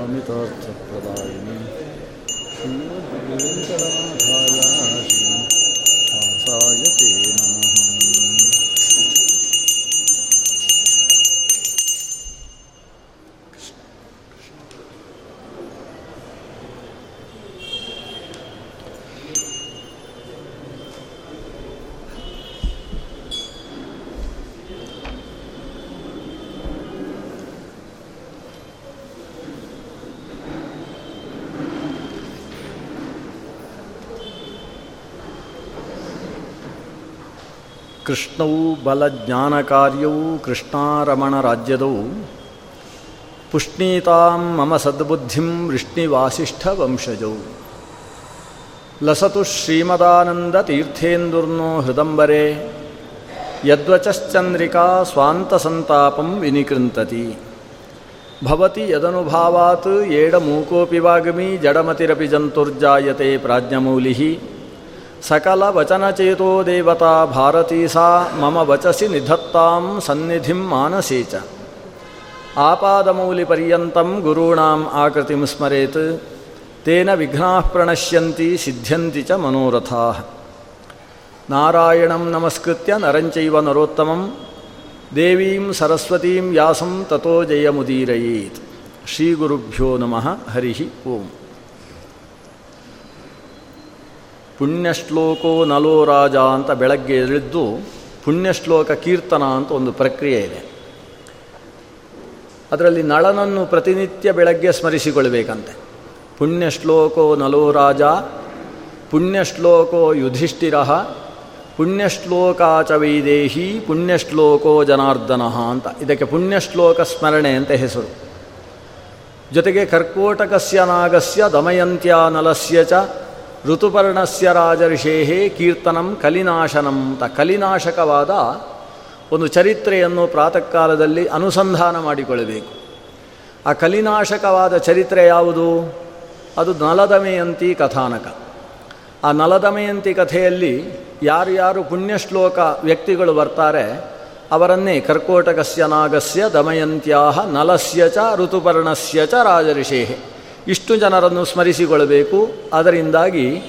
कामितार्थप्रदायिनि श्रीमद्वेङ्कटनाथाय ಕೃಷ್ಣವು ಕೃಷ್ಣಾರಮಣ ಕೃಷ್ಣಾರಮಣರಾಜ್ಯದವು ಪುಷ್ಣೀತಾಂ ಮಮ ಸದ್ಬುದ್ಧಿಂ ವೃಷ್ಣಿವಾಸಿಷ್ಠ ವಂಶಜೌ. ಲಸತು ಶ್ರೀಮದಾನಂದ ತೀರ್ಥೇಂದುರ್ನೋ ಹೃದಂಬರೆ, ಯದ್ವಚಶ್ಚಂದ್ರಿಕಾ ಸ್ವಾಂತಸಂತಾಪಂ ವಿನಿಕೃಂತತಿ. ಭವತಿ ಯದನುಭಾವಾತ್ ಏಡಮೂಕೋಪಿ ವಾಗ್ಮಿ ಜಡಮತಿರಪಿ ಜಂತುರ್ಜಾಯತೆ ಪ್ರಾಜ್ಞಮೂಲಿ ಸಕಲ ವಚನಚೇತೋ ದೇವತಾ ಭಾರತೀ ಸಾ ಮಮ ವಚಸಿ ನಿಧತ್ತಾಂ ಸನ್ನಿಧಿಂ ಮಾನಸೇ ಚ ಆಪಾದಮೌಲಿಪರ್ಯಂತಂ ಗುರುಣಾಂ ಆಕೃತಿಂ ಸ್ಮರೇತ್ ತೇನ ವಿಘ್ನಾ ಪ್ರಣಶ್ಯಂತಿ ಸಿದ್ಧ್ಯಂತಿ ಚ ಮನೋರಥಾ ನಾರಾಯಣಂ ನಮಸ್ಕೃತ್ಯ ನರಂಚೈವ ನರೋತ್ತಮಂ ದೇವೀಂ ಸರಸ್ವತೀಂ ವ್ಯಾಸಂ ತಥೋ ಜಯಮುದೀರಯೇತ್ ಶ್ರೀಗುರುಭ್ಯೋ ನಮಃ ಹರಿ ಓಂ ಪುಣ್ಯಶ್ಲೋಕೋ ನಲೋ ರಾಜ ಅಂತ ಬೆಳಗ್ಗೆ ಪುಣ್ಯ ಪುಣ್ಯಶ್ಲೋಕ ಕೀರ್ತನ ಅಂತ ಒಂದು ಪ್ರಕ್ರಿಯೆ ಇದೆ. ಅದರಲ್ಲಿ ನಳನನ್ನು ಪ್ರತಿನಿತ್ಯ ಬೆಳಗ್ಗೆ ಸ್ಮರಿಸಿಕೊಳ್ಬೇಕಂತೆ. ಪುಣ್ಯಶ್ಲೋಕೋ ನಲೋ ರಾಜ, ಪುಣ್ಯಶ್ಲೋಕೋ ಯುಧಿಷ್ಠಿರ, ಪುಣ್ಯಶ್ಲೋಕಾಚ ವೈದೇಹಿ, ಪುಣ್ಯಶ್ಲೋಕೋ ಜನಾರ್ದನ ಅಂತ. ಇದಕ್ಕೆ ಪುಣ್ಯಶ್ಲೋಕ ಸ್ಮರಣೆ ಅಂತ ಹೆಸರು. ಜೊತೆಗೆ ಕರ್ಕೋಟಕಸ್ಯ ನಾಗಸ್ಯ ದಮಯಂತ್ಯ ನಲಸ್ಯ ಚ ಋತುಪರ್ಣಸ್ಯ ರಾಜರ್ಷೇಹೇ ಕೀರ್ತನಂ ಕಲಿನಾಶನಂ ಅಂತ ಕಲಿನಾಶಕವಾದ ಒಂದು ಚರಿತ್ರೆಯನ್ನು ಪ್ರಾತಃ ಕಾಲದಲ್ಲಿ ಅನುಸಂಧಾನ ಮಾಡಿಕೊಳ್ಳಬೇಕು. ಆ ಕಲಿನಾಶಕವಾದ ಚರಿತ್ರೆ ಯಾವುದು? ಅದು ನಲದಮಯಂತಿ ಕಥಾನಕ. ಆ ನಲದಮಯಂತಿ ಕಥೆಯಲ್ಲಿ ಯಾರ್ಯಾರು ಯಾರು ಪುಣ್ಯಶ್ಲೋಕ ವ್ಯಕ್ತಿಗಳು ಬರ್ತಾರೆ, ಅವರನ್ನೇ ಕರ್ಕೋಟಕಸ್ಯ ನಾಗಸ್ಯ ದಮಯಂತ್ಯಾ ನಲಸ್ಯ ಚ ಋತುಪರ್ಣಸ್ಯ ಚ ರಾಜರ್ಷೇಹೇ. ಇಷ್ಟು ಜನರನ್ನು ಸ್ಮರಿಸಿಕೊಳ್ಳಬೇಕು. ಅದರಿಂದಾಗಿ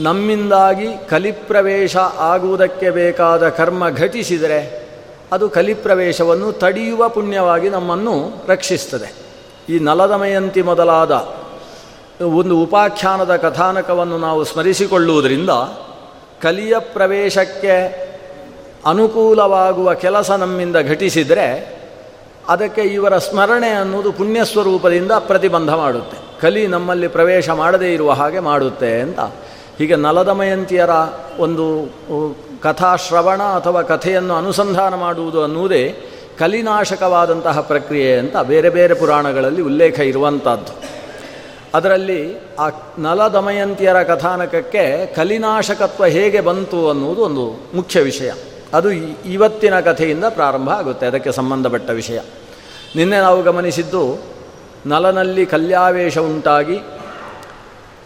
ನಮ್ಮಿಂದಾಗಿ ಕಲಿಪ್ರವೇಶ ಆಗುವುದಕ್ಕೆ ಬೇಕಾದ ಕರ್ಮ ಘಟಿಸಿದರೆ ಅದು ಕಲಿಪ್ರವೇಶವನ್ನು ತಡೆಯುವ ಪುಣ್ಯವಾಗಿ ನಮ್ಮನ್ನು ರಕ್ಷಿಸ್ತದೆ ಈ ನಲದಮಯಂತಿ ಮೊದಲಾದ ಒಂದು ಉಪಾಖ್ಯಾನದ ಕಥಾನಕವನ್ನು ನಾವು ಸ್ಮರಿಸಿಕೊಳ್ಳುವುದರಿಂದ ಕಲಿಯ ಪ್ರವೇಶಕ್ಕೆ ಅನುಕೂಲವಾಗುವ ಕೆಲಸ ನಮ್ಮಿಂದ ಘಟಿಸಿದರೆ ಅದಕ್ಕೆ ಇವರ ಸ್ಮರಣೆ ಅನ್ನೋದು ಪುಣ್ಯ ಸ್ವರೂಪದಿಂದ ಪ್ರತಿಬಂಧ ಮಾಡುತ್ತೆ. ಕಲಿ ನಮ್ಮಲ್ಲಿ ಪ್ರವೇಶ ಮಾಡದೇ ಇರುವ ಹಾಗೆ ಮಾಡುತ್ತೆ ಅಂತ. ಹೀಗೆ ನಲದಮಯಂತಿಯರ ಒಂದು ಕಥಾಶ್ರವಣ ಅಥವಾ ಕಥೆಯನ್ನು ಅನುಸಂಧಾನ ಮಾಡುವುದು ಅನ್ನುವುದೇ ಕಲಿನಾಶಕವಾದಂತಹ ಪ್ರಕ್ರಿಯೆ ಅಂತ ಬೇರೆ ಬೇರೆ ಪುರಾಣಗಳಲ್ಲಿ ಉಲ್ಲೇಖ ಇರುವಂಥದ್ದು ಅದರಲ್ಲಿ ಆ ನಲದಮಯಂತಿಯರ ಕಥಾನಕಕ್ಕೆ ಕಲಿನಾಶಕತ್ವ ಹೇಗೆ ಬಂತು ಅನ್ನುವುದು ಒಂದು ಮುಖ್ಯ ವಿಷಯ. ಅದು ಇವತ್ತಿನ ಕಥೆಯಿಂದ ಪ್ರಾರಂಭ ಆಗುತ್ತೆ, ಅದಕ್ಕೆ ಸಂಬಂಧಪಟ್ಟ ವಿಷಯ. ನಿನ್ನೆ ನಾವು ಗಮನಿಸಿದ್ದು, ನಲನಲ್ಲಿ ಕಲ್ಯಾವೇಶ ಉಂಟಾಗಿ,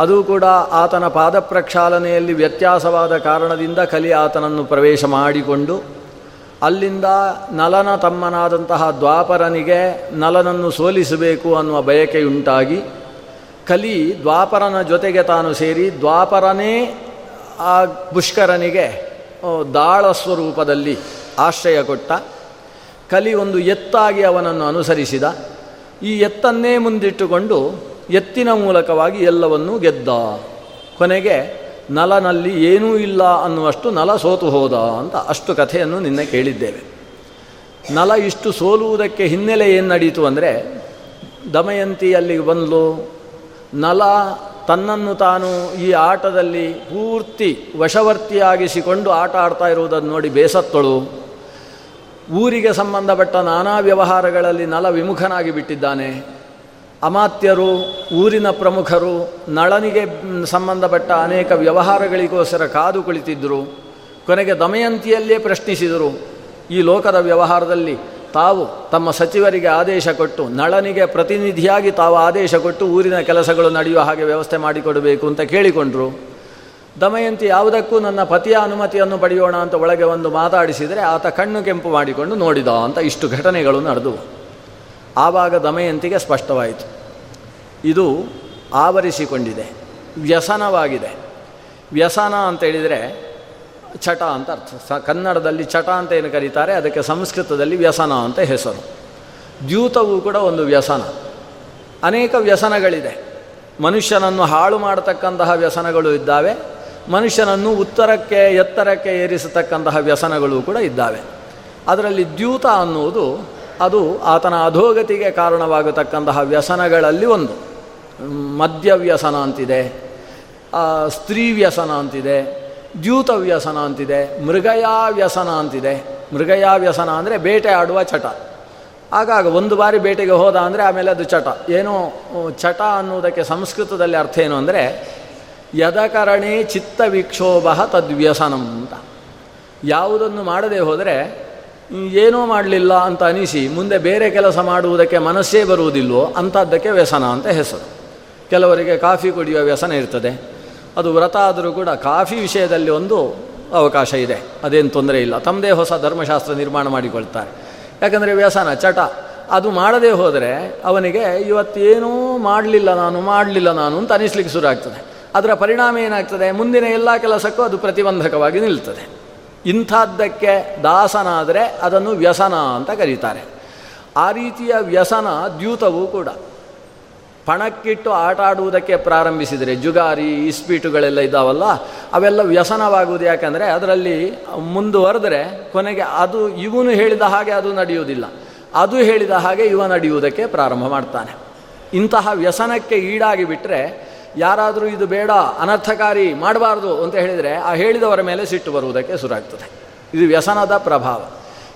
ಅದು ಕೂಡ ಆತನ ಪಾದ ಪ್ರಕ್ಷಾಲನೆಯಲ್ಲಿ ವ್ಯತ್ಯಾಸವಾದ ಕಾರಣದಿಂದ ಕಲಿ ಆತನನ್ನು ಪ್ರವೇಶ ಮಾಡಿಕೊಂಡು, ಅಲ್ಲಿಂದ ನಲನ ತಮ್ಮನಾದಂತಹ ದ್ವಾಪರನಿಗೆ ನಲನನ್ನು ಸೋಲಿಸಬೇಕು ಅನ್ನುವ ಬಯಕೆಯುಂಟಾಗಿ, ಕಲಿ ದ್ವಾಪರನ ಜೊತೆಗೆ ತಾನು ಸೇರಿ ದ್ವಾಪರನೇ ಆ ಪುಷ್ಕರನಿಗೆ ದಾಳ ಸ್ವರೂಪದಲ್ಲಿ ಆಶ್ರಯ ಕೊಟ್ಟ. ಕಲಿ ಒಂದು ಎತ್ತಾಗಿ ಅವನನ್ನು ಅನುಸರಿಸಿದ. ಈ ಎತ್ತನ್ನೇ ಮುಂದಿಟ್ಟುಕೊಂಡು ಎತ್ತಿನ ಮೂಲಕವಾಗಿ ಎಲ್ಲವನ್ನೂ ಗೆದ್ದ. ಕೊನೆಗೆ ನಲನಲ್ಲಿ ಏನೂ ಇಲ್ಲ ಅನ್ನುವಷ್ಟು ನಲ ಸೋತು ಹೋದ ಅಂತ ಅಷ್ಟು ಕಥೆಯನ್ನು ನಿನ್ನೆ ಕೇಳಿದ್ದೇವೆ. ನಲ ಇಷ್ಟು ಸೋಲುವುದಕ್ಕೆ ಹಿನ್ನೆಲೆ ಏನು ನಡೀತು ಅಂದರೆ ದಮಯಂತಿ ಅಲ್ಲಿಗೆ ಬಂದಲು. ನಲ ತನ್ನನ್ನು ತಾನು ಈ ಆಟದಲ್ಲಿ ಪೂರ್ತಿ ವಶವರ್ತಿಯಾಗಿಸಿಕೊಂಡು ಆಟ ಆಡ್ತಾ ಇರುವುದನ್ನು ನೋಡಿ ಬೇಸತ್ತಳು. ಊರಿಗೆ ಸಂಬಂಧಪಟ್ಟ ನಾನಾ ವ್ಯವಹಾರಗಳಲ್ಲಿ ನಲ ವಿಮುಖನಾಗಿ ಬಿಟ್ಟಿದ್ದಾನೆ. ಅಮಾತ್ಯರು, ಊರಿನ ಪ್ರಮುಖರು, ನಳನಿಗೆ ಸಂಬಂಧಪಟ್ಟ ಅನೇಕ ವ್ಯವಹಾರಗಳಿಗೋಸ್ಕರ ಕಾದು ಕುಳಿತಿದ್ದರು. ಕೊನೆಗೆ ದಮಯಂತಿಯಲ್ಲೇ ಪ್ರಶ್ನಿಸಿದರು. ಈ ಲೋಕದ ವ್ಯವಹಾರದಲ್ಲಿ ತಾವು ತಮ್ಮ ಸಚಿವರಿಗೆ ಆದೇಶ ಕೊಟ್ಟು, ನಳನಿಗೆ ಪ್ರತಿನಿಧಿಯಾಗಿ ತಾವು ಆದೇಶ ಕೊಟ್ಟು ಊರಿನ ಕೆಲಸಗಳು ನಡೆಯುವ ಹಾಗೆ ವ್ಯವಸ್ಥೆ ಮಾಡಿಕೊಡಬೇಕು ಅಂತ ಕೇಳಿಕೊಂಡರು. ದಮಯಂತಿ, ಯಾವುದಕ್ಕೂ ನನ್ನ ಪತಿಯ ಅನುಮತಿಯನ್ನು ಪಡೆಯೋಣ ಅಂತ ಒಳಗೆ ಒಂದು ಮಾತಾಡಿಸಿದರೆ ಆತ ಕಣ್ಣು ಕೆಂಪು ಮಾಡಿಕೊಂಡು ನೋಡಿದ ಅಂತ ಇಷ್ಟು ಘಟನೆಗಳು ನಡೆದವು. ಆವಾಗ ದಮಯಂತಿಗೆ ಸ್ಪಷ್ಟವಾಯಿತು. ಇದು ಆವರಿಸಿಕೊಂಡಿದೆ, ವ್ಯಸನವಾಗಿದೆ. ವ್ಯಸನ ಅಂತ ಹೇಳಿದರೆ ಚಟ ಅಂತ ಅರ್ಥ. ಸ ಕನ್ನಡದಲ್ಲಿ ಚಟ ಅಂತ ಏನು ಕರೀತಾರೆ? ಅದಕ್ಕೆ ಸಂಸ್ಕೃತದಲ್ಲಿ ವ್ಯಸನ ಅಂತ ಹೆಸರು. ದ್ಯೂತವು ಕೂಡ ಒಂದು ವ್ಯಸನ. ಅನೇಕ ವ್ಯಸನಗಳಿದೆ. ಮನುಷ್ಯನನ್ನು ಹಾಳು ಮಾಡತಕ್ಕಂತಹ ವ್ಯಸನಗಳು ಇದ್ದಾವೆ. ಮನುಷ್ಯನನ್ನು ಉತ್ತರಕ್ಕೆ, ಎತ್ತರಕ್ಕೆ ಏರಿಸತಕ್ಕಂತಹ ವ್ಯಸನಗಳು ಕೂಡ ಇದ್ದಾವೆ. ಅದರಲ್ಲಿ ದ್ಯೂತ ಅನ್ನುವುದು ಅದು ಆತನ ಅಧೋಗತಿಗೆ ಕಾರಣವಾಗತಕ್ಕಂತಹ ವ್ಯಸನಗಳಲ್ಲಿ ಒಂದು. ಮದ್ಯ ವ್ಯಸನ ಅಂತಿದೆ. ಸ್ತ್ರೀ ವ್ಯಸನ ಅಂತಿದೆ. ದ್ಯೂತ ವ್ಯಸನ ಅಂತಿದೆ ಮೃಗಯಾ ವ್ಯಸನ ಅಂತಿದೆ ಮೃಗಯಾ ವ್ಯಸನ ಅಂದರೆ ಬೇಟೆ ಆಡುವ ಚಟ. ಆಗಾಗ ಒಂದು ಬಾರಿ ಬೇಟೆಗೆ ಹೋದ ಅಂದರೆ ಆಮೇಲೆ ಅದು ಚಟ. ಏನು ಚಟ ಅನ್ನುವುದಕ್ಕೆ ಸಂಸ್ಕೃತದಲ್ಲಿ ಅರ್ಥ ಏನು ಅಂದರೆ, ಯದಕರಣೆ ಚಿತ್ತ ವಿಕ್ಷೋಭ ತದ್ವ್ಯಸನಂ ಅಂತ. ಯಾವುದನ್ನು ಮಾಡದೆ ಹೋದರೆ ಏನೂ ಮಾಡಲಿಲ್ಲ ಅಂತ ಅನಿಸಿ, ಮುಂದೆ ಬೇರೆ ಕೆಲಸ ಮಾಡುವುದಕ್ಕೆ ಮನಸ್ಸೇ ಬರುವುದಿಲ್ಲವೋ ಅಂಥದ್ದಕ್ಕೆ ವ್ಯಸನ ಅಂತ ಹೆಸರು. ಕೆಲವರಿಗೆ ಕಾಫಿ ಕುಡಿಯುವ ವ್ಯಸನ ಇರ್ತದೆ. ಅದು ವ್ರತ ಆದರೂ ಕೂಡ ಕಾಫಿ ವಿಷಯದಲ್ಲಿ ಒಂದು ಅವಕಾಶ ಇದೆ. ಅದೇನು ತೊಂದರೆ ಇಲ್ಲ. ತಮ್ಮದೇ ಹೊಸ ಧರ್ಮಶಾಸ್ತ್ರ ನಿರ್ಮಾಣ ಮಾಡಿಕೊಳ್ತಾರೆ. ಯಾಕಂದರೆ ವ್ಯಸನ ಚಟ, ಅದು ಮಾಡದೇ ಹೋದರೆ ಅವನಿಗೆ ಇವತ್ತೇನೂ ಮಾಡಲಿಲ್ಲ ನಾನು ಮಾಡಲಿಲ್ಲ ನಾನು ಅಂತ ಅನಿಸ್ಲಿಕ್ಕೆ ಶುರು ಆಗ್ತದೆ ಅದರ ಪರಿಣಾಮ ಏನಾಗ್ತದೆ? ಮುಂದಿನ ಎಲ್ಲ ಕೆಲಸಕ್ಕೂ ಅದು ಪ್ರತಿಬಂಧಕವಾಗಿ ನಿಲ್ತದೆ. ಇಂಥದ್ದಕ್ಕೆ ದಾಸನಾದರೆ ಅದನ್ನು ವ್ಯಸನ ಅಂತ ಕರೀತಾರೆ. ಆ ರೀತಿಯ ವ್ಯಸನ ದ್ಯೂತವೂ ಕೂಡ. ಪಣಕ್ಕಿಟ್ಟು ಆಟ ಆಡುವುದಕ್ಕೆ ಪ್ರಾರಂಭಿಸಿದರೆ, ಜುಗಾರಿ ಇಸ್ಪೀಟುಗಳೆಲ್ಲ ಇದ್ದಾವಲ್ಲ ಅವೆಲ್ಲ ವ್ಯಸನವಾಗುವುದು ಯಾಕಂದರೆ ಅದರಲ್ಲಿ ಮುಂದುವರೆದ್ರೆ ಕೊನೆಗೆ ಅದು ಇವನು ಹೇಳಿದ ಹಾಗೆ ಅದು ನಡೆಯುವುದಿಲ್ಲ. ಅದು ಹೇಳಿದ ಹಾಗೆ ಇವ ನಡೆಯುವುದಕ್ಕೆ ಪ್ರಾರಂಭ ಮಾಡ್ತಾನೆ. ಇಂತಹ ವ್ಯಸನಕ್ಕೆ ಈಡಾಗಿ ಬಿಟ್ಟರೆ ಯಾರಾದರೂ ಇದು ಬೇಡ, ಅನರ್ಥಕಾರಿ ಮಾಡಬಾರ್ದು ಅಂತ ಹೇಳಿದರೆ ಆ ಹೇಳಿದವರ ಮೇಲೆ ಸಿಟ್ಟು ಬರುವುದಕ್ಕೆ ಶುರುವಾಗ್ತದೆ. ಇದು ವ್ಯಸನದ ಪ್ರಭಾವ.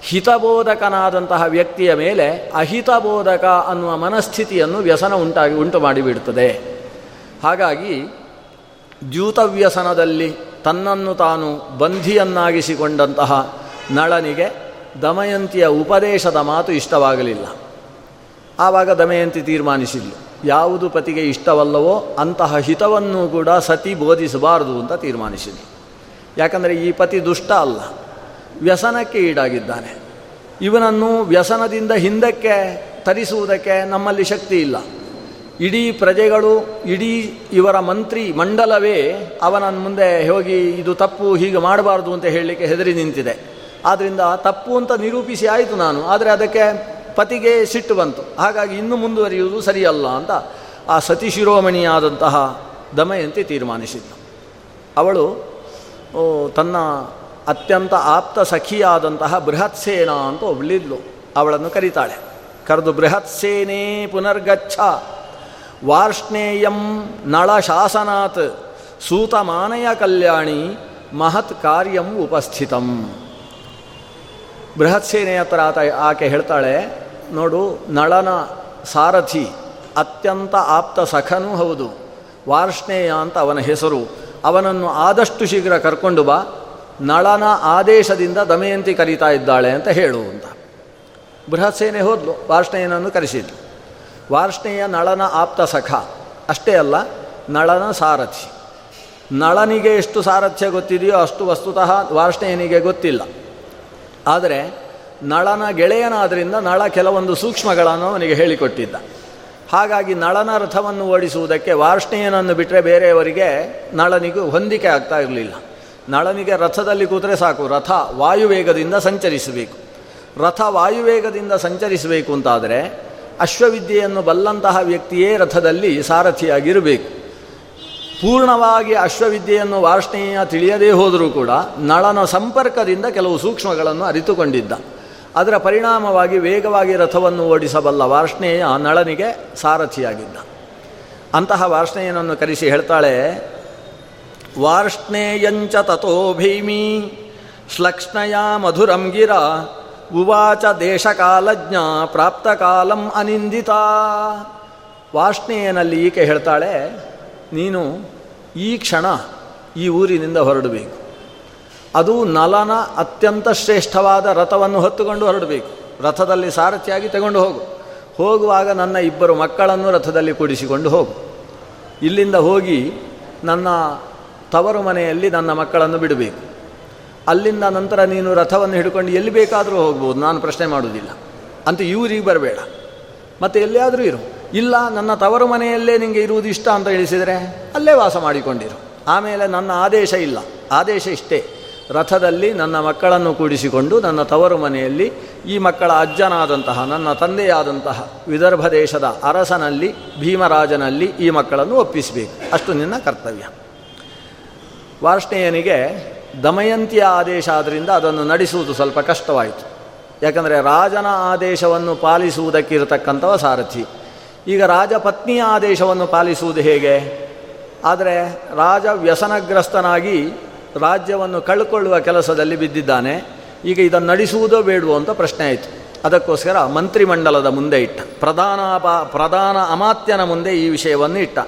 ಹಿತಬೋಧಕನಾದಂತಹ ವ್ಯಕ್ತಿಯ ಮೇಲೆ ಅಹಿತಬೋಧಕ ಅನ್ನುವ ಮನಸ್ಥಿತಿಯನ್ನು ವ್ಯಸನ ಉಂಟಾಗಿ ಉಂಟು ಮಾಡಿಬಿಡ್ತದೆ ಹಾಗಾಗಿ ದ್ಯೂತವ್ಯಸನದಲ್ಲಿ ತನ್ನನ್ನು ತಾನು ಬಂಧಿಯನ್ನಾಗಿಸಿಕೊಂಡಂತಹ ನಳನಿಗೆ ದಮಯಂತಿಯ ಉಪದೇಶದ ಮಾತು ಇಷ್ಟವಾಗಲಿಲ್ಲ. ಆವಾಗ ದಮಯಂತಿ ತೀರ್ಮಾನಿಸಿದ್ಲು. ಯಾವುದು ಪತಿಗೆ ಇಷ್ಟವಲ್ಲವೋ ಅಂತಹ ಹಿತವನ್ನು ಕೂಡ ಸತಿ ಬೋಧಿಸಬಾರದು ಅಂತ ತೀರ್ಮಾನಿಸಿದ್ಲು. ಯಾಕಂದರೆ ಈ ಪತಿ ದುಷ್ಟ ಅಲ್ಲ. ವ್ಯಸನಕ್ಕೆ ಈಡಾಗಿದ್ದಾನೆ. ಇವನನ್ನು ವ್ಯಸನದಿಂದ ಹಿಂದಕ್ಕೆ ತರಿಸುವುದಕ್ಕೆ ನಮ್ಮಲ್ಲಿ ಶಕ್ತಿ ಇಲ್ಲ. ಇಡೀ ಪ್ರಜೆಗಳು, ಇಡೀ ಇವರ ಮಂತ್ರಿ ಮಂಡಲವೇ ಅವನ ಮುಂದೆ ಹೋಗಿ, ಇದು ತಪ್ಪು, ಹೀಗೆ ಮಾಡಬಾರ್ದು ಅಂತ ಹೇಳಲಿಕ್ಕೆ ಹೆದರಿ ನಿಂತಿದೆ. ಆದ್ದರಿಂದ ತಪ್ಪು ಅಂತ ನಿರೂಪಿಸಿ ಆಯಿತು ನಾನು, ಆದರೆ ಅದಕ್ಕೆ ಪತಿಗೆ ಸಿಟ್ಟು ಬಂತು. ಹಾಗಾಗಿ ಇನ್ನು ಮುಂದುವರಿಯುವುದು ಸರಿಯಲ್ಲ ಅಂತ ಆ ಸತಿ ಶಿರೋಮಣಿಯಾದಂತಹ ದಮಯಂತಿ ತೀರ್ಮಾನಿಸಿದ್ದು ಅವಳು ತನ್ನ ಅತ್ಯಂತ ಆಪ್ತ ಸಖಿಯಾದಂತಹ ಬೃಹತ್ಸೇನಾ ಅಂತ ಒಬ್ಳಿದ್ಲು. ಅವಳನ್ನು ಕರೀತಾಳೆ. ಕರೆದು ಬೃಹತ್ಸೇನೆ ಪುನರ್ಗಚ್ಛ. ವಾರ್ಷ್ಣೇಯಂ ನಳಶಾಸನಾತ್ ಸೂತಮಾನಯ ಕಲ್ಯಾಣಿ ಮಹತ್ ಕಾರ್ಯಂ ಉಪಸ್ಥಿತಂ. ಬೃಹತ್ಸೇನೆಯ ಹತ್ರ ಆತ ಆಕೆ ಹೇಳ್ತಾಳೆ, ನೋಡು, ನಳನ ಸಾರಥಿ, ಅತ್ಯಂತ ಆಪ್ತ ಸಖನೂ ಹೌದು. ವಾರ್ಷ್ಣೇಯ ಅಂತ ಅವನ ಹೆಸರು. ಅವನನ್ನು ಆದಷ್ಟು ಶೀಘ್ರ ಕರ್ಕೊಂಡು ಬಾ. ನಳನ ಆದೇಶದಿಂದ ದಮಯಂತಿ ಕರೀತಾ ಇದ್ದಾಳೆ ಅಂತ ಹೇಳು ಅಂತ. ಬೃಹತ್ಸೇನೆ ಹೋದ್ಲು, ವಾರ್ಷ್ಣೇಯನನ್ನು ಕರೆಸಿದ್ಲು. ವಾರ್ಷ್ಣೇಯ ನಳನ ಆಪ್ತ ಸಖ, ಅಷ್ಟೇ ಅಲ್ಲ, ನಳನ ಸಾರಥಿ. ನಳನಿಗೆ ಎಷ್ಟು ಸಾರಥ್ಯ ಗೊತ್ತಿದೆಯೋ ಅಷ್ಟು ವಸ್ತುತಃ ವಾರ್ಷ್ಣೇಯನಿಗೆ ಗೊತ್ತಿಲ್ಲ. ಆದರೆ, ನಳನ ಗೆಳೆಯನಾದ್ದರಿಂದ ನಳ ಕೆಲವೊಂದು ಸೂಕ್ಷ್ಮಗಳನ್ನು ಅವನಿಗೆ ಹೇಳಿಕೊಟ್ಟಿದ್ದ. ಹಾಗಾಗಿ ನಳನ ರಥವನ್ನು ಓಡಿಸುವುದಕ್ಕೆ ವಾರ್ಷ್ಣೇಯನನ್ನು ಬಿಟ್ಟರೆ ಬೇರೆಯವರಿಗೆ ನಳನಿಗೂ ಹೊಂದಿಕೆ ಆಗ್ತಾ ಇರಲಿಲ್ಲ. ನಳನಿಗೆ ರಥದಲ್ಲಿ ಕೂತರೆ ಸಾಕು. ರಥ ವಾಯುವೇಗದಿಂದ ಸಂಚರಿಸಬೇಕು. ರಥ ವಾಯುವೇಗದಿಂದ ಸಂಚರಿಸಬೇಕು ಅಂತಾದರೆ ಅಶ್ವವಿದ್ಯೆಯನ್ನು ಬಲ್ಲಂತಹ ವ್ಯಕ್ತಿಯೇ ರಥದಲ್ಲಿ ಸಾರಥಿಯಾಗಿರಬೇಕು. ಪೂರ್ಣವಾಗಿ ಅಶ್ವವಿದ್ಯೆಯನ್ನು ವಾರ್ಷ್ಣೇಯ ತಿಳಿಯದೇ ಹೋದರೂ ಕೂಡ ನಳನ ಸಂಪರ್ಕದಿಂದ ಕೆಲವು ಸೂಕ್ಷ್ಮಗಳನ್ನು ಅರಿತುಕೊಂಡಿದ್ದ. ಅದರ ಪರಿಣಾಮವಾಗಿ ವೇಗವಾಗಿ ರಥವನ್ನು ಓಡಿಸಬಲ್ಲ ವಾರ್ಷ್ಣೇಯ ನಳನಿಗೆ ಸಾರಥಿಯಾಗಿದ್ದ. ಅಂತಹ ವಾರ್ಷ್ಣೇಯನನ್ನು ಕರೆಸಿ ಹೇಳ್ತಾಳೆ ವಾರ್ಷ್ಣೇಯಂಚ ತಥೋ ಭೀಮಿ. ಶ್ಲಕ್ಷ್ಣಯ ಮಧುರಂ ಗಿರ. ಉವಾಚ ದೇಶಕಾಲಜ್ಞ ಪ್ರಾಪ್ತಕಾಲಂ ಅನಿಂದಿತ. ವಾರ್ಷ್ಣೇಯನಲ್ಲಿ ಈಕೆ ಹೇಳ್ತಾಳೆ, ನೀನು ಈ ಕ್ಷಣ ಈ ಊರಿನಿಂದ ಹೊರಡಬೇಕು. ಅದು ನಲನ ಅತ್ಯಂತ ಶ್ರೇಷ್ಠವಾದ ರಥವನ್ನು ಹೊತ್ತುಕೊಂಡು ಹೊರಡಬೇಕು. ರಥದಲ್ಲಿ ಸಾರಥಿಯಾಗಿ ತಗೊಂಡು ಹೋಗು. ಹೋಗುವಾಗ ನನ್ನ ಇಬ್ಬರು ಮಕ್ಕಳನ್ನು ರಥದಲ್ಲಿ ಕೂಡಿಸಿಕೊಂಡು ಹೋಗು. ಇಲ್ಲಿಂದ ಹೋಗಿ ನನ್ನ ತವರು ಮನೆಯಲ್ಲಿ ನನ್ನ ಮಕ್ಕಳನ್ನು ಬಿಡಬೇಕು. ಅಲ್ಲಿಂದ ನಂತರ ನೀನು ರಥವನ್ನು ಹಿಡ್ಕೊಂಡು ಎಲ್ಲಿ ಬೇಕಾದರೂ ಹೋಗ್ಬೋದು, ನಾನು ಪ್ರಶ್ನೆ ಮಾಡುವುದಿಲ್ಲ. ಅಂತ ಇವರಿಗೆ ಬರಬೇಡ. ಮತ್ತು ಎಲ್ಲಿಯಾದರೂ ಇರು. ಇಲ್ಲ, ನನ್ನ ತವರು ಮನೆಯಲ್ಲೇ ನಿಮಗೆ ಇರುವುದು ಇಷ್ಟ ಅಂತ ಇಳಿಸಿದರೆ ಅಲ್ಲೇ ವಾಸ ಮಾಡಿಕೊಂಡಿರು. ಆಮೇಲೆ ನನ್ನ ಆದೇಶ ಇಲ್ಲ. ಆದೇಶ ಇಷ್ಟೇ. ರಥದಲ್ಲಿ ನನ್ನ ಮಕ್ಕಳನ್ನು ಕೂಡಿಸಿಕೊಂಡು ನನ್ನ ತವರು ಮನೆಯಲ್ಲಿ ಈ ಮಕ್ಕಳ ಅಜ್ಜನಾದಂತಹ, ನನ್ನ ತಂದೆಯಾದಂತಹ ವಿದರ್ಭ ದೇಶದ ಅರಸನಲ್ಲಿ, ಭೀಮರಾಜನಲ್ಲಿ ಈ ಮಕ್ಕಳನ್ನು ಒಪ್ಪಿಸಬೇಕು. ಅಷ್ಟು ನಿನ್ನ ಕರ್ತವ್ಯ. ವಾರ್ಷ್ಣೇಯನಿಗೆ ದಮಯಂತಿಯ ಆದೇಶ ಆದ್ದರಿಂದ ಅದನ್ನು ನಡೆಸುವುದು ಸ್ವಲ್ಪ ಕಷ್ಟವಾಯಿತು. ಯಾಕಂದರೆ ರಾಜನ ಆದೇಶವನ್ನು ಪಾಲಿಸುವುದಕ್ಕಿರತಕ್ಕಂಥವ ಸಾರಥಿ. ಈಗ ರಾಜಪತ್ನಿಯ ಆದೇಶವನ್ನು ಪಾಲಿಸುವುದು ಹೇಗೆ? ಆದರೆ ರಾಜ ವ್ಯಸನಗ್ರಸ್ತನಾಗಿ ರಾಜ್ಯವನ್ನು ಕಳ್ಕೊಳ್ಳುವ ಕೆಲಸದಲ್ಲಿ ಬಿದ್ದಿದ್ದಾನೆ. ಈಗ ಇದನ್ನು ನಡೆಸುವುದೋ ಬೇಡವೋ ಅಂತ ಪ್ರಶ್ನೆ ಆಯಿತು. ಅದಕ್ಕೋಸ್ಕರ ಮಂತ್ರಿಮಂಡಲದ ಮುಂದೆ ಇಟ್ಟ. ಪ್ರಧಾನ ಪ್ರಧಾನ ಅಮಾತ್ಯನ ಮುಂದೆ ಈ ವಿಷಯವನ್ನು ಇಟ್ಟ.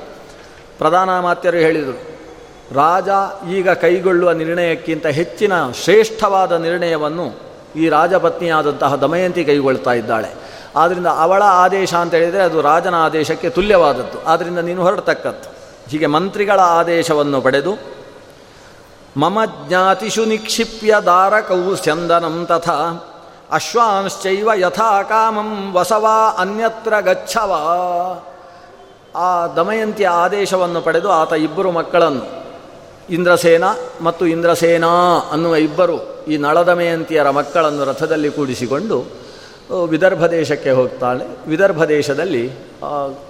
ಪ್ರಧಾನ ಅಮಾತ್ಯರು ಹೇಳಿದರು ರಾಜ ಈಗ ಕೈಗೊಳ್ಳುವ ನಿರ್ಣಯಕ್ಕಿಂತ ಹೆಚ್ಚಿನ ಶ್ರೇಷ್ಠವಾದ ನಿರ್ಣಯವನ್ನು ಈ ರಾಜಪತ್ನಿಯಾದಂತಹ ದಮಯಂತಿ ಕೈಗೊಳ್ತಾ ಇದ್ದಾಳೆ. ಆದ್ದರಿಂದ ಅವಳ ಆದೇಶ ಅಂತ ಹೇಳಿದರೆ ಅದು ರಾಜನ ಆದೇಶಕ್ಕೆ ತುಲ್ಯವಾದದ್ದು. ಆದ್ದರಿಂದ ನೀನು ಹೊರಡ್ತಕ್ಕದ್ದು. ಹೀಗೆ ಮಂತ್ರಿಗಳ ಆದೇಶವನ್ನು ಪಡೆದು, ಮಮ ಜ್ಞಾತಿಷು ನಿಕ್ಷಿಪ್ಯ ದಾರಕೌ ಸ್ಯಂದನಂ ತಥಾ, ಅಶ್ವಾಂಶ್ಚೈವ ಯಥಾ ಕಾಮಂ ವಸವಾ ಅನ್ಯತ್ರ ಗಚ್ಚವ ಆ ದಮಯಂತಿಯ ಆದೇಶವನ್ನು ಪಡೆದು ಆತ ಇಬ್ಬರು ಮಕ್ಕಳನ್ನು ಇಂದ್ರಸೇನ ಮತ್ತು ಇಂದ್ರಸೇನಾ ಅನ್ನುವ ಇಬ್ಬರು ಈ ನಳದಮಯಂತಿಯರ ಮಕ್ಕಳನ್ನು ರಥದಲ್ಲಿ ಕೂಡಿಸಿಕೊಂಡು ವಿದರ್ಭ ದೇಶಕ್ಕೆ ಹೋಗ್ತಾಳೆ. ವಿದರ್ಭ ದೇಶದಲ್ಲಿ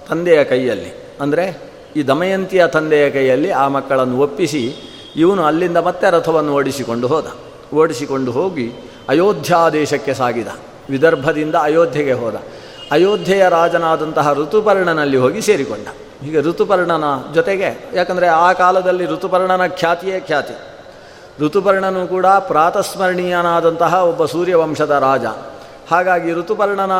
ತಂದೆಯ ಕೈಯಲ್ಲಿ. ಅಂದರೆ, ಈ ದಮಯಂತಿಯ ತಂದೆಯ ಕೈಯಲ್ಲಿ ಆ ಮಕ್ಕಳನ್ನು ಒಪ್ಪಿಸಿ, ಇವನು ಅಲ್ಲಿಂದ ಮತ್ತೆ ರಥವನ್ನು ಓಡಿಸಿಕೊಂಡು ಹೋದ. ಓಡಿಸಿಕೊಂಡು ಹೋಗಿ ಅಯೋಧ್ಯಾ ದೇಶಕ್ಕೆ ಸಾಗಿದ. ವಿದರ್ಭದಿಂದ ಅಯೋಧ್ಯೆಗೆ ಹೋದ. ಅಯೋಧ್ಯೆಯ ರಾಜನಾದಂತಹ ಋತುಪರ್ಣನಲ್ಲಿ ಹೋಗಿ ಸೇರಿಕೊಂಡ. ಹೀಗೆ ಋತುಪರ್ಣನ ಜೊತೆಗೆ, ಯಾಕಂದರೆ ಆ ಕಾಲದಲ್ಲಿ ಋತುಪರ್ಣನ ಖ್ಯಾತಿಯೇ ಖ್ಯಾತಿ. ಋತುಪರ್ಣನು ಕೂಡ ಪ್ರಾತಸ್ಮರಣೀಯನಾದಂತಹ ಒಬ್ಬ ಸೂರ್ಯವಂಶದ ರಾಜ. ಹಾಗಾಗಿ ಋತುಪರ್ಣನ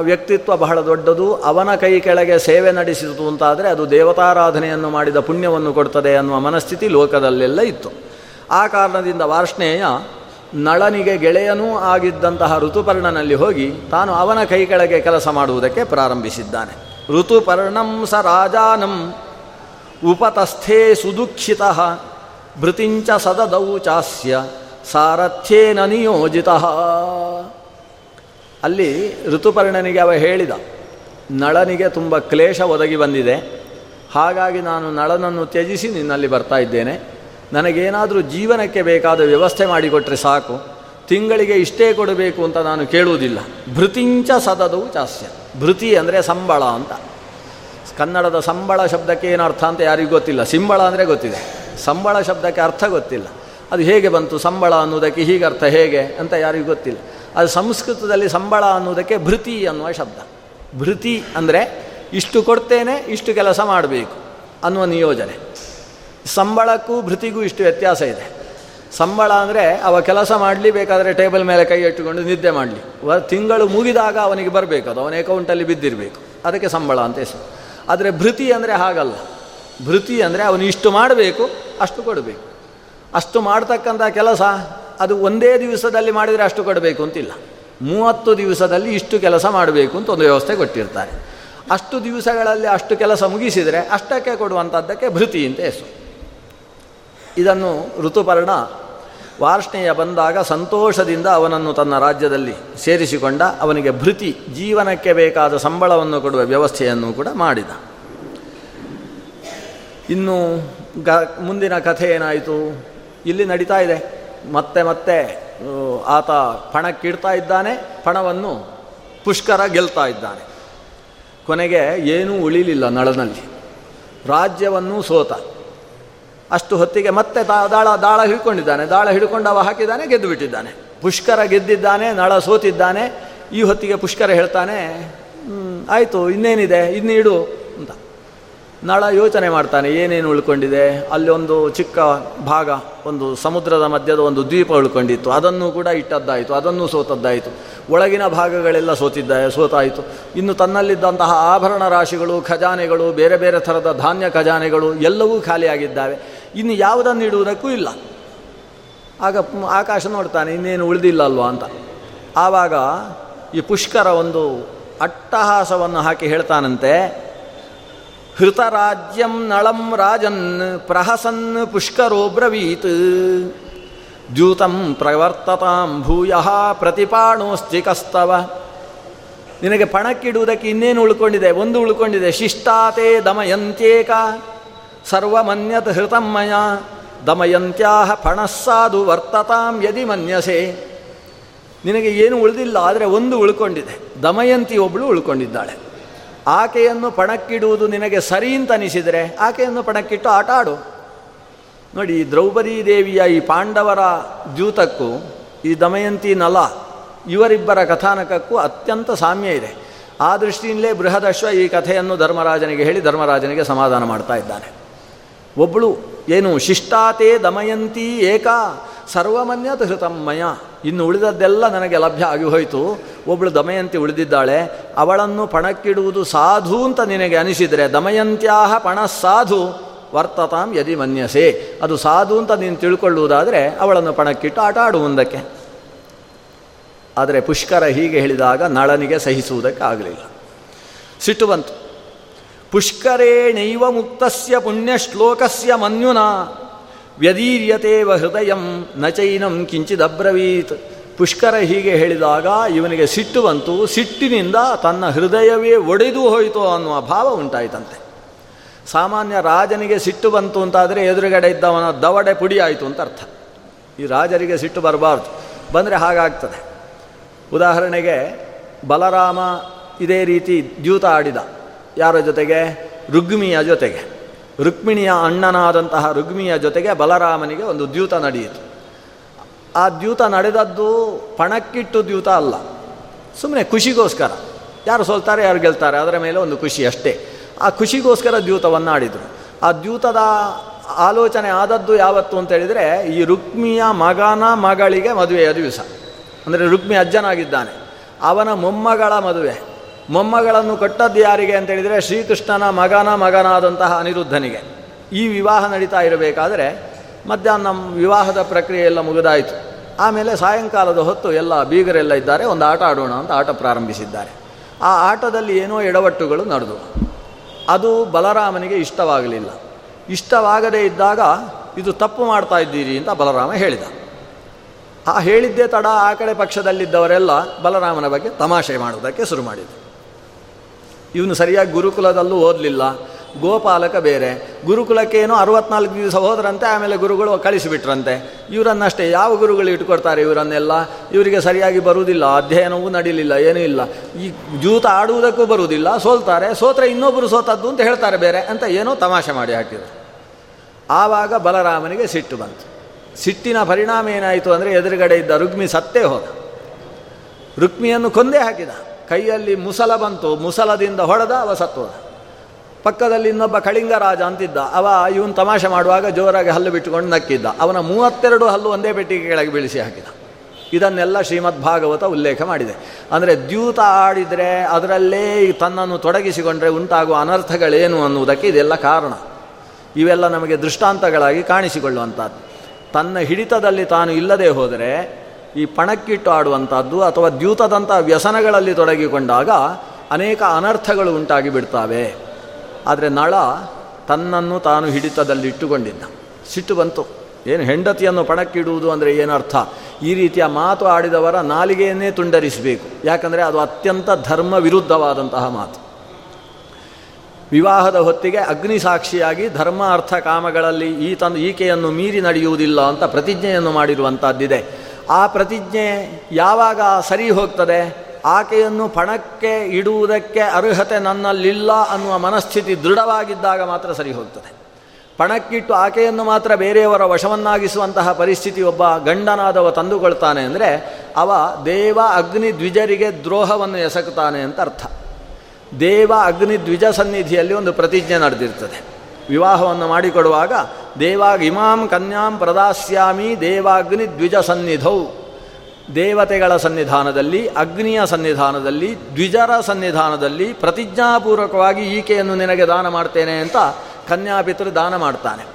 ವ್ಯಕ್ತಿತ್ವ ಬಹಳ ದೊಡ್ಡದು. ಅವನ ಕೈ ಕೆಳಗೆ ಸೇವೆ ನಡೆಸಿತು ಅಂತಾದರೆ ಅದು ದೇವತಾರಾಧನೆಯನ್ನು ಮಾಡಿದ ಪುಣ್ಯವನ್ನು ಕೊಡ್ತದೆ ಅನ್ನುವ ಮನಸ್ಥಿತಿ ಲೋಕದಲ್ಲೆಲ್ಲ ಇತ್ತು. ಆ ಕಾರಣದಿಂದ ವಾರ್ಷ್ಣೇಯ ನಳನಿಗೆ ಗೆಳೆಯನೂ ಆಗಿದ್ದಂತಹ ಋತುಪರ್ಣನಲ್ಲಿ ಹೋಗಿ ತಾನು ಅವನ ಕೈ ಕೆಳಗೆ ಕೆಲಸ ಮಾಡುವುದಕ್ಕೆ ಪ್ರಾರಂಭಿಸಿದ್ದಾನೆ. ಋತುಪರ್ಣಂ ಸ ರಾಜಾನಂ ಉಪತಸ್ಥೇ ಸುದುಃಖಿತ ಭೃತಿಂಚ ಸದದೌ ಚಾಸ್ಯ ಸಾರಥ್ಯೇನ ನಿಯೋಜಿತ. ಅಲ್ಲಿ ಋತುಪರ್ಣನಿಗೆ ಅವ ಹೇಳಿದ, ನಳನಿಗೆ ತುಂಬ ಕ್ಲೇಶ ಒದಗಿ ಬಂದಿದೆ, ಹಾಗಾಗಿ ನಾನು ನಳನನ್ನು ತ್ಯಜಿಸಿ ನಿನ್ನಲ್ಲಿ ಬರ್ತಾ ಇದ್ದೇನೆ. ನನಗೇನಾದರೂ ಜೀವನಕ್ಕೆ ಬೇಕಾದ ವ್ಯವಸ್ಥೆ ಮಾಡಿಕೊಟ್ರೆ ಸಾಕು, ತಿಂಗಳಿಗೆ ಇಷ್ಟೇ ಕೊಡಬೇಕು ಅಂತ ನಾನು ಕೇಳುವುದಿಲ್ಲ. ಭೃತಿಂಚ ಸದದವು ಚಾಸ್ಯ. ಭೃತಿ ಅಂದರೆ ಸಂಬಳ ಅಂತ. ಕನ್ನಡದ ಸಂಬಳ ಶಬ್ದಕ್ಕೆ ಏನು ಅರ್ಥ ಅಂತ ಯಾರಿಗೂ ಗೊತ್ತಿಲ್ಲ. ಸಿಂಬಳ ಅಂದರೆ ಗೊತ್ತಿದೆ. ಸಂಬಳ ಶಬ್ದಕ್ಕೆ ಅರ್ಥ ಗೊತ್ತಿಲ್ಲ. ಅದು ಹೇಗೆ ಬಂತು? ಸಂಬಳ ಅನ್ನೋದಕ್ಕೆ ಹೀಗೆ ಅರ್ಥ ಹೇಗೆ ಅಂತ ಯಾರಿಗೂ ಗೊತ್ತಿಲ್ಲ. ಅದು ಸಂಸ್ಕೃತದಲ್ಲಿ ಸಂಬಳ ಅನ್ನೋದಕ್ಕೆ ಭೃತಿ ಅನ್ನುವ ಶಬ್ದ. ಭೃತಿ ಅಂದರೆ ಇಷ್ಟು ಕೊಡ್ತೇನೆ, ಇಷ್ಟು ಕೆಲಸ ಮಾಡಬೇಕು ಅನ್ನುವ ನಿಯೋಜನೆ. ಸಂಬಳಕ್ಕೂ ಭೃತಿಗೂ ಇಷ್ಟು ವ್ಯತ್ಯಾಸ ಇದೆ. ಸಂಬಳ ಅಂದರೆ ಅವ ಕೆಲಸ ಮಾಡಲಿ, ಬೇಕಾದರೆ ಟೇಬಲ್ ಮೇಲೆ ಕೈ ಇಟ್ಟುಕೊಂಡು ನಿದ್ದೆ ಮಾಡಲಿ. ತಿಂಗಳು ಮುಗಿದಾಗ ಅವನಿಗೆ ಬರಬೇಕು ಅದು ಅವನ ಅಕೌಂಟಲ್ಲಿ ಬಿದ್ದಿರಬೇಕು. ಅದಕ್ಕೆ ಸಂಬಳ ಅಂತ ಹೆಸರು. ಆದರೆ ಭೃತಿ ಅಂದರೆ ಹಾಗಲ್ಲ. ಭೃತಿ ಅಂದರೆ ಅವನು ಇಷ್ಟು ಮಾಡಬೇಕು, ಅಷ್ಟು ಕೊಡಬೇಕು. ಅಷ್ಟು ಮಾಡ್ತಕ್ಕಂಥ ಕೆಲಸ ಅದು ಒಂದೇ ದಿವಸದಲ್ಲಿ ಮಾಡಿದರೆ ಅಷ್ಟು ಕೊಡಬೇಕು ಅಂತಿಲ್ಲ. ಮೂವತ್ತು ದಿವಸದಲ್ಲಿ ಇಷ್ಟು ಕೆಲಸ ಮಾಡಬೇಕು ಅಂತ ಒಂದು ವ್ಯವಸ್ಥೆ ಕೊಟ್ಟಿರ್ತಾರೆ. ಅಷ್ಟು ದಿವಸಗಳಲ್ಲಿ ಅಷ್ಟು ಕೆಲಸ ಮುಗಿಸಿದರೆ ಅಷ್ಟಕ್ಕೆ ಕೊಡುವಂಥದ್ದಕ್ಕೆ ಭೃತಿ ಅಂತ ಹೆಸರು. ಇದನ್ನು ಋತುಪರ್ಣ ವಾರ್ಷ್ಣೆಯ ಬಂದಾಗ ಸಂತೋಷದಿಂದ ಅವನನ್ನು ತನ್ನ ರಾಜ್ಯದಲ್ಲಿ ಸೇರಿಸಿಕೊಂಡ ಅವನಿಗೆ ಭೃತಿ ಜೀವನಕ್ಕೆ ಬೇಕಾದ ಸಂಬಳವನ್ನು ಕೊಡುವ ವ್ಯವಸ್ಥೆಯನ್ನು ಕೂಡ ಮಾಡಿದ. ಇನ್ನು ಗ, ಮುಂದಿನ ಕಥೆ ಏನಾಯಿತು? ಇಲ್ಲಿ ನಡೀತಾ ಇದೆ. ಮತ್ತೆ ಮತ್ತೆ ಆತ ಪಣಕ್ಕಿಡ್ತಾ ಇದ್ದಾನೆ, ಪಣವನ್ನು ಪುಷ್ಕರ ಗೆಲ್ತಾ ಇದ್ದಾನೆ. ಕೊನೆಗೆ ಏನೂ ಉಳಿಲಿಲ್ಲ ನಳನಲ್ಲಿ. ರಾಜ್ಯವನ್ನು ಸೋತ. ಅಷ್ಟು ಹೊತ್ತಿಗೆ ಮತ್ತೆ ದಾಳ ದಾಳ ಹಿಡ್ಕೊಂಡಿದ್ದಾನೆ. ದಾಳ ಹಿಡ್ಕೊಂಡು ಅವ ಹಾಕಿದ್ದಾನೆ ಗೆದ್ದು ಬಿಟ್ಟಿದ್ದಾನೆ ಪುಷ್ಕರ ಗೆದ್ದಿದ್ದಾನೆ, ನಳ ಸೋತಿದ್ದಾನೆ. ಈ ಹೊತ್ತಿಗೆ ಪುಷ್ಕರ ಹೇಳ್ತಾನೆ ಆಯಿತು, ಇನ್ನೇನಿದೆ? ಇನ್ನಿಡು ಅಂತ. ನಳ ಯೋಚನೆ ಮಾಡ್ತಾನೆ, ಏನೇನು ಉಳ್ಕೊಂಡಿದೆ? ಅಲ್ಲಿ ಒಂದು ಚಿಕ್ಕ ಭಾಗ, ಒಂದು ಸಮುದ್ರದ ಮಧ್ಯದ ಒಂದು ದ್ವೀಪ ಉಳ್ಕೊಂಡಿತ್ತು. ಅದನ್ನು ಕೂಡ ಇಟ್ಟದ್ದಾಯಿತು, ಅದನ್ನು ಸೋತದ್ದಾಯಿತು. ಒಳಗಿನ ಭಾಗಗಳೆಲ್ಲ ಸೋತಿದ್ದ, ಸೋತಾಯಿತು. ಇನ್ನು ತನ್ನಲ್ಲಿದ್ದಂತಹ ಆಭರಣ ರಾಶಿಗಳು, ಖಜಾನೆಗಳು, ಬೇರೆ ಬೇರೆ ಥರದ ಧಾನ್ಯ ಖಜಾನೆಗಳು ಎಲ್ಲವೂ ಖಾಲಿಯಾಗಿದ್ದಾವೆ. ಇನ್ನು ಯಾವುದನ್ನು ಇಡುವುದಕ್ಕೂ ಇಲ್ಲ. ಆಗ ಆಕಾಶ ನೋಡ್ತಾನೆ, ಇನ್ನೇನು ಉಳಿದಿಲ್ಲ ಅಲ್ವಾ ಅಂತ. ಆವಾಗ ಈ ಪುಷ್ಕರ ಒಂದು ಅಟ್ಟಹಾಸವನ್ನು ಹಾಕಿ ಹೇಳ್ತಾನಂತೆ, ಹೃತರಾಜ್ಯಂ ನಳಂ ರಾಜನ್ ಪ್ರಹಸನ್ ಪುಷ್ಕರೋ ಬ್ರವೀತ್. ದ್ಯೂತಂ ಪ್ರವರ್ತತಾಂ ಭೂಯ ಪ್ರತಿಪಾಣೋಸ್ತಿ ಕಸ್ತವ. ನಿನಗೆ ಪಣಕ್ಕಿಡುವುದಕ್ಕೆ ಇನ್ನೇನು ಉಳ್ಕೊಂಡಿದೆ? ಒಂದು ಉಳ್ಕೊಂಡಿದೆ, ಶಿಷ್ಟಾತೆ ದಮಯಂತ್ಯೇಕ. ಸರ್ವಮನ್ಯತ್ ಹೃತಮ್ಮಯ ದಮಯಂತ್ಯಾಹ ಫಣಸ್ಸಾದು ವರ್ತತಾಂ ಯದಿ ಮನ್ಯಸೆ. ನಿನಗೆ ಏನು ಉಳಿದಿಲ್ಲ, ಆದರೆ ಒಂದು ಉಳ್ಕೊಂಡಿದೆ. ದಮಯಂತಿ ಒಬ್ಬಳು ಉಳ್ಕೊಂಡಿದ್ದಾಳೆ. ಆಕೆಯನ್ನು ಪಣಕ್ಕಿಡುವುದು ನಿನಗೆ ಸರಿ ಅಂತ ಅನಿಸಿದರೆ ಆಕೆಯನ್ನು ಪಣಕ್ಕಿಟ್ಟು ಆಟ ಆಡು. ನೋಡಿ ದ್ರೌಪದಿ ದೇವಿಯ ಈ ಪಾಂಡವರ ದ್ಯೂತಕ್ಕೂ, ಈ ದಮಯಂತಿ ನಲ, ಇವರಿಬ್ಬರ ಕಥಾನಕಕ್ಕೂ ಅತ್ಯಂತ ಸಾಮ್ಯ ಇದೆ. ಆ ದೃಷ್ಟಿಯಿಂದಲೇ ಬೃಹದಶ್ವ ಈ ಕಥೆಯನ್ನು ಧರ್ಮರಾಜನಿಗೆ ಹೇಳಿ, ಧರ್ಮರಾಜನಿಗೆ ಸಮಾಧಾನ ಮಾಡ್ತಾ ಇದ್ದಾನೆ. ಒಬ್ಬಳು ಏನು, ಶಿಷ್ಟಾತೆ ದಮಯಂತಿ ಏಕಾ ಸರ್ವಮನ್ಯತ ಹೃತಮ್ಮಯ ಇನ್ನು ಉಳಿದದ್ದೆಲ್ಲ ನನಗೆ ಲಭ್ಯ ಆಗಿ ಹೋಯಿತು. ಒಬ್ಬಳು ದಮಯಂತಿ ಉಳಿದಿದ್ದಾಳೆ. ಅವಳನ್ನು ಪಣಕ್ಕಿಡುವುದು ಸಾಧು ಅಂತ ನಿನಗೆ ಅನಿಸಿದರೆ ದಮಯಂತ್ಯಾಹ ಪಣ ಸಾಧು. ವರ್ತತಾಂ ಯದಿ ಮನ್ಯಸೆ. ಅದು ಸಾಧು ಅಂತ ನೀನು ತಿಳ್ಕೊಳ್ಳುವುದಾದರೆ ಅವಳನ್ನು ಪಣಕ್ಕಿಟ್ಟು ಆಟ ಆಡುವುದಕ್ಕೆ. ಆದರೆ ಪುಷ್ಕರ ಹೀಗೆ ಹೇಳಿದಾಗ ನಳನಿಗೆ ಸಹಿಸುವುದಕ್ಕೆ ಆಗಲಿಲ್ಲ. ಸಿಟ್ಟು ಬಂತು. ಪುಷ್ಕರೇಣೈವ ಮುಕ್ತಸ್ಯ ಪುಣ್ಯಶ್ಲೋಕಸ್ಯ ಮನ್ಯುನ ವ್ಯದೀರ್ಯತೇವ ಹೃದಯಂ ನಚೈನಂ ಕಿಂಚಿದಬ್ರವೀತ್ ಪುಷ್ಕರ ಹೀಗೆ ಹೇಳಿದಾಗ ಇವನಿಗೆ ಸಿಟ್ಟು ಬಂತು, ಸಿಟ್ಟಿನಿಂದ ತನ್ನ ಹೃದಯವೇ ಒಡೆದು ಹೋಯಿತು ಅನ್ನುವ ಭಾವ ಉಂಟಾಯಿತಂತೆ. ಸಾಮಾನ್ಯ ರಾಜನಿಗೆ ಸಿಟ್ಟು ಬಂತು ಅಂತಾದರೆ ಎದುರುಗಡೆ ಇದ್ದವನ ದವಡೆ ಪುಡಿ ಆಯಿತು ಅಂತ ಅರ್ಥ. ಈ ರಾಜರಿಗೆ ಸಿಟ್ಟು ಬರಬಾರ್ದು, ಬಂದರೆ ಹಾಗಾಗ್ತದೆ. ಉದಾಹರಣೆಗೆ ಬಲರಾಮ ಇದೇ ರೀತಿ ದ್ಯೂತ ಆಡಿದ. ಯಾರ ಜೊತೆಗೆ? ರುಗ್ಮಿಯ ಜೊತೆಗೆ. ರುಕ್ಮಿಣಿಯ ಅಣ್ಣನಾದಂತಹ ರುಗ್ಮಿಯ ಜೊತೆಗೆ ಬಲರಾಮನಿಗೆ ಒಂದು ದ್ಯೂತ ನಡೆಯಿತು. ಆ ದ್ಯೂತ ನಡೆದದ್ದು ಪಣಕ್ಕಿಟ್ಟು ದ್ಯೂತ ಅಲ್ಲ. ಸುಮ್ಮನೆ ಖುಷಿಗೋಸ್ಕರ. ಯಾರು ಸೋಲ್ತಾರೆ, ಯಾರು ಗೆಲ್ತಾರೆ, ಅದರ ಮೇಲೆ ಒಂದು ಖುಷಿ ಅಷ್ಟೇ. ಆ ಖುಷಿಗೋಸ್ಕರ ದ್ಯೂತವನ್ನು ಆಡಿದರು. ಆ ದ್ಯೂತದ ಆಲೋಚನೆ ಆದದ್ದು ಯಾವತ್ತು ಅಂತ ಹೇಳಿದರೆ, ಈ ರುಕ್ಮಿಯ ಮಗನ ಮಗಳಿಗೆ ಮದುವೆಯ ದಿವಸ. ಅಂದರೆ ರುಕ್ಮಿ ಅಜ್ಜನಾಗಿದ್ದಾನೆ. ಅವನ ಮೊಮ್ಮಗಳ ಮದುವೆ. ಮೊಮ್ಮಗಳನ್ನು ಕೊಟ್ಟದ್ದು ಯಾರಿಗೆ ಅಂತ ಹೇಳಿದರೆ ಶ್ರೀಕೃಷ್ಣನ ಮಗನ ಮಗನಾದಂತಹ ಅನಿರುದ್ಧನಿಗೆ. ಈ ವಿವಾಹ ನಡೀತಾ ಇರಬೇಕಾದರೆ ಮಧ್ಯಾಹ್ನ ವಿವಾಹದ ಪ್ರಕ್ರಿಯೆ ಎಲ್ಲ ಮುಗಿದಾಯಿತು. ಆಮೇಲೆ ಸಾಯಂಕಾಲದ ಹೊತ್ತು ಎಲ್ಲ ಬೀಗರೆಲ್ಲ ಇದ್ದಾರೆ, ಒಂದು ಆಟ ಆಡೋಣ ಅಂತ ಆಟ ಪ್ರಾರಂಭಿಸಿದ್ದಾರೆ. ಆ ಆಟದಲ್ಲಿ ಏನೋ ಎಡವಟ್ಟುಗಳು ನಡೆದು. ಅದು ಬಲರಾಮನಿಗೆ ಇಷ್ಟವಾಗಲಿಲ್ಲ. ಇಷ್ಟವಾಗದೇ ಇದ್ದಾಗ, ಇದು ತಪ್ಪು ಮಾಡ್ತಾ ಇದ್ದೀರಿ ಅಂತ ಬಲರಾಮ ಹೇಳಿದ. ಆ ಹೇಳಿದ್ದೇ ತಡ ಆ ಕಡೆ ಪಕ್ಷದಲ್ಲಿದ್ದವರೆಲ್ಲ ಬಲರಾಮನ ಬಗ್ಗೆ ತಮಾಷೆ ಮಾಡುವುದಕ್ಕೆ ಶುರು ಮಾಡಿದರು. ಇವನು ಸರಿಯಾಗಿ ಗುರುಕುಲದಲ್ಲೂ ಓದಲಿಲ್ಲ. ಗೋಪಾಲಕ ಬೇರೆ. ಗುರುಕುಲಕ್ಕೆ ಏನೋ ಅರವತ್ನಾಲ್ಕು ದಿವಸ ಹೋದ್ರಂತೆ, ಆಮೇಲೆ ಗುರುಗಳು ಕಳಿಸಿಬಿಟ್ರಂತೆ. ಇವರನ್ನಷ್ಟೇ ಯಾವ ಗುರುಗಳು ಇಟ್ಕೊಡ್ತಾರೆ ಇವರನ್ನೆಲ್ಲ? ಇವರಿಗೆ ಸರಿಯಾಗಿ ಬರುವುದಿಲ್ಲ. ಅಧ್ಯಯನವೂ ನಡೀಲಿಲ್ಲ, ಏನೂ ಇಲ್ಲ. ಈ ಜೂತ ಆಡುವುದಕ್ಕೂ ಬರುವುದಿಲ್ಲ. ಸೋಲ್ತಾರೆ. ಸೋತ್ರೆ ಇನ್ನೊಬ್ಬರು ಸೋತದ್ದು ಅಂತ ಹೇಳ್ತಾರೆ ಬೇರೆ. ಅಂತ ಏನೋ ತಮಾಷೆ ಮಾಡಿ ಹಾಕಿದರು. ಆವಾಗ ಬಲರಾಮನಿಗೆ ಸಿಟ್ಟು ಬಂತು. ಸಿಟ್ಟಿನ ಪರಿಣಾಮ ಏನಾಯಿತು ಅಂದರೆ ಎದುರುಗಡೆ ಇದ್ದ ರುಕ್ಮಿ ಸತ್ತೇ ಹೋದ. ರುಕ್ಮಿಯನ್ನು ಕೊಂದೇ ಹಾಕಿದ. ಕೈಯಲ್ಲಿ ಮುಸಲ ಬಂತು, ಮುಸಲದಿಂದ ಹೊಡೆದ ಅವ ಸತ್ತೋದ. ಪಕ್ಕದಲ್ಲಿ ಇನ್ನೊಬ್ಬ ಕಳಿಂಗ ರಾಜ ಅಂತಿದ್ದ, ಅವ ಇವನು ತಮಾಷೆ ಮಾಡುವಾಗ ಜೋರಾಗಿ ಹಲ್ಲು ಬಿಟ್ಟುಕೊಂಡು ನಕ್ಕಿದ್ದ. ಅವನ ಮೂವತ್ತೆರಡು ಹಲ್ಲು ಒಂದೇ ಪೆಟ್ಟಿಗೆ ಕೆಳಗೆ ಬೀಳಿಸಿ ಹಾಕಿದ. ಇದನ್ನೆಲ್ಲ ಶ್ರೀಮದ್ ಭಾಗವತ ಉಲ್ಲೇಖ ಮಾಡಿದೆ. ಅಂದರೆ ದ್ಯೂತ ಆಡಿದರೆ ಅದರಲ್ಲೇ ತನ್ನನ್ನು ತೊಡಗಿಸಿಕೊಂಡ್ರೆ ಉಂಟಾಗುವ ಅನರ್ಥಗಳೇನು ಅನ್ನುವುದಕ್ಕೆ ಇದೆಲ್ಲ ಕಾರಣ. ಇವೆಲ್ಲ ನಮಗೆ ದೃಷ್ಟಾಂತಗಳಾಗಿ ಕಾಣಿಸಿಕೊಳ್ಳುವಂಥದ್ದು. ತನ್ನ ಹಿಡಿತದಲ್ಲಿ ತಾನು ಇಲ್ಲದೆ ಹೋದರೆ ಈ ಪಣಕ್ಕಿಟ್ಟು ಆಡುವಂಥದ್ದು ಅಥವಾ ದ್ಯೂತದಂಥ ವ್ಯಸನಗಳಲ್ಲಿ ತೊಡಗಿಕೊಂಡಾಗ ಅನೇಕ ಅನರ್ಥಗಳು ಉಂಟಾಗಿ ಬಿಡ್ತಾವೆ. ಆದರೆ ನಳ ತನ್ನನ್ನು ತಾನು ಹಿಡಿತದಲ್ಲಿ ಇಟ್ಟುಕೊಂಡಿದ್ದ. ಸಿಟ್ಟು ಬಂತು. ಏನು ಹೆಂಡತಿಯನ್ನು ಪಣಕ್ಕಿಡುವುದು ಅಂದರೆ ಏನರ್ಥ? ಈ ರೀತಿಯ ಮಾತು ಆಡಿದವರ ನಾಲಿಗೆಯನ್ನೇ ತುಂಡರಿಸಬೇಕು. ಯಾಕಂದರೆ ಅದು ಅತ್ಯಂತ ಧರ್ಮ ವಿರುದ್ಧವಾದಂತಹ ಮಾತು. ವಿವಾಹದ ಹೊತ್ತಿಗೆ ಅಗ್ನಿ ಸಾಕ್ಷಿಯಾಗಿ ಧರ್ಮ ಅರ್ಥ ಕಾಮಗಳಲ್ಲಿ ಈತನ ಈಕೆಯನ್ನು ಮೀರಿ ನಡೆಯುವುದಿಲ್ಲ ಅಂತ ಪ್ರತಿಜ್ಞೆಯನ್ನು ಮಾಡಿರುವಂಥದ್ದಿದೆ ಆ ಪ್ರತಿಜ್ಞೆ ಯಾವಾಗ ಸರಿ ಹೋಗ್ತದೆ? ಆಕೆಯನ್ನು ಪಣಕ್ಕೆ ಇಡುವುದಕ್ಕೆ ಅರ್ಹತೆ ನನ್ನಲ್ಲಿಲ್ಲ ಅನ್ನುವ ಮನಸ್ಥಿತಿ ದೃಢವಾಗಿದ್ದಾಗ ಮಾತ್ರ ಸರಿ ಹೋಗ್ತದೆ. ಪಣಕ್ಕಿಟ್ಟು ಆಕೆಯನ್ನು ಮಾತ್ರ ಬೇರೆಯವರ ವಶವನ್ನಾಗಿಸುವಂತಹ ಪರಿಸ್ಥಿತಿ ಒಬ್ಬ ಗಂಡನಾದವ ತಂದುಕೊಳ್ತಾನೆ ಅಂದರೆ ಅವ ದೇವ ಅಗ್ನಿ ದ್ವಿಜರಿಗೆ ದ್ರೋಹವನ್ನು ಎಸಗುತ್ತಾನೆ ಅಂತ ಅರ್ಥ. ದೇವ ಅಗ್ನಿ ದ್ವಿಜ ಸನ್ನಿಧಿಯಲ್ಲಿ ಒಂದು ಪ್ರತಿಜ್ಞೆ ನಡೆದಿರ್ತದೆ. ವಿವಾಹವನ್ನು ಮಾಡಿಕೊಡುವಾಗ, ದೇವಾಗ ಇಮಾಂ ಕನ್ಯಾಂ ಪ್ರದಾಸ್ಯಾಮಿ ದೇವಾಗ್ನಿ ದ್ವಿಜ ಸನ್ನಿಧೌ. ದೇವತೆಗಳ ಸನ್ನಿಧಾನದಲ್ಲಿ, ಅಗ್ನಿಯ ಸನ್ನಿಧಾನದಲ್ಲಿ, ದ್ವಿಜರ ಸನ್ನಿಧಾನದಲ್ಲಿ ಪ್ರತಿಜ್ಞಾಪೂರ್ವಕವಾಗಿ ಈಕೆಯನ್ನು ನಿನಗೆ ದಾನ ಮಾಡ್ತೇನೆ ಅಂತ ಕನ್ಯಾಪಿತೃ ದಾನ ಮಾಡ್ತಾನೆ.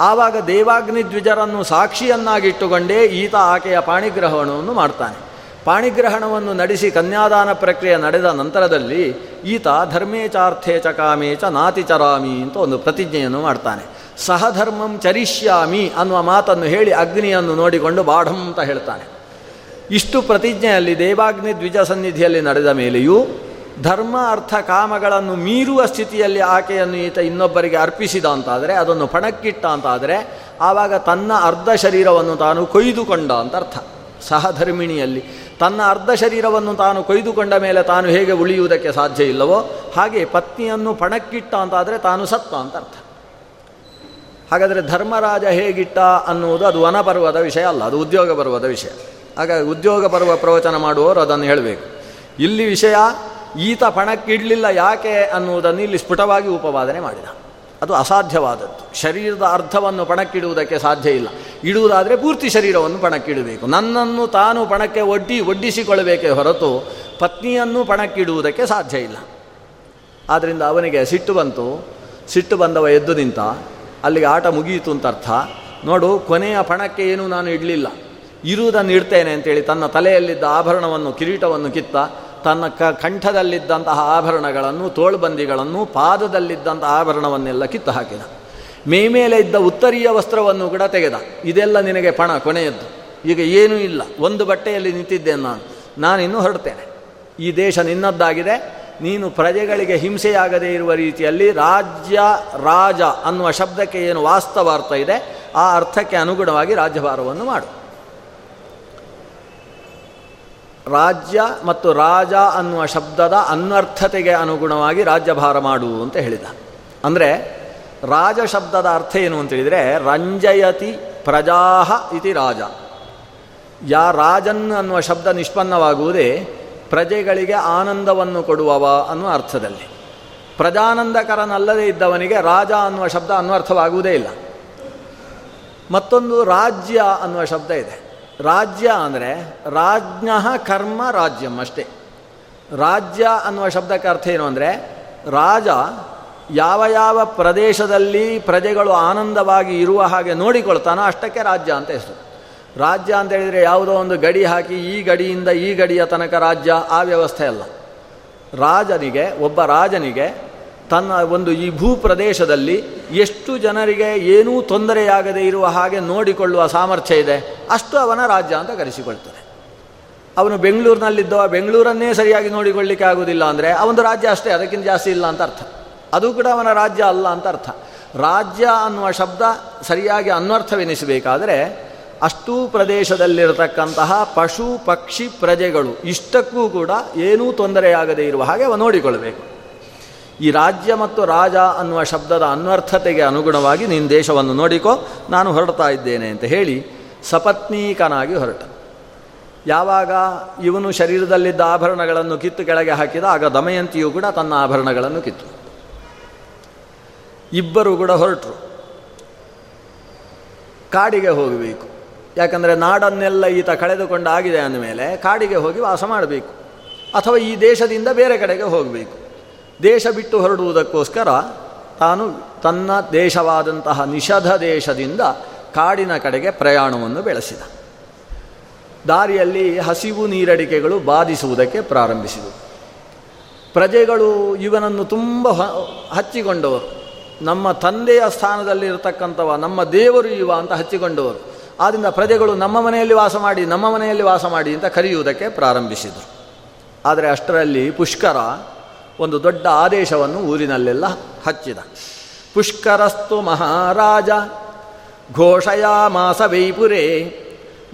ಆವಾಗ ದೇವಾಗ್ನಿ ದ್ವಿಜರನ್ನು ಸಾಕ್ಷಿಯನ್ನಾಗಿಟ್ಟುಕೊಂಡೇ ಈತ ಆಕೆಯ ಪಾಣಿಗ್ರಹಣವನ್ನು ಮಾಡ್ತಾನೆ. ಪಾಣಿಗ್ರಹಣವನ್ನು ನಡೆಸಿ ಕನ್ಯಾದಾನ ಪ್ರಕ್ರಿಯೆ ನಡೆದ ನಂತರದಲ್ಲಿ ಈತ ಧರ್ಮೇಚಾರ್ಥೇ ಚ ಕಾಮೇಚ ನಾತಿ ಚರಾಮಿ ಅಂತ ಒಂದು ಪ್ರತಿಜ್ಞೆಯನ್ನು ಮಾಡ್ತಾನೆ. ಸಹಧರ್ಮಂ ಚರಿಷ್ಯಾಮಿ ಅನ್ನುವ ಮಾತನ್ನು ಹೇಳಿ ಅಗ್ನಿಯನ್ನು ನೋಡಿಕೊಂಡು ಬಾಢಂ ಅಂತ ಹೇಳ್ತಾನೆ. ಇಷ್ಟು ಪ್ರತಿಜ್ಞೆಯಲ್ಲಿ ದೇವಾಗ್ನಿ ದ್ವಿಜ ಸನ್ನಿಧಿಯಲ್ಲಿ ನಡೆದ ಮೇಲೆಯೂ ಧರ್ಮ ಅರ್ಥ ಕಾಮಗಳನ್ನು ಮೀರುವ ಸ್ಥಿತಿಯಲ್ಲಿ ಆಕೆಯನ್ನು ಈತ ಇನ್ನೊಬ್ಬರಿಗೆ ಅರ್ಪಿಸಿದ ಅಂತಾದರೆ ಅದನ್ನು ಪಣಕ್ಕಿಟ್ಟ ಅಂತಾದರೆ ಆವಾಗ ತನ್ನ ಅರ್ಧ ಶರೀರವನ್ನು ತಾನು ಕೊಯ್ದುಕೊಂಡ ಅಂತ ಅರ್ಥ. ಸಹಧರ್ಮಿಣಿಯಲ್ಲಿ ತನ್ನ ಅರ್ಧ ಶರೀರವನ್ನು ತಾನು ಕೊಯ್ದುಕೊಂಡ ಮೇಲೆ ತಾನು ಹೇಗೆ ಉಳಿಯುವುದಕ್ಕೆ ಸಾಧ್ಯ ಇಲ್ಲವೋ ಹಾಗೆ ಪತ್ನಿಯನ್ನು ಪಣಕ್ಕಿಟ್ಟ ಅಂತಾದರೆ ತಾನು ಸತ್ತ ಅಂತ ಅರ್ಥ. ಹಾಗಾದರೆ ಧರ್ಮರಾಜ ಹೇಗಿಟ್ಟ ಅನ್ನುವುದು ಅದು ವನಪರ್ವದ ವಿಷಯ ಅಲ್ಲ, ಅದು ಉದ್ಯೋಗ ಪರ್ವದ ವಿಷಯ. ಹಾಗಾಗಿ ಉದ್ಯೋಗ ಪರ್ವ ಪ್ರವಚನ ಮಾಡುವವರು ಅದನ್ನು ಹೇಳಬೇಕು. ಇಲ್ಲಿ ವಿಷಯ, ಈತ ಪಣಕ್ಕಿಡಲಿಲ್ಲ ಯಾಕೆ ಅನ್ನುವುದನ್ನು ಇಲ್ಲಿ ಸ್ಫುಟವಾಗಿ ಉಪವಾದನೆ ಮಾಡಿದ. ಅದು ಅಸಾಧ್ಯವಾದದ್ದು. ಶರೀರದ ಅರ್ಥವನ್ನು ಪಣಕ್ಕಿಡುವುದಕ್ಕೆ ಸಾಧ್ಯ ಇಲ್ಲ. ಇಡುವುದಾದರೆ ಪೂರ್ತಿ ಶರೀರವನ್ನು ಪಣಕ್ಕಿಡಬೇಕು. ನನ್ನನ್ನು ತಾನು ಪಣಕ್ಕೆ ಒಡ್ಡಿ, ಒಡ್ಡಿಸಿಕೊಳ್ಳಬೇಕೇ ಹೊರತು ಪತ್ನಿಯನ್ನು ಪಣಕ್ಕಿಡುವುದಕ್ಕೆ ಸಾಧ್ಯ ಇಲ್ಲ. ಆದ್ದರಿಂದ ಅವನಿಗೆ ಸಿಟ್ಟು ಬಂತು. ಸಿಟ್ಟು ಬಂದವ ಎದ್ದು ನಿಂತ, ಅಲ್ಲಿಗೆ ಆಟ ಮುಗಿಯಿತು ಅಂತ ಅರ್ಥ ನೋಡು, ಕೊನೆಯ ಪಣಕ್ಕೆ ಏನೂ ನಾನು ಇಡಲಿಲ್ಲ. ಇರುವುದನ್ನು ಇಡ್ತೇನೆ ಅಂತೇಳಿ ತನ್ನ ತಲೆಯಲ್ಲಿದ್ದ ಆಭರಣವನ್ನು, ಕಿರೀಟವನ್ನು ಕಿತ್ತ ತನ್ನ ಕ ಕಂಠದಲ್ಲಿದ್ದಂತಹ ಆಭರಣಗಳನ್ನು, ತೋಳ್ಬಂದಿಗಳನ್ನು ಪಾದದಲ್ಲಿದ್ದಂತಹ ಆಭರಣವನ್ನೆಲ್ಲ ಕಿತ್ತು ಹಾಕಿದ. ಮೇಮೇಲೆ ಇದ್ದ ಉತ್ತರೀಯ ವಸ್ತ್ರವನ್ನು ಕೂಡ ತೆಗೆದ. ಇದೆಲ್ಲ ನಿನಗೆ ಪಣ, ಕೊನೆಯದ್ದು. ಈಗ ಏನೂ ಇಲ್ಲ. ಒಂದು ಬಟ್ಟೆಯಲ್ಲಿ ನಿಂತಿದ್ದೇನೆ ನಾನು. ನಾನಿನ್ನೂ ಹೊರಡ್ತೇನೆ. ಈ ದೇಶ ನಿನ್ನದ್ದಾಗಿದೆ. ನೀನು ಪ್ರಜೆಗಳಿಗೆ ಹಿಂಸೆಯಾಗದೇ ಇರುವ ರೀತಿಯಲ್ಲಿ ರಾಜ್ಯ, ರಾಜ ಅನ್ನುವ ಶಬ್ದಕ್ಕೆ ಏನು ವಾಸ್ತವ ಅರ್ಥ ಇದೆ, ಆ ಅರ್ಥಕ್ಕೆ ಅನುಗುಣವಾಗಿ ರಾಜ್ಯಭಾರವನ್ನು ಮಾಡು. ರಾಜ್ಯ ಮತ್ತು ರಾಜ ಅನ್ನುವ ಶಬ್ದದ ಅನ್ವರ್ಥತೆಗೆ ಅನುಗುಣವಾಗಿ ರಾಜ್ಯಭಾರ ಮಾಡು ಅಂತ ಹೇಳಿದ. ಅಂದರೆ ರಾಜ ಶಬ್ದದ ಅರ್ಥ ಏನು ಅಂತೇಳಿದರೆ ರಂಜಯತಿ ಪ್ರಜಾಹ ಇತಿ ರಾಜ. ಯಾ ರಾಜನ್ ಅನ್ನುವ ಶಬ್ದ ನಿಷ್ಪನ್ನವಾಗುವುದೇ ಪ್ರಜೆಗಳಿಗೆ ಆನಂದವನ್ನು ಕೊಡುವವ ಅನ್ನುವ ಅರ್ಥದಲ್ಲಿ. ಪ್ರಜಾನಂದಕರನಲ್ಲದೇ ಇದ್ದವನಿಗೆ ರಾಜ ಅನ್ನುವ ಶಬ್ದ ಅನ್ವರ್ಥವಾಗುವುದೇ ಇಲ್ಲ. ಮತ್ತೊಂದು ರಾಜ್ಯ ಅನ್ನುವ ಶಬ್ದ ಇದೆ. ರಾಜ್ಯ ಅಂದರೆ ರಾಜ್ಞ ಕರ್ಮ ರಾಜ್ಯಂ ಅಷ್ಟೇ. ರಾಜ್ಯ ಅನ್ನುವ ಶಬ್ದಕ್ಕೆ ಅರ್ಥ ಏನು ಅಂದರೆ ರಾಜ ಯಾವ ಯಾವ ಪ್ರದೇಶದಲ್ಲಿ ಪ್ರಜೆಗಳು ಆನಂದವಾಗಿ ಇರುವ ಹಾಗೆ ನೋಡಿಕೊಳ್ತಾನೋ ಅಷ್ಟಕ್ಕೆ ರಾಜ್ಯ ಅಂತ ಹೆಸರು. ರಾಜ್ಯ ಅಂತ ಹೇಳಿದರೆ ಯಾವುದೋ ಒಂದು ಗಡಿ ಹಾಕಿ ಈ ಗಡಿಯಿಂದ ಈ ಗಡಿಯ ತನಕ ರಾಜ್ಯ ಆ ವ್ಯವಸ್ಥೆ ಅಲ್ಲ. ರಾಜನಿಗೆ, ಒಬ್ಬ ರಾಜನಿಗೆ ತನ್ನ ಒಂದು ಈ ಭೂ ಪ್ರದೇಶದಲ್ಲಿ ಎಷ್ಟು ಜನರಿಗೆ ಏನೂ ತೊಂದರೆಯಾಗದೇ ಇರುವ ಹಾಗೆ ನೋಡಿಕೊಳ್ಳುವ ಸಾಮರ್ಥ್ಯ ಇದೆ, ಅಷ್ಟು ಅವನ ರಾಜ್ಯ ಅಂತ ಕರೆಸಿಕೊಳ್ತದೆ. ಅವನು ಬೆಂಗಳೂರಿನಲ್ಲಿದ್ದವ ಬೆಂಗಳೂರನ್ನೇ ಸರಿಯಾಗಿ ನೋಡಿಕೊಳ್ಳಿಕ್ಕೆ ಆಗುವುದಿಲ್ಲ ಅಂದರೆ ಅವನು ರಾಜ್ಯ ಅಷ್ಟೇ, ಅದಕ್ಕಿಂತ ಜಾಸ್ತಿ ಇಲ್ಲ ಅಂತ ಅರ್ಥ. ಅದು ಕೂಡ ಅವನ ರಾಜ್ಯ ಅಲ್ಲ ಅಂತ ಅರ್ಥ. ರಾಜ್ಯ ಅನ್ನುವ ಶಬ್ದ ಸರಿಯಾಗಿ ಅನ್ವರ್ಥವೆನಿಸಬೇಕಾದರೆ ಅಷ್ಟೂ ಪ್ರದೇಶದಲ್ಲಿರತಕ್ಕಂತಹ ಪಶು ಪಕ್ಷಿ ಪ್ರಜೆಗಳು ಇಷ್ಟಕ್ಕೂ ಕೂಡ ಏನೂ ತೊಂದರೆಯಾಗದೇ ಇರುವ ಹಾಗೆ ಅವ ನೋಡಿಕೊಳ್ಳಬೇಕು. ಈ ರಾಜ್ಯ ಮತ್ತು ರಾಜ ಅನ್ನುವ ಶಬ್ದದ ಅನ್ವರ್ಥತೆಗೆ ಅನುಗುಣವಾಗಿ ನಿನ್ನ ದೇಶವನ್ನು ನೋಡಿಕೋ, ನಾನು ಹೊರಡ್ತಾ ಇದ್ದೇನೆ ಅಂತ ಹೇಳಿ ಸಪತ್ನೀಕನಾಗಿ ಹೊರಟ. ಯಾವಾಗ ಇವನು ಶರೀರದಲ್ಲಿದ್ದ ಆಭರಣಗಳನ್ನು ಕಿತ್ತು ಕೆಳಗೆ ಹಾಕಿದ, ಆಗ ದಮಯಂತಿಯು ಕೂಡ ತನ್ನ ಆಭರಣಗಳನ್ನು ಕಿತ್ತು. ಇಬ್ಬರು ಕೂಡ ಹೊರಟರು. ಕಾಡಿಗೆ ಹೋಗಬೇಕು. ಯಾಕಂದರೆ ನಾಡನ್ನೆಲ್ಲ ಈತ ಕಳೆದುಕೊಂಡಾಗಿದೆ ಅಂದಮೇಲೆ ಕಾಡಿಗೆ ಹೋಗಿ ವಾಸ ಮಾಡಬೇಕು. ಅಥವಾ ಈ ದೇಶದಿಂದ ಬೇರೆ ಕಡೆಗೆ ಹೋಗಬೇಕು. ದೇಶ ಬಿಟ್ಟು ಹೊರಡುವುದಕ್ಕೋಸ್ಕರ ತಾನು ತನ್ನ ದೇಶವಾದಂತಹ ನಿಷಧ ದೇಶದಿಂದ ಕಾಡಿನ ಕಡೆಗೆ ಪ್ರಯಾಣವನ್ನು ಬೆಳೆಸಿದ. ದಾರಿಯಲ್ಲಿ ಹಸಿವು ನೀರಡಿಕೆಗಳು ಬಾಧಿಸುವುದಕ್ಕೆ ಪ್ರಾರಂಭಿಸಿದವು ಪ್ರಜೆಗಳು ಇವನನ್ನು ತುಂಬ ಹಚ್ಚಿಕೊಂಡವರು. ನಮ್ಮ ತಂದೆಯ ಸ್ಥಾನದಲ್ಲಿರತಕ್ಕಂಥವ, ನಮ್ಮ ದೇವರು ಇವ ಅಂತ ಹಚ್ಚಿಕೊಂಡವರು. ಆದ್ದರಿಂದ ಪ್ರಜೆಗಳು ನಮ್ಮ ಮನೆಯಲ್ಲಿ ವಾಸ ಮಾಡಿ, ನಮ್ಮ ಮನೆಯಲ್ಲಿ ವಾಸ ಮಾಡಿ ಅಂತ ಕರೆಯುವುದಕ್ಕೆ ಪ್ರಾರಂಭಿಸಿದರು. ಆದರೆ ಅಷ್ಟರಲ್ಲಿ ಪುಷ್ಕರ ಒಂದು ದೊಡ್ಡ ಆದೇಶವನ್ನು ಊರಿನಲ್ಲೆಲ್ಲ ಹಚ್ಚಿದ. ಪುಷ್ಕರಸ್ತು ಮಹಾರಾಜ ಘೋಷಯ ಮಾಸ ವೈಪುರೇ,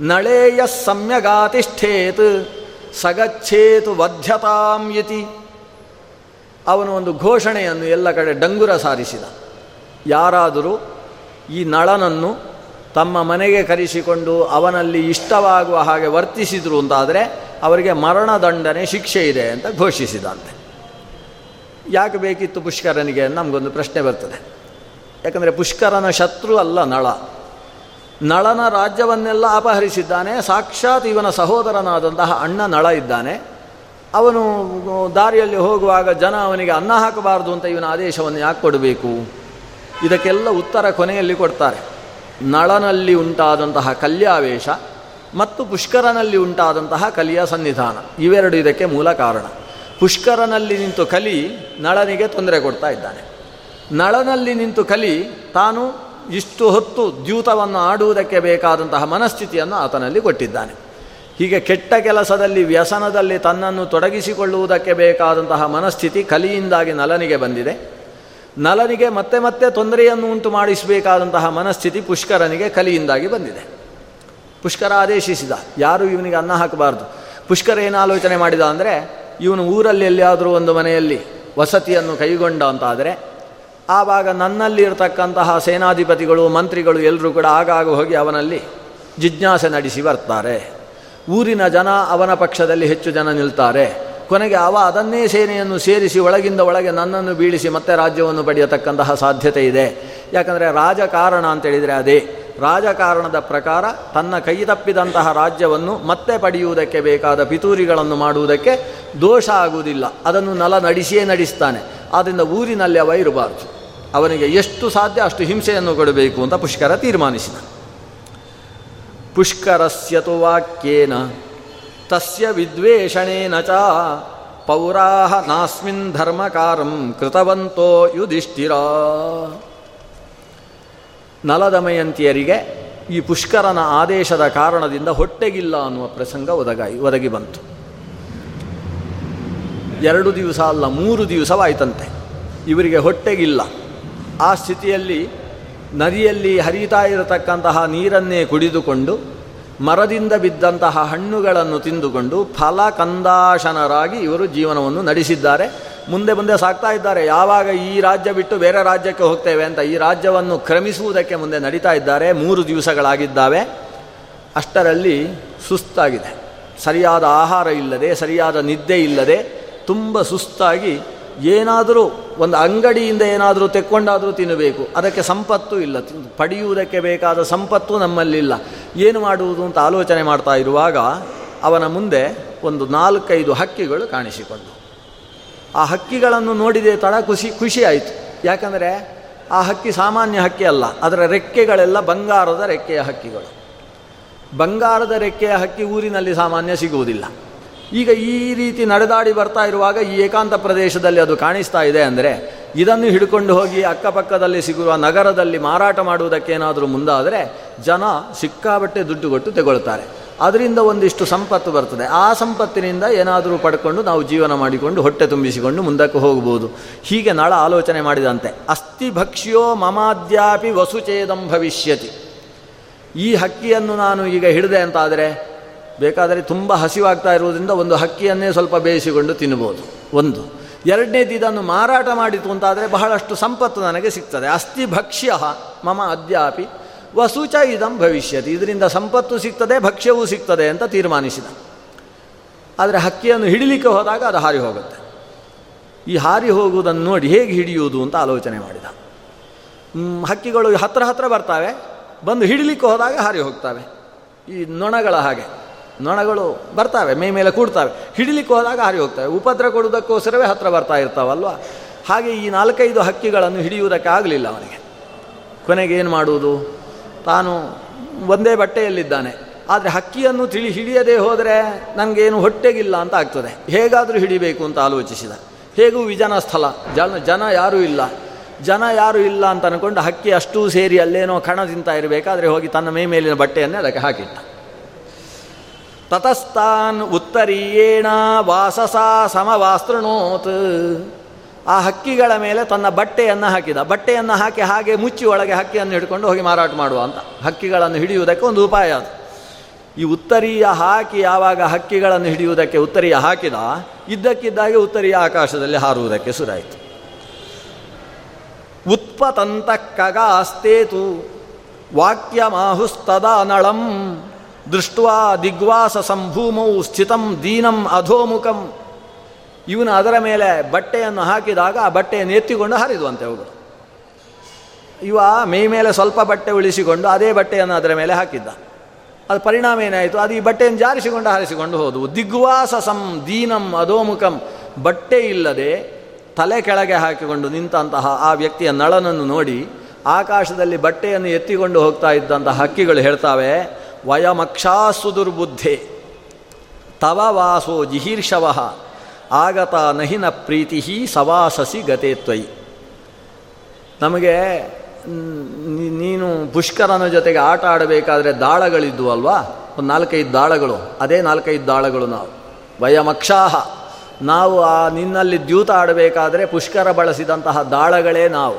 ನಳೇಯ ಸಮ್ಯಗಾತಿಷ್ಠೇತ್, ಸಗಚ್ಛೇತು ವಧ್ಯತಾಂ ಯತಿ ಅವನು ಒಂದು ಘೋಷಣೆಯನ್ನು ಎಲ್ಲ ಕಡೆ ಡಂಗುರ ಸಾರಿಸಿದ. ಯಾರಾದರೂ ಈ ನಳನನ್ನು ತಮ್ಮ ಮನೆಗೆ ಕರೆಸಿಕೊಂಡು ಅವನಲ್ಲಿ ಇಷ್ಟವಾಗುವ ಹಾಗೆ ವರ್ತಿಸಿದರು ಅಂತಾದರೆ ಅವರಿಗೆ ಮರಣದಂಡನೆ ಶಿಕ್ಷೆ ಇದೆ ಅಂತ ಘೋಷಿಸಿದಂತೆ. ಯಾಕೆ ಬೇಕಿತ್ತು ಪುಷ್ಕರನಿಗೆ? ನಮಗೊಂದು ಪ್ರಶ್ನೆ ಬರ್ತದೆ. ಯಾಕಂದರೆ ಪುಷ್ಕರನ ಶತ್ರು ಅಲ್ಲ ನಳ. ನಳನ ರಾಜ್ಯವನ್ನೆಲ್ಲ ಅಪಹರಿಸಿದ್ದಾನೆ. ಸಾಕ್ಷಾತ್ ಇವನ ಸಹೋದರನಾದಂತಹ ಅಣ್ಣ ನಳ ಇದ್ದಾನೆ. ಅವನು ದಾರಿಯಲ್ಲಿ ಹೋಗುವಾಗ ಜನ ಅವನಿಗೆ ಅನ್ನ ಹಾಕಬಾರ್ದು ಅಂತ ಇವನ ಆದೇಶವನ್ನು ಯಾಕೆ ಕೊಡಬೇಕು? ಇದಕ್ಕೆಲ್ಲ ಉತ್ತರ ಕೊನೆಯಲ್ಲಿ ಕೊಡ್ತಾರೆ. ನಳನಲ್ಲಿ ಉಂಟಾದಂತಹ ಕಲ್ಯಾವೇಶ ಮತ್ತು ಪುಷ್ಕರನಲ್ಲಿ ಉಂಟಾದಂತಹ ಕಲಿಯ ಸನ್ನಿಧಾನ. ಇವೆರಡು ಇದಕ್ಕೆ ಮೂಲ ಕಾರಣ. ಪುಷ್ಕರನಲ್ಲಿ ನಿಂತು ಕಲಿ ನಳನಿಗೆ ತೊಂದರೆ ಕೊಡ್ತಾ ಇದ್ದಾನೆ. ನಳನಲ್ಲಿ ನಿಂತು ಕಲಿ ತಾನು ಇಷ್ಟು ಹೊತ್ತು ದ್ಯೂತವನ್ನು ಆಡುವುದಕ್ಕೆ ಬೇಕಾದಂತಹ ಮನಸ್ಥಿತಿಯನ್ನು ಆತನಲ್ಲಿ ಕೊಟ್ಟಿದ್ದಾನೆ. ಹೀಗೆ ಕೆಟ್ಟ ಕೆಲಸದಲ್ಲಿ, ವ್ಯಸನದಲ್ಲಿ ತನ್ನನ್ನು ತೊಡಗಿಸಿಕೊಳ್ಳುವುದಕ್ಕೆ ಬೇಕಾದಂತಹ ಮನಸ್ಥಿತಿ ಕಲಿಯಿಂದಾಗಿ ನಲನಿಗೆ ಬಂದಿದೆ. ನಲನಿಗೆ ಮತ್ತೆ ಮತ್ತೆ ತೊಂದರೆಯನ್ನು ಉಂಟು ಮಾಡಿಸಬೇಕಾದಂತಹ ಮನಸ್ಥಿತಿ ಪುಷ್ಕರನಿಗೆ ಕಲಿಯಿಂದಾಗಿ ಬಂದಿದೆ. ಪುಷ್ಕರ ಆದೇಶಿಸಿದ, ಯಾರು ಇವನಿಗೆ ಅನ್ನ ಹಾಕಬಾರ್ದು. ಪುಷ್ಕರ ಏನು ಆಲೋಚನೆ ಮಾಡಿದ ಅಂದರೆ ಇವನು ಊರಲ್ಲಿ ಎಲ್ಲಿಯಾದರೂ ಒಂದು ಮನೆಯಲ್ಲಿ ವಸತಿಯನ್ನು ಕೈಗೊಂಡ ಅಂತಾದರೆ, ಆವಾಗ ನನ್ನಲ್ಲಿ ಇರತಕ್ಕಂತಹ ಸೇನಾಧಿಪತಿಗಳು, ಮಂತ್ರಿಗಳು ಎಲ್ಲರೂ ಕೂಡ ಆಗಾಗ ಹೋಗಿ ಅವನಲ್ಲಿ ಜಿಜ್ಞಾಸೆ ನಡೆಸಿ ಬರ್ತಾರೆ. ಊರಿನ ಜನ ಅವನ ಪಕ್ಷದಲ್ಲಿ ಹೆಚ್ಚು ಜನ ನಿಲ್ತಾರೆ. ಕೊನೆಗೆ ಅವ ಅದನ್ನೇ ಸೇನೆಯನ್ನು ಸೇರಿಸಿ ಒಳಗಿಂದ ಒಳಗೆ ನನ್ನನ್ನು ಬೀಳಿಸಿ ಮತ್ತೆ ರಾಜ್ಯವನ್ನು ಪಡೆಯತಕ್ಕಂತಹ ಸಾಧ್ಯತೆ ಇದೆ. ಯಾಕಂದರೆ ರಾಜಕಾರಣ ಅಂತೇಳಿದರೆ ಅದೇ. ರಾಜಕಾರಣದ ಪ್ರಕಾರ ತನ್ನ ಕೈ ತಪ್ಪಿದಂತಹ ರಾಜ್ಯವನ್ನು ಮತ್ತೆ ಪಡೆಯುವುದಕ್ಕೆ ಬೇಕಾದ ಪಿತೂರಿಗಳನ್ನು ಮಾಡುವುದಕ್ಕೆ ದೋಷ ಆಗುವುದಿಲ್ಲ. ಅದನ್ನು ನಲ ನಡೆಸಿಯೇ ನಡೆಸ್ತಾನೆ. ಆದ್ದರಿಂದ ಊರಿನಲ್ಲಿ ಅವ ಇರಬಾರದು. ಅವನಿಗೆ ಎಷ್ಟು ಸಾಧ್ಯ ಅಷ್ಟು ಹಿಂಸೆಯನ್ನು ಕೊಡಬೇಕು ಅಂತ ಪುಷ್ಕರ ತೀರ್ಮಾನಿಸಿದ. ಪುಷ್ಕರಸ್ಯತು ವಾಕ್ಯೇನ, ತಸ್ಯ ವಿದ್ವೇಷಣೇನ ಚ, ಪೌರಾಹ ನಾಸ್ಮಿನ್ ಧರ್ಮಕಾರಂ ಕೃತವಂತೋ ಯುಧಿಷ್ಠಿರ. ನಲದಮಯಂತಿಯರಿಗೆ ಈ ಪುಷ್ಕರನ ಆದೇಶದ ಕಾರಣದಿಂದ ಹೊಟ್ಟೆಗಿಲ್ಲ ಅನ್ನುವ ಪ್ರಸಂಗ ಒದಗಾಯಿ, ಒದಗಿ ಬಂತು. ಎರಡು ದಿವಸ ಅಲ್ಲ, ಮೂರು ದಿವಸವಾಯ್ತಂತೆ. ಇವರಿಗೆ ಹೊಟ್ಟೆಗಿಲ್ಲ. ಆ ಸ್ಥಿತಿಯಲ್ಲಿ ನದಿಯಲ್ಲಿ ಹರಿತಾ ಇರತಕ್ಕಂತಹ ನೀರನ್ನೇ ಕುಡಿದುಕೊಂಡು, ಮರದಿಂದ ಬಿದ್ದಂತಹ ಹಣ್ಣುಗಳನ್ನು ತಿಂದುಕೊಂಡು ಫಲ ಕಂದಾಶನರಾಗಿ ಇವರು ಜೀವನವನ್ನು ನಡೆಸಿದ್ದಾರೆ. ಮುಂದೆ ಮುಂದೆ ಸಾಕ್ತಾ ಇದ್ದಾರೆ. ಯಾವಾಗ ಈ ರಾಜ್ಯ ಬಿಟ್ಟು ಬೇರೆ ರಾಜ್ಯಕ್ಕೆ ಹೋಗ್ತೇವೆ ಅಂತ ಈ ರಾಜ್ಯವನ್ನು ಕ್ರಮಿಸುವುದಕ್ಕೆ ಮುಂದೆ ನಡೀತಾ ಇದ್ದಾರೆ. ಮೂರು ದಿವಸಗಳಾಗಿದ್ದಾವೆ. ಅಷ್ಟರಲ್ಲಿ ಸುಸ್ತಾಗಿದೆ. ಸರಿಯಾದ ಆಹಾರ ಇಲ್ಲದೆ, ಸರಿಯಾದ ನಿದ್ದೆ ಇಲ್ಲದೆ, ತುಂಬ ಸುಸ್ತಾಗಿ ಏನಾದರೂ ಒಂದು ಅಂಗಡಿಯಿಂದ ಏನಾದರೂ ತೆಕ್ಕೊಂಡಾದರೂ ತಿನ್ನಬೇಕು. ಅದಕ್ಕೆ ಸಂಪತ್ತು ಇಲ್ಲ. ಪಡೆಯುವುದಕ್ಕೆ ಬೇಕಾದ ಸಂಪತ್ತು ನಮ್ಮಲ್ಲಿಲ್ಲ. ಏನು ಮಾಡುವುದು ಅಂತ ಆಲೋಚನೆ ಮಾಡ್ತಾ ಇರುವಾಗ ಅವನ ಮುಂದೆ ಒಂದು ನಾಲ್ಕೈದು ಹಕ್ಕಿಗಳು ಕಾಣಿಸಿಕೊಂಡು. ಆ ಹಕ್ಕಿಗಳನ್ನು ನೋಡಿದೆ ತಡ ಖುಷಿ ಖುಷಿ ಆಯಿತು. ಯಾಕಂದರೆ ಆ ಹಕ್ಕಿ ಸಾಮಾನ್ಯ ಹಕ್ಕಿ ಅಲ್ಲ, ಅದರ ರೆಕ್ಕೆಗಳೆಲ್ಲ ಬಂಗಾರದ ರೆಕ್ಕೆಯ ಹಕ್ಕಿಗಳು. ಬಂಗಾರದ ರೆಕ್ಕೆಯ ಹಕ್ಕಿ ಊರಿನಲ್ಲಿ ಸಾಮಾನ್ಯ ಸಿಗುವುದಿಲ್ಲ. ಈಗ ಈ ರೀತಿ ನಡೆದಾಡಿ ಬರ್ತಾ ಇರುವಾಗ ಈ ಏಕಾಂತ ಪ್ರದೇಶದಲ್ಲಿ ಅದು ಕಾಣಿಸ್ತಾ ಇದೆ ಅಂದರೆ ಇದನ್ನು ಹಿಡ್ಕೊಂಡು ಹೋಗಿ ಅಕ್ಕಪಕ್ಕದಲ್ಲಿ ಸಿಗುವ ನಗರದಲ್ಲಿ ಮಾರಾಟ ಮಾಡುವುದಕ್ಕೇನಾದರೂ ಮುಂದಾದರೆ ಜನ ಸಿಕ್ಕಾಬಟ್ಟೆ ದುಡ್ಡು ಕೊಟ್ಟು ತಗೊಳ್ತಾರೆ. ಅದರಿಂದ ಒಂದಿಷ್ಟು ಸಂಪತ್ತು ಬರ್ತದೆ. ಆ ಸಂಪತ್ತಿನಿಂದ ಏನಾದರೂ ಪಡ್ಕೊಂಡು ನಾವು ಜೀವನ ಮಾಡಿಕೊಂಡು ಹೊಟ್ಟೆ ತುಂಬಿಸಿಕೊಂಡು ಮುಂದಕ್ಕೆ ಹೋಗ್ಬೋದು. ಹೀಗೆ ನಾಳ ಆಲೋಚನೆ ಮಾಡಿದಂತೆ. ಅಸ್ಥಿ ಭಕ್ಷ್ಯೋ ಮಮಾದ್ಯಾಪಿ ವಸುಚೇದಂ ಭವಿಷ್ಯತಿ. ಈ ಹಕ್ಕಿಯನ್ನು ನಾನು ಈಗ ಹಿಡಿದೆ ಅಂತಾದರೆ ಬೇಕಾದರೆ ತುಂಬ ಹಸಿವಾಗ್ತಾ ಇರುವುದರಿಂದ ಒಂದು ಹಕ್ಕಿಯನ್ನೇ ಸ್ವಲ್ಪ ಬೇಯಿಸಿಕೊಂಡು ತಿನ್ಬೋದು. ಒಂದು. ಎರಡನೇದು ಇದನ್ನು ಮಾರಾಟ ಮಾಡಿತು ಅಂತಾದರೆ ಬಹಳಷ್ಟು ಸಂಪತ್ತು ನನಗೆ ಸಿಗ್ತದೆ. ಅಸ್ಥಿ ಭಕ್ಷ್ಯ ಮಮ ಅದ್ಯಾಪಿ ವಸುಚ ಇದಂ ಭವಿಷ್ಯತಿ. ಇದರಿಂದ ಸಂಪತ್ತು ಸಿಗ್ತದೆ, ಭಕ್ಷ್ಯವೂ ಸಿಗ್ತದೆ ಅಂತ ತೀರ್ಮಾನಿಸಿದ. ಆದರೆ ಹಕ್ಕಿಯನ್ನು ಹಿಡಿಲಿಕ್ಕೆ ಹೋದಾಗ ಅದು ಹಾರಿ ಹೋಗುತ್ತೆ. ಈ ಹಾರಿ ಹೋಗುವುದನ್ನು ನೋಡಿ ಹೇಗೆ ಹಿಡಿಯುವುದು ಅಂತ ಆಲೋಚನೆ ಮಾಡಿದ. ಹಕ್ಕಿಗಳು ಹತ್ರ ಹತ್ರ ಬರ್ತಾವೆ, ಬಂದು ಹಿಡಿಲಿಕ್ಕೆ ಹೋದಾಗ ಹಾರಿ ಹೋಗ್ತವೆ. ಈ ನೊಣಗಳ ಹಾಗೆ, ನೊಣಗಳು ಬರ್ತಾವೆ, ಮೈ ಮೇಲೆ ಕೂಡ್ತಾವೆ. ಹಿಡಿಲಿಕ್ಕೆ ಹೋದಾಗ ಹಾರಿ ಹೋಗ್ತವೆ. ಉಪದ್ರ ಕೊಡುವುದಕ್ಕೋಸ್ಕರವೇ ಹತ್ರ ಬರ್ತಾ ಇರ್ತಾವಲ್ವ? ಹಾಗೆ ಈ ನಾಲ್ಕೈದು ಹಕ್ಕಿಗಳನ್ನು ಹಿಡಿಯುವುದಕ್ಕೆ ಆಗಲಿಲ್ಲ ಅವನಿಗೆ. ಕೊನೆಗೆ ಏನು ಮಾಡುವುದು? ತಾನು ಒಂದೇ ಬಟ್ಟೆಯಲ್ಲಿದ್ದಾನೆ. ಆದರೆ ಹಕ್ಕಿಯನ್ನು ತಿಳಿ ಹಿಡಿಯದೇ ಹೋದರೆ ನನಗೇನು ಹೊಟ್ಟೆಗಿಲ್ಲ ಅಂತ ಆಗ್ತದೆ. ಹೇಗಾದರೂ ಹಿಡಿಬೇಕು ಅಂತ ಆಲೋಚಿಸಿದ. ಹೇಗೂ ವಿಜನ ಸ್ಥಳ? ಜನ ಜನ ಯಾರೂ ಇಲ್ಲ. ಜನ ಯಾರೂ ಇಲ್ಲ ಅಂತ ಅಂದ್ಕೊಂಡು ಹಕ್ಕಿ ಅಷ್ಟೂ ಸೇರಿ ಅಲ್ಲೇನೋ ಕಣ ತಿಂತ ಇರಬೇಕಾದ್ರೆ ಹೋಗಿ ತನ್ನ ಮೈ ಮೇಲಿನ ಬಟ್ಟೆಯನ್ನೇ ಅದಕ್ಕೆ ಹಾಕಿಟ್ಟ. ತತಸ್ತಾನ್ ಉತ್ತರೀಯೇಣ ವಾಸಸಾ ಸಮವಾಸ್ತೃಣೋತ್ ಆ ಹಕ್ಕಿಗಳ ಮೇಲೆ ತನ್ನ ಬಟ್ಟೆಯನ್ನು ಹಾಕಿದ. ಬಟ್ಟೆಯನ್ನು ಹಾಕಿ ಹಾಗೆ ಮುಚ್ಚಿ ಒಳಗೆ ಹಕ್ಕಿಯನ್ನು ಹಿಡ್ಕೊಂಡು ಹೋಗಿ ಮಾರಾಟ ಮಾಡುವ ಅಂತ. ಹಕ್ಕಿಗಳನ್ನು ಹಿಡಿಯುವುದಕ್ಕೆ ಒಂದು ಉಪಾಯ ಅದು. ಈ ಉತ್ತರೀಯ ಹಾಕಿ ಯಾವಾಗ ಹಕ್ಕಿಗಳನ್ನು ಹಿಡಿಯುವುದಕ್ಕೆ ಉತ್ತರೀಯ ಹಾಕಿದ, ಇದ್ದಕ್ಕಿದ್ದಾಗೆ ಉತ್ತರೀಯ ಆಕಾಶದಲ್ಲಿ ಹಾರುವುದಕ್ಕೆ ಶುರಾಯಿತು ಉತ್ಪತಂತ ವಾಕ್ಯ ಮಾಹುಸ್ತದನಳಂ ದೃಷ್ಟ್ವಾ ದಿಗ್ವಾಸ ಸಂಭೂಮೌ ಸ್ಥಿತಂ ದೀನಂ ಅಧೋಮುಖಂ. ಇವನು ಅದರ ಮೇಲೆ ಬಟ್ಟೆಯನ್ನು ಹಾಕಿದಾಗ ಆ ಬಟ್ಟೆಯನ್ನು ಎತ್ತಿಕೊಂಡು ಹರಿದುವಂತೆ ಅವುಗಳು ಇವ ಮೇ ಮೇಲೆ ಸ್ವಲ್ಪ ಬಟ್ಟೆ ಉಳಿಸಿಕೊಂಡು ಅದೇ ಬಟ್ಟೆಯನ್ನು ಅದರ ಮೇಲೆ ಹಾಕಿದ್ದ. ಅದು ಪರಿಣಾಮ ಏನಾಯಿತು? ಅದು ಈ ಬಟ್ಟೆಯನ್ನು ಜಾರಿಸಿಕೊಂಡು ಹಾರಿಸಿಕೊಂಡು ಹೋದವು ದಿಗ್ವಾಸ ಸಂ ದೀನಂ ಅಧೋಮುಖಂ. ಬಟ್ಟೆ ಇಲ್ಲದೆ ತಲೆ ಕೆಳಗೆ ಹಾಕಿಕೊಂಡು ನಿಂತಹ ಆ ವ್ಯಕ್ತಿಯ ನಳನನ್ನು ನೋಡಿ ಆಕಾಶದಲ್ಲಿ ಬಟ್ಟೆಯನ್ನು ಎತ್ತಿಕೊಂಡು ಹೋಗ್ತಾ ಇದ್ದಂಥ ಹಕ್ಕಿಗಳು ಹೇಳ್ತಾವೆ ವಯಮಕ್ಷಾಸು ದುರ್ಬುದ್ಧೆ ತವ ವಾಸೋ ಜಿಹೀರ್ಷವ. ಆಗತ ನಹಿನ ಪ್ರೀತಿ ಸವಾಸಸಿ ಗತೆ ತ್ವಯಿ. ನಮಗೆ ನೀನು ಪುಷ್ಕರನ ಜೊತೆಗೆ ಆಟ ಆಡಬೇಕಾದ್ರೆ ದಾಳಗಳಿದ್ವು ಅಲ್ವಾ? ಒಂದು ನಾಲ್ಕೈದು ದಾಳಗಳು. ಅದೇ ನಾಲ್ಕೈದು ದಾಳಗಳು ನಾವು. ವಯಮಕ್ಷಾಹ. ನಾವು ಆ ನಿನ್ನಲ್ಲಿ ದ್ಯೂತ ಆಡಬೇಕಾದ್ರೆ ಪುಷ್ಕರ ಬಳಸಿದಂತಹ ದಾಳಗಳೇ ನಾವು.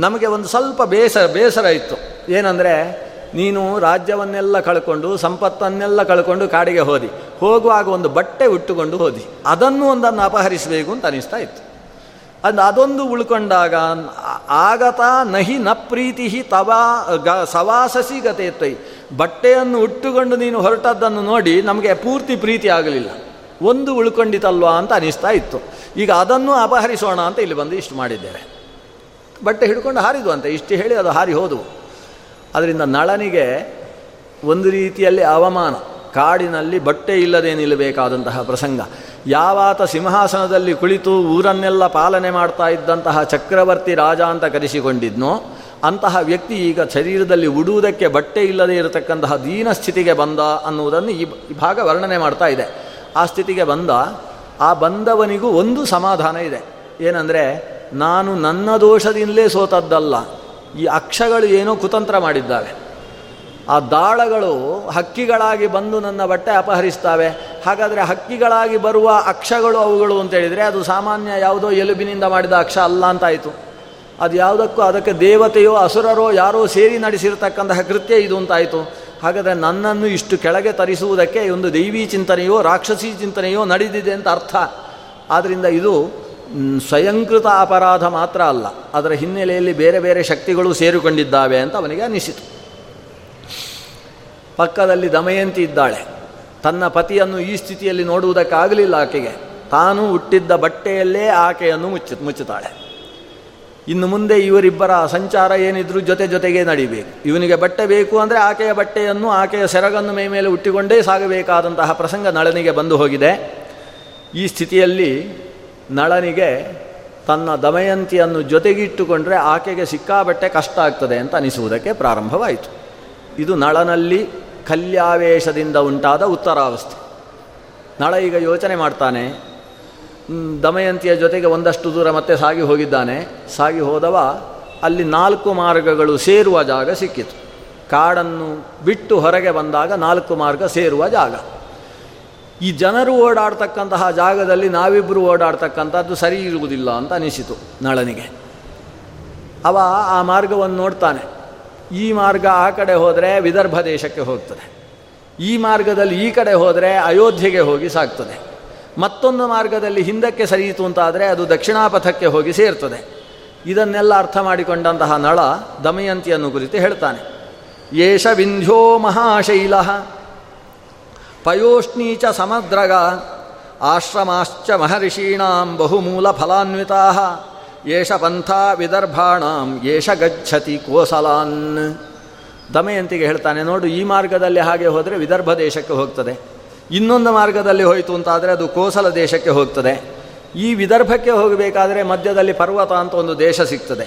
ನಮಗೆ ಒಂದು ಸ್ವಲ್ಪ ಬೇಸರ ಬೇಸರ ಇತ್ತು. ಏನಂದರೆ ನೀನು ರಾಜ್ಯವನ್ನೆಲ್ಲ ಕಳ್ಕೊಂಡು, ಸಂಪತ್ತನ್ನೆಲ್ಲ ಕಳ್ಕೊಂಡು ಕಾಡಿಗೆ ಹೋದಿ. ಹೋಗುವಾಗ ಒಂದು ಬಟ್ಟೆ ಉಟ್ಟುಕೊಂಡು ಹೋದಿ. ಅದನ್ನು ಒಂದನ್ನು ಅಪಹರಿಸಬೇಕು ಅಂತ ಅನಿಸ್ತಾ ಇತ್ತು. ಅದು ಅದೊಂದು ಉಳ್ಕೊಂಡಾಗ ಆಗತ ನಹಿ ನ ಪ್ರೀತಿ ತವಾ ಗ ಸವಾಸಸಿ ಗತೆ ತೈ ಬಟ್ಟೆಯನ್ನು ಉಟ್ಟುಕೊಂಡು ನೀನು ಹೊರಟದ್ದನ್ನು ನೋಡಿ ನಮಗೆ ಪೂರ್ತಿ ಪ್ರೀತಿ ಆಗಲಿಲ್ಲ. ಒಂದು ಉಳ್ಕೊಂಡಿತಲ್ವಾ ಅಂತ ಅನಿಸ್ತಾ ಇತ್ತು. ಈಗ ಅದನ್ನು ಅಪಹರಿಸೋಣ ಅಂತ ಇಲ್ಲಿ ಬಂದು ಇಷ್ಟು ಮಾಡಿದ್ದೇವೆ ಬಟ್ಟೆ ಹಿಡ್ಕೊಂಡು ಹಾರಿದು ಅಂತ, ಇಷ್ಟು ಹೇಳಿ ಅದು ಹಾರಿ ಹೋದವು. ಅದರಿಂದ ನಳನಿಗೆ ಒಂದು ರೀತಿಯಲ್ಲಿ ಅವಮಾನ. ಕಾಡಿನಲ್ಲಿ ಬಟ್ಟೆ ಇಲ್ಲದೆ ನಿಲ್ಲಬೇಕಾದಂತಹ ಪ್ರಸಂಗ. ಯಾವಾತ ಸಿಂಹಾಸನದಲ್ಲಿ ಕುಳಿತು ಊರನ್ನೆಲ್ಲ ಪಾಲನೆ ಮಾಡ್ತಾ ಇದ್ದಂತಹ ಚಕ್ರವರ್ತಿ ರಾಜ ಅಂತ ಕರೆಸಿಕೊಂಡಿದ್ನೋ, ಅಂತಹ ವ್ಯಕ್ತಿ ಈಗ ಶರೀರದಲ್ಲಿ ಉಡುವುದಕ್ಕೆ ಬಟ್ಟೆ ಇಲ್ಲದೆ ಇರತಕ್ಕಂತಹ ದೀನ ಸ್ಥಿತಿಗೆ ಬಂದ ಅನ್ನುವುದನ್ನು ಈ ಭಾಗ ವರ್ಣನೆ ಮಾಡ್ತಾ ಇದೆ. ಆ ಸ್ಥಿತಿಗೆ ಬಂದ, ಆ ಬಂದವನಿಗೂ ಒಂದು ಸಮಾಧಾನ ಇದೆ. ಏನಂದರೆ, ನಾನು ನನ್ನ ದೋಷದಿಂದಲೇ ಸೋತದ್ದಲ್ಲ. ಈ ಅಕ್ಷಗಳು ಏನೋ ಕುತಂತ್ರ ಮಾಡಿದ್ದಾವೆ. ಆ ದಾಳಗಳು ಹಕ್ಕಿಗಳಾಗಿ ಬಂದು ನನ್ನ ಬಟ್ಟೆ ಅಪಹರಿಸ್ತಾವೆ. ಹಾಗಾದರೆ ಹಕ್ಕಿಗಳಾಗಿ ಬರುವ ಅಕ್ಷಗಳು ಅವುಗಳು ಅಂತೇಳಿದರೆ ಅದು ಸಾಮಾನ್ಯ ಯಾವುದೋ ಎಲುಬಿನಿಂದ ಮಾಡಿದ ಅಕ್ಷ ಅಲ್ಲ ಅಂತಾಯಿತು ಅದು ಯಾವುದಕ್ಕೂ ಅದಕ್ಕೆ ದೇವತೆಯೋ ಅಸುರರೋ ಯಾರೋ ಸೇರಿ ನಡೆಸಿರತಕ್ಕಂತಹ ಕೃತ್ಯ ಇದು ಅಂತಾಯಿತು ಹಾಗಾದರೆ ನನ್ನನ್ನು ಇಷ್ಟು ಕೆಳಗೆ ತರಿಸುವುದಕ್ಕೆ ಒಂದು ದೈವಿ ಚಿಂತನೆಯೋ ರಾಕ್ಷಸಿ ಚಿಂತನೆಯೋ ನಡೆದಿದೆ ಅಂತ ಅರ್ಥ. ಆದ್ದರಿಂದ ಇದು ಸ್ವಯಂಕೃತ ಅಪರಾಧ ಮಾತ್ರ ಅಲ್ಲ, ಅದರ ಹಿನ್ನೆಲೆಯಲ್ಲಿ ಬೇರೆ ಬೇರೆ ಶಕ್ತಿಗಳು ಸೇರಿಕೊಂಡಿದ್ದಾವೆ ಅಂತ ಅವನಿಗೆ ಅನಿಸಿತು. ಪಕ್ಕದಲ್ಲಿ ದಮಯಂತಿ ಇದ್ದಾಳೆ. ತನ್ನ ಪತಿಯನ್ನು ಈ ಸ್ಥಿತಿಯಲ್ಲಿ ನೋಡುವುದಕ್ಕಾಗಲಿಲ್ಲ ಆಕೆಗೆ. ತಾನು ಹುಟ್ಟಿದ್ದ ಬಟ್ಟೆಯಲ್ಲೇ ಆಕೆಯನ್ನು ಮುಚ್ಚಿ, ಮುಚ್ಚುತ್ತಾಳೆ. ಇನ್ನು ಮುಂದೆ ಇವರಿಬ್ಬರ ಸಂಚಾರ ಏನಿದ್ರೂ ಜೊತೆ ಜೊತೆಗೆ ನಡಿಬೇಕು. ಇವನಿಗೆ ಬಟ್ಟೆ ಬೇಕು ಅಂದರೆ ಆಕೆಯ ಬಟ್ಟೆಯನ್ನು ಆಕೆಯ ಸೆರಗನ್ನು ಮೈ ಮೇಲೆ ಹುಟ್ಟಿಕೊಂಡೇ ಸಾಗಬೇಕಾದಂತಹ ಪ್ರಸಂಗ ನಳನಿಗೆ ಬಂದು ಹೋಗಿದೆ. ಈ ಸ್ಥಿತಿಯಲ್ಲಿ ನಳನಿಗೆ ತನ್ನ ದಮಯಂತಿಯನ್ನು ಜೊತೆಗಿಟ್ಟುಕೊಂಡ್ರೆ ಆಕೆಗೆ ಸಿಕ್ಕಾಬಟ್ಟೆ ಕಷ್ಟ ಆಗ್ತದೆ ಅಂತ ಅನಿಸುವುದಕ್ಕೆ ಪ್ರಾರಂಭವಾಯಿತು. ಇದು ನಳನಲ್ಲಿ ಕಲ್ಯಾವೇಶದಿಂದ ಉಂಟಾದ ಉತ್ತರಾವಸ್ಥೆ. ನಳ ಈಗ ಯೋಚನೆ ಮಾಡ್ತಾನೆ ದಮಯಂತಿಯ ಜೊತೆಗೆ ಒಂದಷ್ಟು ದೂರ ಮತ್ತೆ ಸಾಗಿ ಹೋಗಿದ್ದಾನೆ. ಸಾಗಿ ಹೋದವ ಅಲ್ಲಿ ನಾಲ್ಕು ಮಾರ್ಗಗಳು ಸೇರುವ ಜಾಗ ಸಿಕ್ಕಿತು. ಕಾಡನ್ನು ಬಿಟ್ಟು ಹೊರಗೆ ಬಂದಾಗ ನಾಲ್ಕು ಮಾರ್ಗ ಸೇರುವ ಜಾಗ. ಈ ಜನರು ಓಡಾಡ್ತಕ್ಕಂತಹ ಜಾಗದಲ್ಲಿ ನಾವಿಬ್ಬರು ಓಡಾಡ್ತಕ್ಕಂಥದ್ದು ಸರಿ ಇರುವುದಿಲ್ಲ ಅಂತ ಅನಿಸಿತು ನಳನಿಗೆ. ಅವ ಆ ಮಾರ್ಗವನ್ನು ನೋಡ್ತಾನೆ. ಈ ಮಾರ್ಗ ಆ ಕಡೆ ಹೋದರೆ ವಿದರ್ಭ ದೇಶಕ್ಕೆ ಹೋಗ್ತದೆ. ಈ ಮಾರ್ಗದಲ್ಲಿ ಈ ಕಡೆ ಹೋದರೆ ಅಯೋಧ್ಯೆಗೆ ಹೋಗಿ ಸಾಗ್ತದೆ ಮತ್ತೊಂದು ಮಾರ್ಗದಲ್ಲಿ ಹಿಂದಕ್ಕೆ ಸರಿಯಿತು ಅಂತಾದರೆ ಅದು ದಕ್ಷಿಣಾಪಥಕ್ಕೆ ಹೋಗಿ ಸೇರ್ತದೆ. ಇದನ್ನೆಲ್ಲ ಅರ್ಥ ಮಾಡಿಕೊಂಡಂತಹ ನಳ ದಮಯಂತಿಯನ್ನು ಕುರಿತು ಹೇಳ್ತಾನೆ. ಯೇಷ ವಿಂಧ್ಯೋ ಮಹಾಶೈಲ. ಪಯೋಷ್ಣೀಚ ಸಮದ್ರಗ, ಆಶ್ರಮಾಶ್ಚ ಮಹರ್ಷೀಣಾಂ ಬಹುಮೂಲ ಫಲಾನ್ವಿತಾ, ಏಷ ಪಂಥ ವಿದರ್ಭಾಣಾಂ, ಏಷ ಗಚ್ಚತಿ ಕೋಸಲಾನ್. ದಮಯಂತಿಗೆ ಹೇಳ್ತಾನೆ, ನೋಡು, ಈ ಮಾರ್ಗದಲ್ಲಿ ಹಾಗೆ ಹೋದರೆ ವಿದರ್ಭ ದೇಶಕ್ಕೆ ಹೋಗ್ತದೆ. ಇನ್ನೊಂದು ಮಾರ್ಗದಲ್ಲಿ ಹೋಯಿತು ಅಂತಾದರೆ ಅದು ಕೋಸಲ ದೇಶಕ್ಕೆ ಹೋಗ್ತದೆ. ಈ ವಿದರ್ಭಕ್ಕೆ ಹೋಗಬೇಕಾದರೆ ಮಧ್ಯದಲ್ಲಿ ಪರ್ವತ ಅಂತ ಒಂದು ದೇಶ ಸಿಗ್ತದೆ.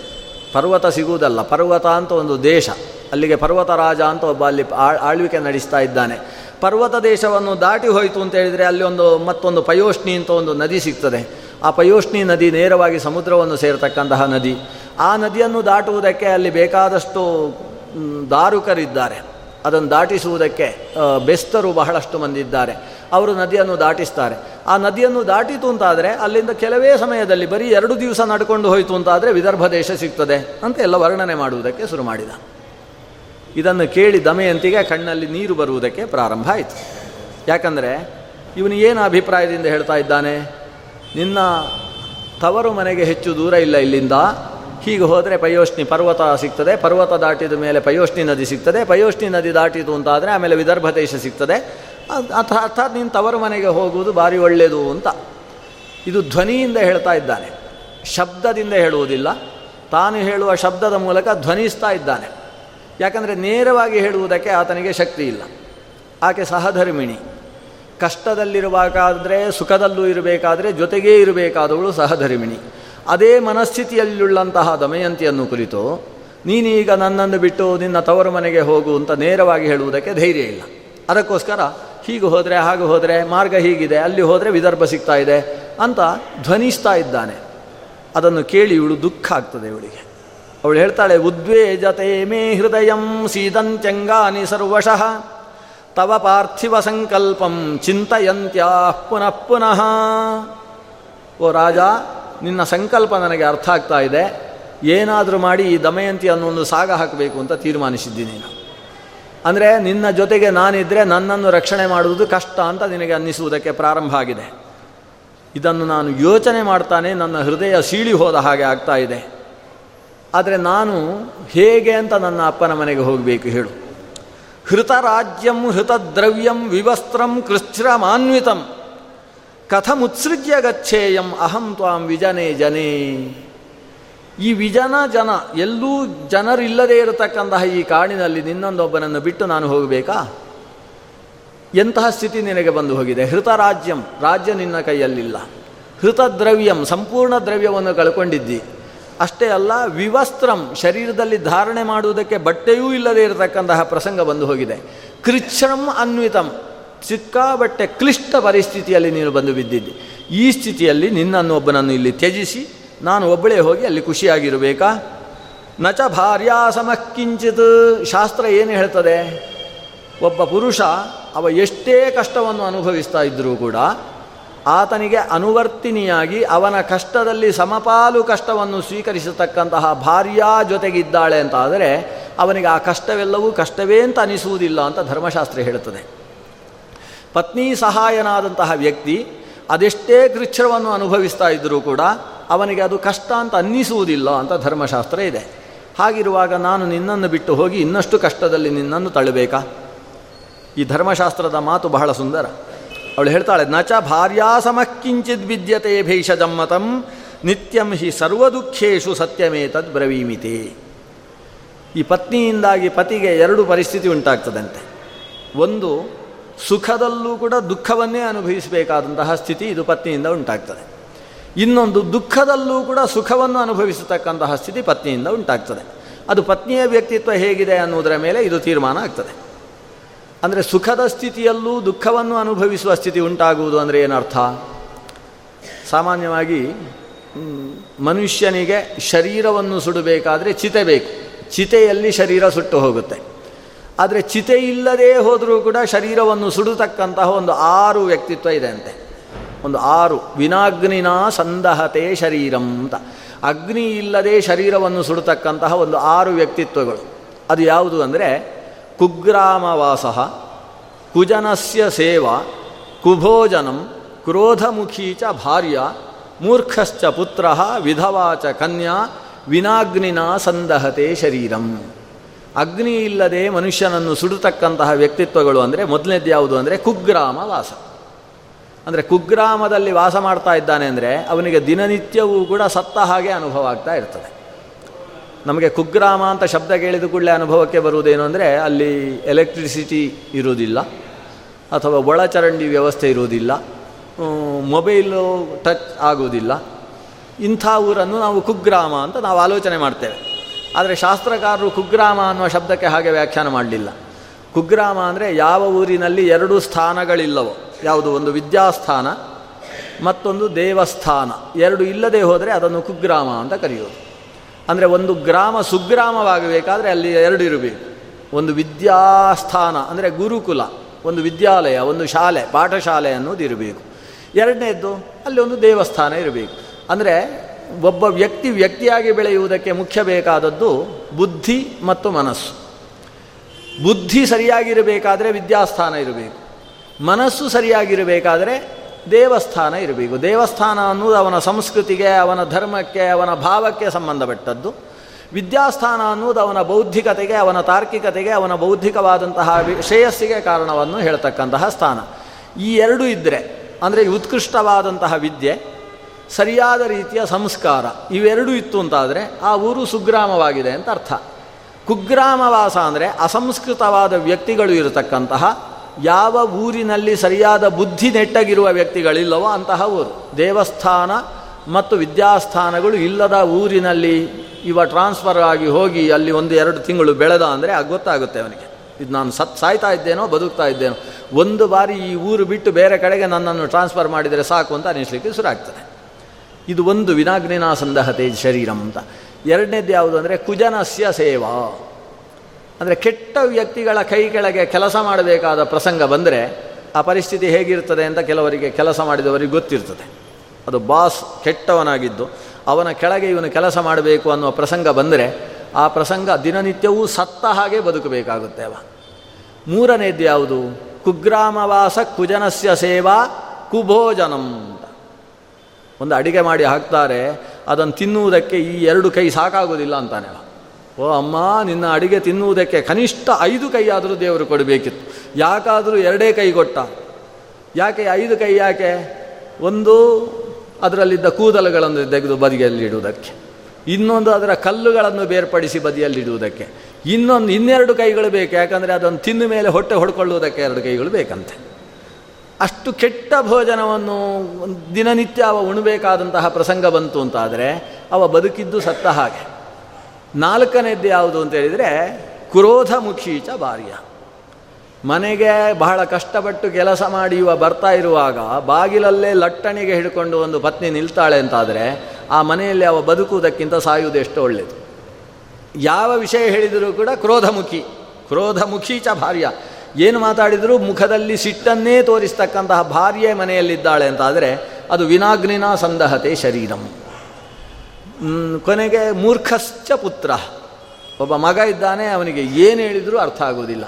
ಪರ್ವತ ಸಿಗುವುದಲ್ಲ, ಪರ್ವತ ಅಂತ ಒಂದು ದೇಶ. ಅಲ್ಲಿಗೆ ಪರ್ವತ ರಾಜ ಅಂತ ಒಬ್ಬ ಅಲ್ಲಿ ಆಳ್ವಿಕೆ ನಡೆಸ್ತಾ ಇದ್ದಾನೆ. ಪರ್ವತ ದೇಶವನ್ನು ದಾಟಿ ಹೋಯಿತು ಅಂತ ಹೇಳಿದರೆ ಅಲ್ಲಿ ಒಂದು ಮತ್ತೊಂದು ಪಯೋಷ್ಣಿ ಅಂತ ಒಂದು ನದಿ ಸಿಗ್ತದೆ. ಆ ಪಯೋಷ್ಣಿ ನದಿ ನೇರವಾಗಿ ಸಮುದ್ರವನ್ನು ಸೇರತಕ್ಕಂತಹ ನದಿ. ಆ ನದಿಯನ್ನು ದಾಟುವುದಕ್ಕೆ ಅಲ್ಲಿ ಬೇಕಾದಷ್ಟು ದಾರುಕರಿದ್ದಾರೆ. ಅದನ್ನು ದಾಟಿಸುವುದಕ್ಕೆ ಬೆಸ್ತರು ಬಹಳಷ್ಟು ಮಂದಿ ಇದ್ದಾರೆ ಅವರು ನದಿಯನ್ನು ದಾಟಿಸ್ತಾರೆ. ಆ ನದಿಯನ್ನು ದಾಟಿತು ಅಂತಾದರೆ ಅಲ್ಲಿಂದ ಕೆಲವೇ ಸಮಯದಲ್ಲಿ ಬರೀ ಎರಡು ದಿವಸ ನಡ್ಕೊಂಡು ಹೋಯಿತು ಅಂತಾದರೆ ವಿದರ್ಭ ದೇಶ ಸಿಗ್ತದೆ ಅಂತ ಎಲ್ಲ ವರ್ಣನೆ ಮಾಡುವುದಕ್ಕೆ ಶುರು ಮಾಡಿದ. ಇದನ್ನು ಕೇಳಿ ದಮಯಂತಿಗೆ ಕಣ್ಣಲ್ಲಿ ನೀರು ಬರುವುದಕ್ಕೆ ಪ್ರಾರಂಭ ಆಯಿತು. ಯಾಕಂದರೆ ಇವನು ಏನು ಅಭಿಪ್ರಾಯದಿಂದ ಹೇಳ್ತಾ ಇದ್ದಾನೆ? ನಿನ್ನ ತವರು ಮನೆಗೆ ಹೆಚ್ಚು ದೂರ ಇಲ್ಲ ಇಲ್ಲಿಂದ. ಹೀಗೆ ಹೋದರೆ ಪಯೋಷ್ಣಿ ಪರ್ವತ ಸಿಗ್ತದೆ, ಪರ್ವತ ದಾಟಿದ ಮೇಲೆ ಪಯೋಷ್ಣಿ ನದಿ ಸಿಗ್ತದೆ, ಪಯೋಷ್ಣಿ ನದಿ ದಾಟಿತು ಅಂತಾದರೆ ಆಮೇಲೆ ವಿದರ್ಭ ದೇಶ ಸಿಗ್ತದೆ. ಅಥ ಅರ್ಥಾತ್ ನೀನು ತವರು ಮನೆಗೆ ಹೋಗುವುದು ಭಾರಿ ಒಳ್ಳೆಯದು ಅಂತ. ಇದು ಧ್ವನಿಯಿಂದ ಹೇಳ್ತಾ ಇದ್ದಾನೆ. ಶಬ್ದದಿಂದ ಹೇಳುವುದಿಲ್ಲ. ತಾನು ಹೇಳುವ ಶಬ್ದದ ಮೂಲಕ ಧ್ವನಿಸ್ತಾ ಇದ್ದಾನೆ. ಯಾಕಂದರೆ ನೇರವಾಗಿ ಹೇಳುವುದಕ್ಕೆ ಆತನಿಗೆ ಶಕ್ತಿ ಇಲ್ಲ. ಆಕೆ ಸಹಧರ್ಮಿಣಿ. ಕಷ್ಟದಲ್ಲಿರುವಾಗಾದರೆ, ಸುಖದಲ್ಲೂ ಇರಬೇಕಾದ್ರೆ ಜೊತೆಗೇ ಇರಬೇಕಾದವಳು ಸಹಧರ್ಮಿಣಿ. ಅದೇ ಮನಸ್ಥಿತಿಯಲ್ಲುಳ್ಳಂತಹ ದಮಯಂತಿಯನ್ನು ಕುರಿತು, ನೀನೀಗ ನನ್ನನ್ನು ಬಿಟ್ಟು ನಿನ್ನ ತವರು ಮನೆಗೆ ಹೋಗು ಅಂತ ನೇರವಾಗಿ ಹೇಳುವುದಕ್ಕೆ ಧೈರ್ಯ ಇಲ್ಲ. ಅದಕ್ಕೋಸ್ಕರ ಹೀಗೆ ಹೋದರೆ, ಹಾಗೆ ಹೋದರೆ, ಮಾರ್ಗ ಹೀಗಿದೆ, ಅಲ್ಲಿ ಹೋದರೆ ವಿದರ್ಭ ಸಿಗ್ತಾ ಇದೆ ಅಂತ ಧ್ವನಿಸ್ತಾ ಇದ್ದಾನೆ. ಅದನ್ನು ಕೇಳಿ ಇವಳು ದುಃಖ ಆಗ್ತದೆ ಇವಳಿಗೆ. ಅವಳು ಹೇಳ್ತಾಳೆ ಉದ್ವೇಜತೆ ಮೇ ಹೃದಯಂ ಸೀದಂತ್ಯಂಗಾನಿ ಸರ್ವಶಃ, ತವ ಪಾರ್ಥಿವ ಸಂಕಲ್ಪಂ ಚಿಂತಯಂತ್ಯಾ ಪುನಃ ಪುನಃ. ಓ ರಾಜ, ನಿನ್ನ ಸಂಕಲ್ಪ ನನಗೆ ಅರ್ಥ ಆಗ್ತಾ ಇದೆ. ಏನಾದರೂ ಮಾಡಿ ಈ ದಮಯಂತಿ ಅನ್ನೋ ಒಂದು ಸಾಗ ಹಾಕಬೇಕು ಅಂತ ತೀರ್ಮಾನಿಸಿದ್ದೀನಿ ಅಂದರೆ ನಿನ್ನ ಜೊತೆಗೆ ನಾನಿದ್ದರೆ ನನ್ನನ್ನು ರಕ್ಷಣೆ ಮಾಡುವುದು ಕಷ್ಟ ಅಂತ ನಿನಗೆ ಅನ್ನಿಸುವುದಕ್ಕೆ ಪ್ರಾರಂಭ ಆಗಿದೆ. ಇದನ್ನು ನಾನು ಯೋಚನೆ ಮಾಡ್ತಾನೆ, ನನ್ನ ಹೃದಯ ಸೀಳಿ ಹೋದ ಹಾಗೆ ಆಗ್ತಾ ಇದೆ. ಆದರೆ ನಾನು ಹೇಗೆ ಅಂತ ನನ್ನ ಅಪ್ಪನ ಮನೆಗೆ ಹೋಗಬೇಕು ಹೇಳು. ಹೃತರಾಜ್ಯಂ ಹೃತದ್ರವ್ಯಂ ವಿವಸ್ತ್ರಂ, ಕೃಚ್ಛ್ರಮಾನ್ವಿತಂ. ಕಥಮುತ್ಸೃಜ್ಯ ಗಚ್ಚೇಯಂ, ಅಹಂ ತ್ವಾಂ ವಿಜನೇ ಜನೇ. ಈ ವಿಜನ ಜನ, ಎಲ್ಲೂ ಜನರಿಲ್ಲದೇ ಇರತಕ್ಕಂತಹ ಈ ಕಾಡಿನಲ್ಲಿ ನಿನ್ನೊಂದೊಬ್ಬನನ್ನು ಬಿಟ್ಟು ನಾನು ಹೋಗಬೇಕಾ? ಎಂತಹ ಸ್ಥಿತಿ ನಿನಗೆ ಬಂದು ಹೋಗಿದೆ? ಹೃತರಾಜ್ಯಂ ರಾಜ್ಯ ನಿನ್ನ ಕೈಯಲ್ಲಿಲ್ಲ. ಹೃತದ್ರವ್ಯಂ ಸಂಪೂರ್ಣ ದ್ರವ್ಯವನ್ನು ಕಳ್ಕೊಂಡಿದ್ದಿ. ಅಷ್ಟೇ ಅಲ್ಲ, ವಿವಸ್ತ್ರಂ, ಶರೀರದಲ್ಲಿ ಧಾರಣೆ ಮಾಡುವುದಕ್ಕೆ ಬಟ್ಟೆಯೂ ಇಲ್ಲದೆ ಇರತಕ್ಕಂತಹ ಪ್ರಸಂಗ ಬಂದು ಹೋಗಿದೆ. ಕೃಚ್ಛ್ರಂ ಅನ್ವಿತಂ. ಸಿಕ್ಕಾಬಟ್ಟೆ ಕ್ಲಿಷ್ಟ ಪರಿಸ್ಥಿತಿಯಲ್ಲಿ ನೀನು ಬಂದು ಬಿದ್ದಿದ್ದಿ. ಈ ಸ್ಥಿತಿಯಲ್ಲಿ ನಿನ್ನನ್ನು ಒಬ್ಬನನ್ನು ಇಲ್ಲಿ ತ್ಯಜಿಸಿ, ನಾನು ಒಬ್ಬಳೇ ಹೋಗಿ ಅಲ್ಲಿ ಖುಷಿಯಾಗಿರಬೇಕಾ? ನಚ ಭಾರ್ಯಾ ಸಮಕ್ಕಿಂಚಿತ್ ಶಾಸ್ತ್ರ ಏನು ಹೇಳ್ತದೆ? ಒಬ್ಬ ಪುರುಷ, ಅವ ಎಷ್ಟೇ ಕಷ್ಟವನ್ನು ಅನುಭವಿಸ್ತಾ ಇದ್ದರೂ ಕೂಡ ಆತನಿಗೆ ಅನುವರ್ತಿನಿಯಾಗಿ ಅವನ ಕಷ್ಟದಲ್ಲಿ ಸಮಪಾಲು ಕಷ್ಟವನ್ನು ಸ್ವೀಕರಿಸತಕ್ಕಂತಹ ಭಾರ್ಯಾ ಜೊತೆಗಿದ್ದಾಳೆ ಅಂತ ಆದರೆ ಅವನಿಗೆ ಆ ಕಷ್ಟವೆಲ್ಲವೂ ಕಷ್ಟವೇ ಅಂತ ಅನಿಸುವುದಿಲ್ಲ ಅಂತ ಧರ್ಮಶಾಸ್ತ್ರ ಹೇಳುತ್ತದೆ. ಪತ್ನಿ ಸಹಾಯನಾದಂತಹ ವ್ಯಕ್ತಿ ಅದೆಷ್ಟೇ ಕೃಚ್ಛ್ರವನ್ನು ಅನುಭವಿಸ್ತಾ ಇದ್ದರೂ ಕೂಡ ಅವನಿಗೆ ಅದು ಕಷ್ಟ ಅಂತ ಅನ್ನಿಸುವುದಿಲ್ಲ ಅಂತ ಧರ್ಮಶಾಸ್ತ್ರ ಇದೆ. ಹಾಗಿರುವಾಗ ನಾನು ನಿನ್ನನ್ನು ಬಿಟ್ಟು ಹೋಗಿ ಇನ್ನಷ್ಟು ಕಷ್ಟದಲ್ಲಿ ನಿನ್ನನ್ನು ತಳ್ಳಬೇಕಾ? ಈ ಧರ್ಮಶಾಸ್ತ್ರದ ಮಾತು ಬಹಳ ಸುಂದರ. ಅವಳು ಹೇಳ್ತಾಳೆ, ನಚ ಭಾರ್ಯಾ ಸಮಕ್ಕಿಂಚಿದ್ ವಿದ್ಯತೆ ಭೇಷಜಮ್ಮತಂ ನಿತ್ಯಂ ಹಿ ಸರ್ವದುಃಖೇಶು ಸತ್ಯಮೇತದ್ ಬ್ರವೀಮಿತಿ. ಈ ಪತ್ನಿಯಿಂದಾಗಿ ಪತಿಗೆ ಎರಡು ಪರಿಸ್ಥಿತಿ ಉಂಟಾಗ್ತದಂತೆ. ಒಂದು, ಸುಖದಲ್ಲೂ ಕೂಡ ದುಃಖವನ್ನೇ ಅನುಭವಿಸಬೇಕಾದಂತಹ ಸ್ಥಿತಿ ಇದು ಪತ್ನಿಯಿಂದ ಉಂಟಾಗ್ತದೆ. ಇನ್ನೊಂದು, ದುಃಖದಲ್ಲೂ ಕೂಡ ಸುಖವನ್ನು ಅನುಭವಿಸತಕ್ಕಂತಹ ಸ್ಥಿತಿ ಪತ್ನಿಯಿಂದ ಉಂಟಾಗ್ತದೆ. ಅದು ಪತ್ನಿಯ ವ್ಯಕ್ತಿತ್ವ ಹೇಗಿದೆ ಅನ್ನೋದರ ಮೇಲೆ ಇದು ತೀರ್ಮಾನ ಆಗ್ತದೆ. ಅಂದರೆ ಸುಖದ ಸ್ಥಿತಿಯಲ್ಲೂ ದುಃಖವನ್ನು ಅನುಭವಿಸುವ ಸ್ಥಿತಿ ಉಂಟಾಗುವುದು ಅಂದರೆ ಏನರ್ಥ? ಸಾಮಾನ್ಯವಾಗಿ ಮನುಷ್ಯನಿಗೆ ಶರೀರವನ್ನು ಸುಡಬೇಕಾದರೆ ಚಿತೆ ಬೇಕು. ಚಿತೆಯಲ್ಲಿ ಶರೀರ ಸುಟ್ಟು ಹೋಗುತ್ತೆ. ಆದರೆ ಚಿತೆ ಇಲ್ಲದೇ ಹೋದರೂ ಕೂಡ ಶರೀರವನ್ನು ಸುಡತಕ್ಕಂತಹ ಒಂದು ಆರು ವ್ಯಕ್ತಿತ್ವ ಇದೆ ಅಂತೆ. ಒಂದು ಆರು. ವಿನಾಗ್ನಿನ ಸಂದಹತೆ ಶರೀರಂ ಅಂತ. ಅಗ್ನಿ ಇಲ್ಲದೆ ಶರೀರವನ್ನು ಸುಡತಕ್ಕಂತಹ ಒಂದು ಆರು ವ್ಯಕ್ತಿತ್ವಗಳು. ಅದು ಯಾವುದು ಅಂದರೆ ಕುಗ್ರಾಮವಾಸ, ಕುಜನಸ್ಯ ಸೇವಾ, ಕುಭೋಜನಂ, ಕ್ರೋಧಮುಖೀ ಚ ಭಾರ್ಯ, ಮೂರ್ಖಶ್ಚ ಪುತ್ರ ವಿಧವಾಚ ಕನ್ಯಾ, ವಿನಾಗ್ನಿನ ಸಂದಹತೆ ಶರೀರಂ. ಅಗ್ನಿ ಇಲ್ಲದೆ ಮನುಷ್ಯನನ್ನು ಸುಡತಕ್ಕಂತಹ ವ್ಯಕ್ತಿತ್ವಗಳು ಅಂದರೆ ಮೊದಲನೇದು ಯಾವುದು ಅಂದರೆ ಕುಗ್ರಾಮ ವಾಸ ಅಂದರೆ ಕುಗ್ರಾಮದಲ್ಲಿ ವಾಸ ಮಾಡ್ತಾ ಇದ್ದಾನೆ ಅಂದರೆ ಅವನಿಗೆ ದಿನನಿತ್ಯವೂ ಕೂಡ ಸತ್ತ ಹಾಗೆ ಅನುಭವ ಆಗ್ತಾ ಇರ್ತದೆ. ನಮಗೆ ಕುಗ್ರಾಮ ಅಂತ ಶಬ್ದ ಕೇಳಿದ ಕೂಡಲೇ ಅನುಭವಕ್ಕೆ ಬರುವುದೇನು ಅಂದರೆ ಅಲ್ಲಿ ಎಲೆಕ್ಟ್ರಿಸಿಟಿ ಇರುವುದಿಲ್ಲ, ಅಥವಾ ಒಳಚರಂಡಿ ವ್ಯವಸ್ಥೆ ಇರುವುದಿಲ್ಲ ಮೊಬೈಲು ಟಚ್ ಆಗುವುದಿಲ್ಲ. ಇಂಥ ಊರನ್ನು ನಾವು ಕುಗ್ರಾಮ ಅಂತ ನಾವು ಆಲೋಚನೆ ಮಾಡ್ತೇವೆ. ಆದರೆ ಶಾಸ್ತ್ರಕಾರರು ಕುಗ್ರಾಮ ಅನ್ನುವ ಶಬ್ದಕ್ಕೆ ಹಾಗೆ ವ್ಯಾಖ್ಯಾನ ಮಾಡಲಿಲ್ಲ. ಕುಗ್ರಾಮ ಅಂದರೆ ಯಾವ ಊರಿನಲ್ಲಿ ಎರಡು ಸ್ಥಾನಗಳಿಲ್ಲವೋ, ಯಾವುದು ಒಂದು ವಿದ್ಯಾಸ್ಥಾನ ಮತ್ತೊಂದು ದೇವಸ್ಥಾನ. ಎರಡು ಇಲ್ಲದೆ ಹೋದರೆ ಅದನ್ನು ಕುಗ್ರಾಮ ಅಂತ ಕರೆಯೋದು ಅಂದರೆ ಒಂದು ಗ್ರಾಮ ಸುಗ್ರಾಮವಾಗಬೇಕಾದ್ರೆ ಅಲ್ಲಿ ಎರಡು ಇರಬೇಕು. ಒಂದು ವಿದ್ಯಾಸ್ಥಾನ, ಅಂದರೆ ಗುರುಕುಲ, ಒಂದು ವಿದ್ಯಾಲಯ, ಒಂದು ಶಾಲೆ, ಪಾಠಶಾಲೆ ಅನ್ನೋದು ಇರಬೇಕು. ಎರಡನೇದ್ದು ಅಲ್ಲಿ ಒಂದು ದೇವಸ್ಥಾನ ಇರಬೇಕು. ಅಂದರೆ ಒಬ್ಬ ವ್ಯಕ್ತಿ ವ್ಯಕ್ತಿಯಾಗಿ ಬೆಳೆಯುವುದಕ್ಕೆ ಮುಖ್ಯ ಬೇಕಾದದ್ದು ಬುದ್ಧಿ ಮತ್ತು ಮನಸ್ಸು. ಬುದ್ಧಿ ಸರಿಯಾಗಿರಬೇಕಾದರೆ ವಿದ್ಯಾಸ್ಥಾನ ಇರಬೇಕು. ಮನಸ್ಸು ಸರಿಯಾಗಿರಬೇಕಾದರೆ ದೇವಸ್ಥಾನ ಇರಬೇಕು. ದೇವಸ್ಥಾನ ಅನ್ನೋದು ಅವನ ಸಂಸ್ಕೃತಿಗೆ, ಅವನ ಧರ್ಮಕ್ಕೆ, ಅವನ ಭಾವಕ್ಕೆ ಸಂಬಂಧಪಟ್ಟದ್ದು. ವಿದ್ಯಾಸ್ಥಾನ ಅನ್ನೋದು ಅವನ ಬೌದ್ಧಿಕತೆಗೆ, ಅವನ ತಾರ್ಕಿಕತೆಗೆ, ಅವನ ಬೌದ್ಧಿಕವಾದಂತಹ ಶ್ರೇಯಸ್ಸಿಗೆ ಕಾರಣವನ್ನು ಹೇಳ್ತಕ್ಕಂತಹ ಸ್ಥಾನ. ಈ ಎರಡು ಇದ್ದರೆ ಅಂದರೆ ಉತ್ಕೃಷ್ಟವಾದಂತಹ ವಿದ್ಯೆ, ಸರಿಯಾದ ರೀತಿಯ ಸಂಸ್ಕಾರ, ಇವೆರಡೂ ಇತ್ತು ಅಂತಾದರೆ ಆ ಊರು ಸುಗ್ರಾಮವಾಗಿದೆ ಅಂತ ಅರ್ಥ. ಕುಗ್ರಾಮವಾಸ ಅಂದರೆ ಅಸಂಸ್ಕೃತವಾದ ವ್ಯಕ್ತಿಗಳು ಇರತಕ್ಕಂತಹ ಯಾವ ಊರಿನಲ್ಲಿ ಸರಿಯಾದ ಬುದ್ಧಿ ನೆಟ್ಟಗಿರುವ ವ್ಯಕ್ತಿಗಳಿಲ್ಲವೋ ಅಂತಹ ಊರು. ದೇವಸ್ಥಾನ ಮತ್ತು ವಿದ್ಯಾಸ್ಥಾನಗಳು ಇಲ್ಲದ ಊರಿನಲ್ಲಿ ಇವ ಟ್ರಾನ್ಸ್ಫರ್ ಆಗಿ ಹೋಗಿ ಅಲ್ಲಿ ಒಂದು ಎರಡು ತಿಂಗಳು ಬೆಳೆದ ಅಂದರೆ ಗೊತ್ತಾಗುತ್ತೆ ಅವನಿಗೆ. ಇದು ನಾನು ಸತ್ ಸಾಯ್ತಾ ಇದ್ದೇನೋ, ಬದುಕ್ತಾ ಇದ್ದೇನೋ. ಒಂದು ಬಾರಿ ಈ ಊರು ಬಿಟ್ಟು ಬೇರೆ ಕಡೆಗೆ ನನ್ನನ್ನು ಟ್ರಾನ್ಸ್ಫರ್ ಮಾಡಿದರೆ ಸಾಕು ಅಂತ ಅನಿಸ್ಲಿಕ್ಕೆ ಶುರುವಾಗ್ತದೆ. ಇದು ಒಂದು ವಿನಾಗ್ನಿನ ಸಂದಹತೆ ಶರೀರಂ ಅಂತ. ಎರಡನೇದು ಯಾವುದು ಅಂದರೆ ಕುಜನಸ್ಯ ಸೇವಾ. ಅಂದರೆ ಕೆಟ್ಟ ವ್ಯಕ್ತಿಗಳ ಕೈ ಕೆಳಗೆ ಕೆಲಸ ಮಾಡಬೇಕಾದ ಪ್ರಸಂಗ ಬಂದರೆ ಆ ಪರಿಸ್ಥಿತಿ ಹೇಗಿರ್ತದೆ ಅಂತ ಕೆಲವರಿಗೆ ಕೆಲಸ ಮಾಡಿದವರಿಗೆ ಗೊತ್ತಿರ್ತದೆ. ಅದು ಬಾಸ್ ಕೆಟ್ಟವನಾಗಿದ್ದು, ಅವನ ಕೆಳಗೆ ಇವನು ಕೆಲಸ ಮಾಡಬೇಕು ಅನ್ನುವ ಪ್ರಸಂಗ ಬಂದರೆ ಆ ಪ್ರಸಂಗ ದಿನನಿತ್ಯವೂ ಸತ್ತ ಹಾಗೆ ಬದುಕಬೇಕಾಗುತ್ತೆ ಅವ. ಮೂರನೇದ್ದು ಯಾವುದು? ಕುಗ್ರಾಮವಾಸ ಕುಜನಸ್ಯ ಸೇವಾ ಕುಭೋಜನಂ ಒಂದು ಅಡಿಗೆ ಮಾಡಿ ಹಾಕ್ತಾರೆ, ಅದನ್ನು ತಿನ್ನುವುದಕ್ಕೆ ಈ ಎರಡು ಕೈ ಸಾಕಾಗೋದಿಲ್ಲ ಅಂತಾನೆ ಓ ಅಮ್ಮ, ನಿನ್ನ ಅಡಿಗೆ ತಿನ್ನುವುದಕ್ಕೆ ಕನಿಷ್ಠ ಐದು ಕೈ ಆದರೂ ದೇವರು ಕೊಡಬೇಕಿತ್ತು. ಯಾಕಾದರೂ ಎರಡೇ ಕೈ ಕೊಟ್ಟ? ಯಾಕೆ ಐದು ಕೈ ಯಾಕೆ? ಒಂದು, ಅದರಲ್ಲಿದ್ದ ಕೂದಲುಗಳನ್ನು ತೆಗೆದು ಬದಿಯಲ್ಲಿಡುವುದಕ್ಕೆ. ಇನ್ನೊಂದು, ಅದರ ಕಲ್ಲುಗಳನ್ನು ಬೇರ್ಪಡಿಸಿ ಬದಿಯಲ್ಲಿಡುವುದಕ್ಕೆ. ಇನ್ನೊಂದು, ಇನ್ನೆರಡು ಕೈಗಳು ಬೇಕು, ಯಾಕಂದರೆ ಅದನ್ನು ತಿನ್ನ ಮೇಲೆ ಹೊಟ್ಟೆ ಹೊಡ್ಕೊಳ್ಳುವುದಕ್ಕೆ ಎರಡು ಕೈಗಳು ಬೇಕಂತೆ. ಅಷ್ಟು ಕೆಟ್ಟ ಭೋಜನವನ್ನು ದಿನನಿತ್ಯ ಅವ ಉಣಬೇಕಾದಂತಹ ಪ್ರಸಂಗ ಬಂತು ಅಂತಾದರೆ, ಅವ ಬದುಕಿದ್ದು ಸತ್ತ ಹಾಗೆ. ನಾಲ್ಕನೇದ್ದು ಯಾವುದು ಅಂತ ಹೇಳಿದರೆ, ಕ್ರೋಧ ಮುಖೀಚ ಭಾರ್ಯ. ಮನೆಗೆ ಬಹಳ ಕಷ್ಟಪಟ್ಟು ಕೆಲಸ ಮಾಡಿ ಇವ ಬರ್ತಾ ಇರುವಾಗ ಬಾಗಿಲಲ್ಲೇ ಲಟ್ಟಣಿಗೆ ಹಿಡ್ಕೊಂಡು ಒಂದು ಪತ್ನಿ ನಿಲ್ತಾಳೆ ಅಂತಾದರೆ, ಆ ಮನೆಯಲ್ಲಿ ಅವ ಬದುಕುವುದಕ್ಕಿಂತ ಸಾಯುವುದು ಎಷ್ಟು ಒಳ್ಳೆಯದು ಯಾವ ವಿಷಯ ಹೇಳಿದರೂ ಕೂಡ ಕ್ರೋಧಮುಖಿ ಕ್ರೋಧಮುಖೀಚ ಭಾರ್ಯ. ಏನು ಮಾತಾಡಿದರೂ? ಮುಖದಲ್ಲಿ ಸಿಟ್ಟನ್ನೇ ತೋರಿಸ್ತಕ್ಕಂತಹ ಭಾರ್ಯೆ ಮನೆಯಲ್ಲಿದ್ದಾಳೆ ಅಂತಾದರೆ, ಅದು ವಿನಾಗ್ನಿನ ಸಂದಹತೆ ಶರೀರಂ. ಕೊನೆಗೆ ಮೂರ್ಖಶ್ಚ ಪುತ್ರ. ಒಬ್ಬ ಮಗ ಇದ್ದಾನೆ, ಅವನಿಗೆ ಏನು ಹೇಳಿದರೂ ಅರ್ಥ ಆಗೋದಿಲ್ಲ.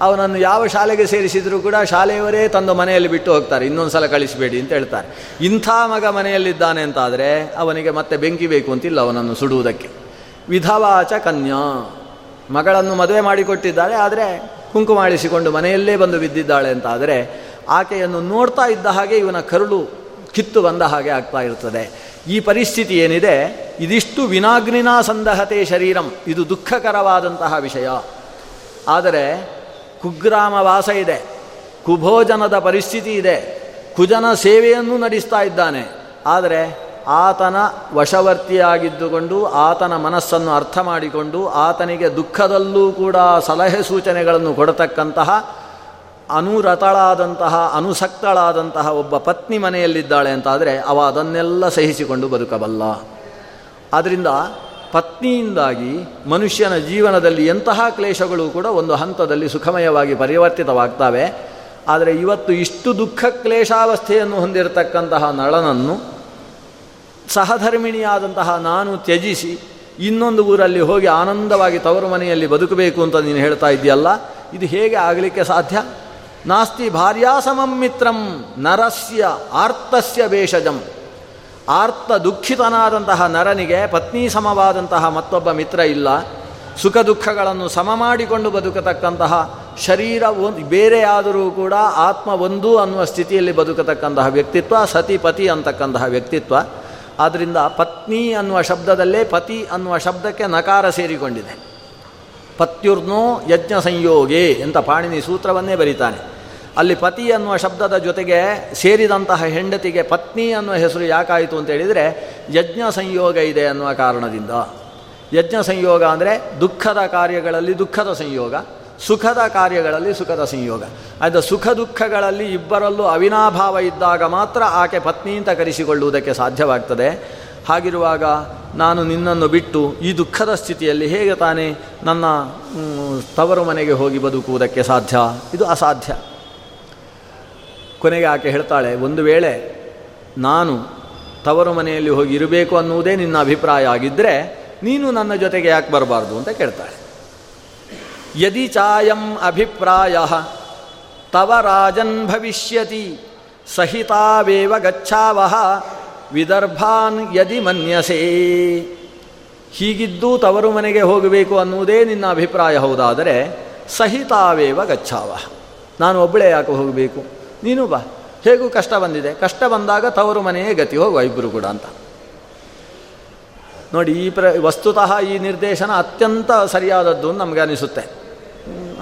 ಅವನನ್ನು ಯಾವ ಶಾಲೆಗೆ ಸೇರಿಸಿದರೂ ಕೂಡ ಶಾಲೆಯವರೇ ತಂದು ಮನೆಯಲ್ಲಿ ಬಿಟ್ಟು ಹೋಗ್ತಾರೆ. ಇನ್ನೊಂದು ಸಲ ಕಳಿಸಬೇಡಿ ಅಂತ ಹೇಳ್ತಾರೆ. ಇಂಥ ಮಗ ಮನೆಯಲ್ಲಿದ್ದಾನೆ ಅಂತಾದರೆ ಅವನಿಗೆ ಮತ್ತೆ ಬೆಂಕಿ ಬೇಕು ಅಂತಿಲ್ಲ ಅವನನ್ನು ಸುಡುವುದಕ್ಕೆ. ವಿಧವಾಚ ಕನ್ಯಾ. ಮಗಳನ್ನು ಮದುವೆ ಮಾಡಿಕೊಟ್ಟಿದ್ದಾಳೆ ಆದರೆ ಕುಂಕುಮಾಡಿಸಿಕೊಂಡು ಮನೆಯಲ್ಲೇ ಬಂದು ಬಿದ್ದಿದ್ದಾಳೆ ಅಂತಾದರೆ ಆಕೆಯನ್ನು ನೋಡ್ತಾ ಇದ್ದ ಹಾಗೆ ಇವನ ಕರುಳು ಕಿತ್ತು ಬಂದ ಹಾಗೆ ಆಗ್ತಾ ಇರ್ತದೆ. ಈ ಪರಿಸ್ಥಿತಿ ಏನಿದೆ? ಇದಿಷ್ಟು ವಿನಾಗ್ನಿನಾ ಸಂದಹತೆ ಶರೀರಂ. ಇದು ದುಃಖಕರವಾದಂತಹ ವಿಷಯ. ಆದರೆ ಕುಗ್ರಾಮ ವಾಸ ಇದೆ. ಕುಭೋಜನದ ಪರಿಸ್ಥಿತಿ ಇದೆ. ಕುಜನ ಸೇವೆಯನ್ನು ನಡೆಸ್ತಾ ಇದ್ದಾನೆ. ಆದರೆ ಆತನ ವಶವರ್ತಿಯಾಗಿದ್ದುಕೊಂಡು, ಆತನ ಮನಸ್ಸನ್ನು ಅರ್ಥ ಮಾಡಿಕೊಂಡು, ಆತನಿಗೆ ದುಃಖದಲ್ಲೂ ಕೂಡ ಸಲಹೆ ಸೂಚನೆಗಳನ್ನು ಕೊಡತಕ್ಕಂತಹ ಅನುರತಳಾದಂತಹ, ಅನುಸಕ್ತಳಾದಂತಹ ಒಬ್ಬ ಪತ್ನಿ ಮನೆಯಲ್ಲಿದ್ದಾಳೆ ಅಂತಾದರೆ ಅವ ಅದನ್ನೆಲ್ಲ ಸಹಿಸಿಕೊಂಡು ಬದುಕಬಲ್ಲ. ಆದ್ದರಿಂದ ಪತ್ನಿಯಿಂದಾಗಿ ಮನುಷ್ಯನ ಜೀವನದಲ್ಲಿ ಎಂತಹ ಕ್ಲೇಶಗಳು ಕೂಡ ಒಂದು ಹಂತದಲ್ಲಿ ಸುಖಮಯವಾಗಿ ಪರಿವರ್ತಿತವಾಗ್ತವೆ. ಆದರೆ ಇವತ್ತು ಇಷ್ಟು ದುಃಖ ಕ್ಲೇಶಾವಸ್ಥೆಯನ್ನು ಹೊಂದಿರತಕ್ಕಂತಹ ನಳನನ್ನು ಸಹಧರ್ಮಿಣಿಯಾದಂತಹ ನಾನು ತ್ಯಜಿಸಿ ಇನ್ನೊಂದು ಊರಲ್ಲಿ ಹೋಗಿ ಆನಂದವಾಗಿ ತವರು ಮನೆಯಲ್ಲಿ ಬದುಕಬೇಕು ಅಂತ ನೀನು ಹೇಳ್ತಾ ಇದೆಯಲ್ಲ, ಇದು ಹೇಗೆ ಆಗಲಿಕ್ಕೆ ಸಾಧ್ಯ? ನಾಸ್ತಿ ಭಾರ್ಯಾಸಮಂ ಮಿತ್ರಂ ನರಸ್ಯ ಆರ್ತಸ್ಯ ಭೇಷಜಂ. ಆರ್ತ ದುಃಖಿತನಾದಂತಹ ನರನಿಗೆ ಪತ್ನಿ ಸಮವಾದಂತಹ ಮತ್ತೊಬ್ಬ ಮಿತ್ರ ಇಲ್ಲ. ಸುಖ ದುಃಖಗಳನ್ನು ಸಮ ಮಾಡಿಕೊಂಡು ಬದುಕತಕ್ಕಂತಹ ಶರೀರ ಒಂದು ಬೇರೆಯಾದರೂ ಕೂಡ ಆತ್ಮ ಒಂದು ಅನ್ನುವ ಸ್ಥಿತಿಯಲ್ಲಿ ಬದುಕತಕ್ಕಂತಹ ವ್ಯಕ್ತಿತ್ವ, ಸತಿ ಪತಿ ಅಂತಕ್ಕಂತಹ ವ್ಯಕ್ತಿತ್ವ. ಆದ್ದರಿಂದ ಪತ್ನಿ ಅನ್ನುವ ಶಬ್ದದಲ್ಲೇ ಪತಿ ಅನ್ನುವ ಶಬ್ದಕ್ಕೆ ನಕಾರ ಸೇರಿಕೊಂಡಿದೆ. ಪತ್ಯುರ್ನೋ ಯಜ್ಞ ಸಂಯೋಗಿ ಅಂತ ಪಾಣಿನಿ ಸೂತ್ರವನ್ನೇ ಬರೀತಾನೆ. ಅಲ್ಲಿ ಪತಿ ಅನ್ನುವ ಶಬ್ದದ ಜೊತೆಗೆ ಸೇರಿದಂತಹ ಹೆಂಡತಿಗೆ ಪತ್ನಿ ಅನ್ನುವ ಹೆಸರು ಯಾಕಾಯಿತು ಅಂತ ಹೇಳಿದರೆ ಯಜ್ಞ ಸಂಯೋಗ ಇದೆ ಅನ್ನುವ ಕಾರಣದಿಂದ. ಯಜ್ಞ ಸಂಯೋಗ ಅಂದರೆ ದುಃಖದ ಕಾರ್ಯಗಳಲ್ಲಿ ದುಃಖದ ಸಂಯೋಗ, ಸುಖದ ಕಾರ್ಯಗಳಲ್ಲಿ ಸುಖದ ಸಂಯೋಗ. ಅದು ಸುಖ ದುಃಖಗಳಲ್ಲಿ ಇಬ್ಬರಲ್ಲೂ ಅವಿನಾಭಾವ ಇದ್ದಾಗ ಮಾತ್ರ ಆಕೆ ಪತ್ನಿ ಅಂತ ಕರೆಸಿಕೊಳ್ಳುವುದಕ್ಕೆ ಸಾಧ್ಯವಾಗ್ತದೆ. ಹಾಗಿರುವಾಗ ನಾನು ನಿನ್ನನ್ನು ಬಿಟ್ಟು ಈ ದುಃಖದ ಸ್ಥಿತಿಯಲ್ಲಿ ಹೇಗೆ ತಾನೇ ನನ್ನ ತವರು ಮನೆಗೆ ಹೋಗಿ ಬದುಕುವುದಕ್ಕೆ ಸಾಧ್ಯ? ಇದು ಅಸಾಧ್ಯ. ಕೊನೆಗೆ ಆಕೆ ಹೇಳ್ತಾಳೆ, ಒಂದು ವೇಳೆ ನಾನು ತವರು ಮನೆಯಲ್ಲಿ ಹೋಗಿ ಇರಬೇಕು ಅನ್ನುವುದೇ ನಿನ್ನ ಅಭಿಪ್ರಾಯ ಆಗಿದ್ದರೆ ನೀನು ನನ್ನ ಜೊತೆಗೆ ಯಾಕೆ ಬರಬಾರ್ದು ಅಂತ ಕೇಳ್ತಾಳೆ. ಯದಿ ಚಾಯಂ ಅಭಿಪ್ರಾಯ, ತವ ರಾಜನ್ ಭವಿಷ್ಯತಿ, ಸಹಿತಾವೇವ ಗಚ್ಚಾವಹ ವಿದರ್ಭಾನ್ ಯದಿ ಮನ್ಯಸೇ. ಹೀಗಿದ್ದು ತವರು ಮನೆಗೆ ಹೋಗಬೇಕು ಅನ್ನುವುದೇ ನಿನ್ನ ಅಭಿಪ್ರಾಯ ಹೌದಾದರೆ ಸಹಿತಾವೇವ ಗಚ್ಚಾವ ನಾನು ಒಬ್ಬಳೇ ಯಾಕೆ ಹೋಗಬೇಕು? ನೀನು ಬಾ. ಹೇಗೂ ಕಷ್ಟ ಬಂದಿದೆ? ಕಷ್ಟ ಬಂದಾಗ ತವರು ಮನೆಯೇ ಗತಿ ಹೋಗುವ ಇಬ್ಬರು ಕೂಡ ಅಂತ. ನೋಡಿ, ಈ ಪ್ರ, ವಸ್ತುತಃ ಈ ನಿರ್ದೇಶನ ಅತ್ಯಂತ ಸರಿಯಾದದ್ದು ನಮಗೆ ಅನಿಸುತ್ತೆ.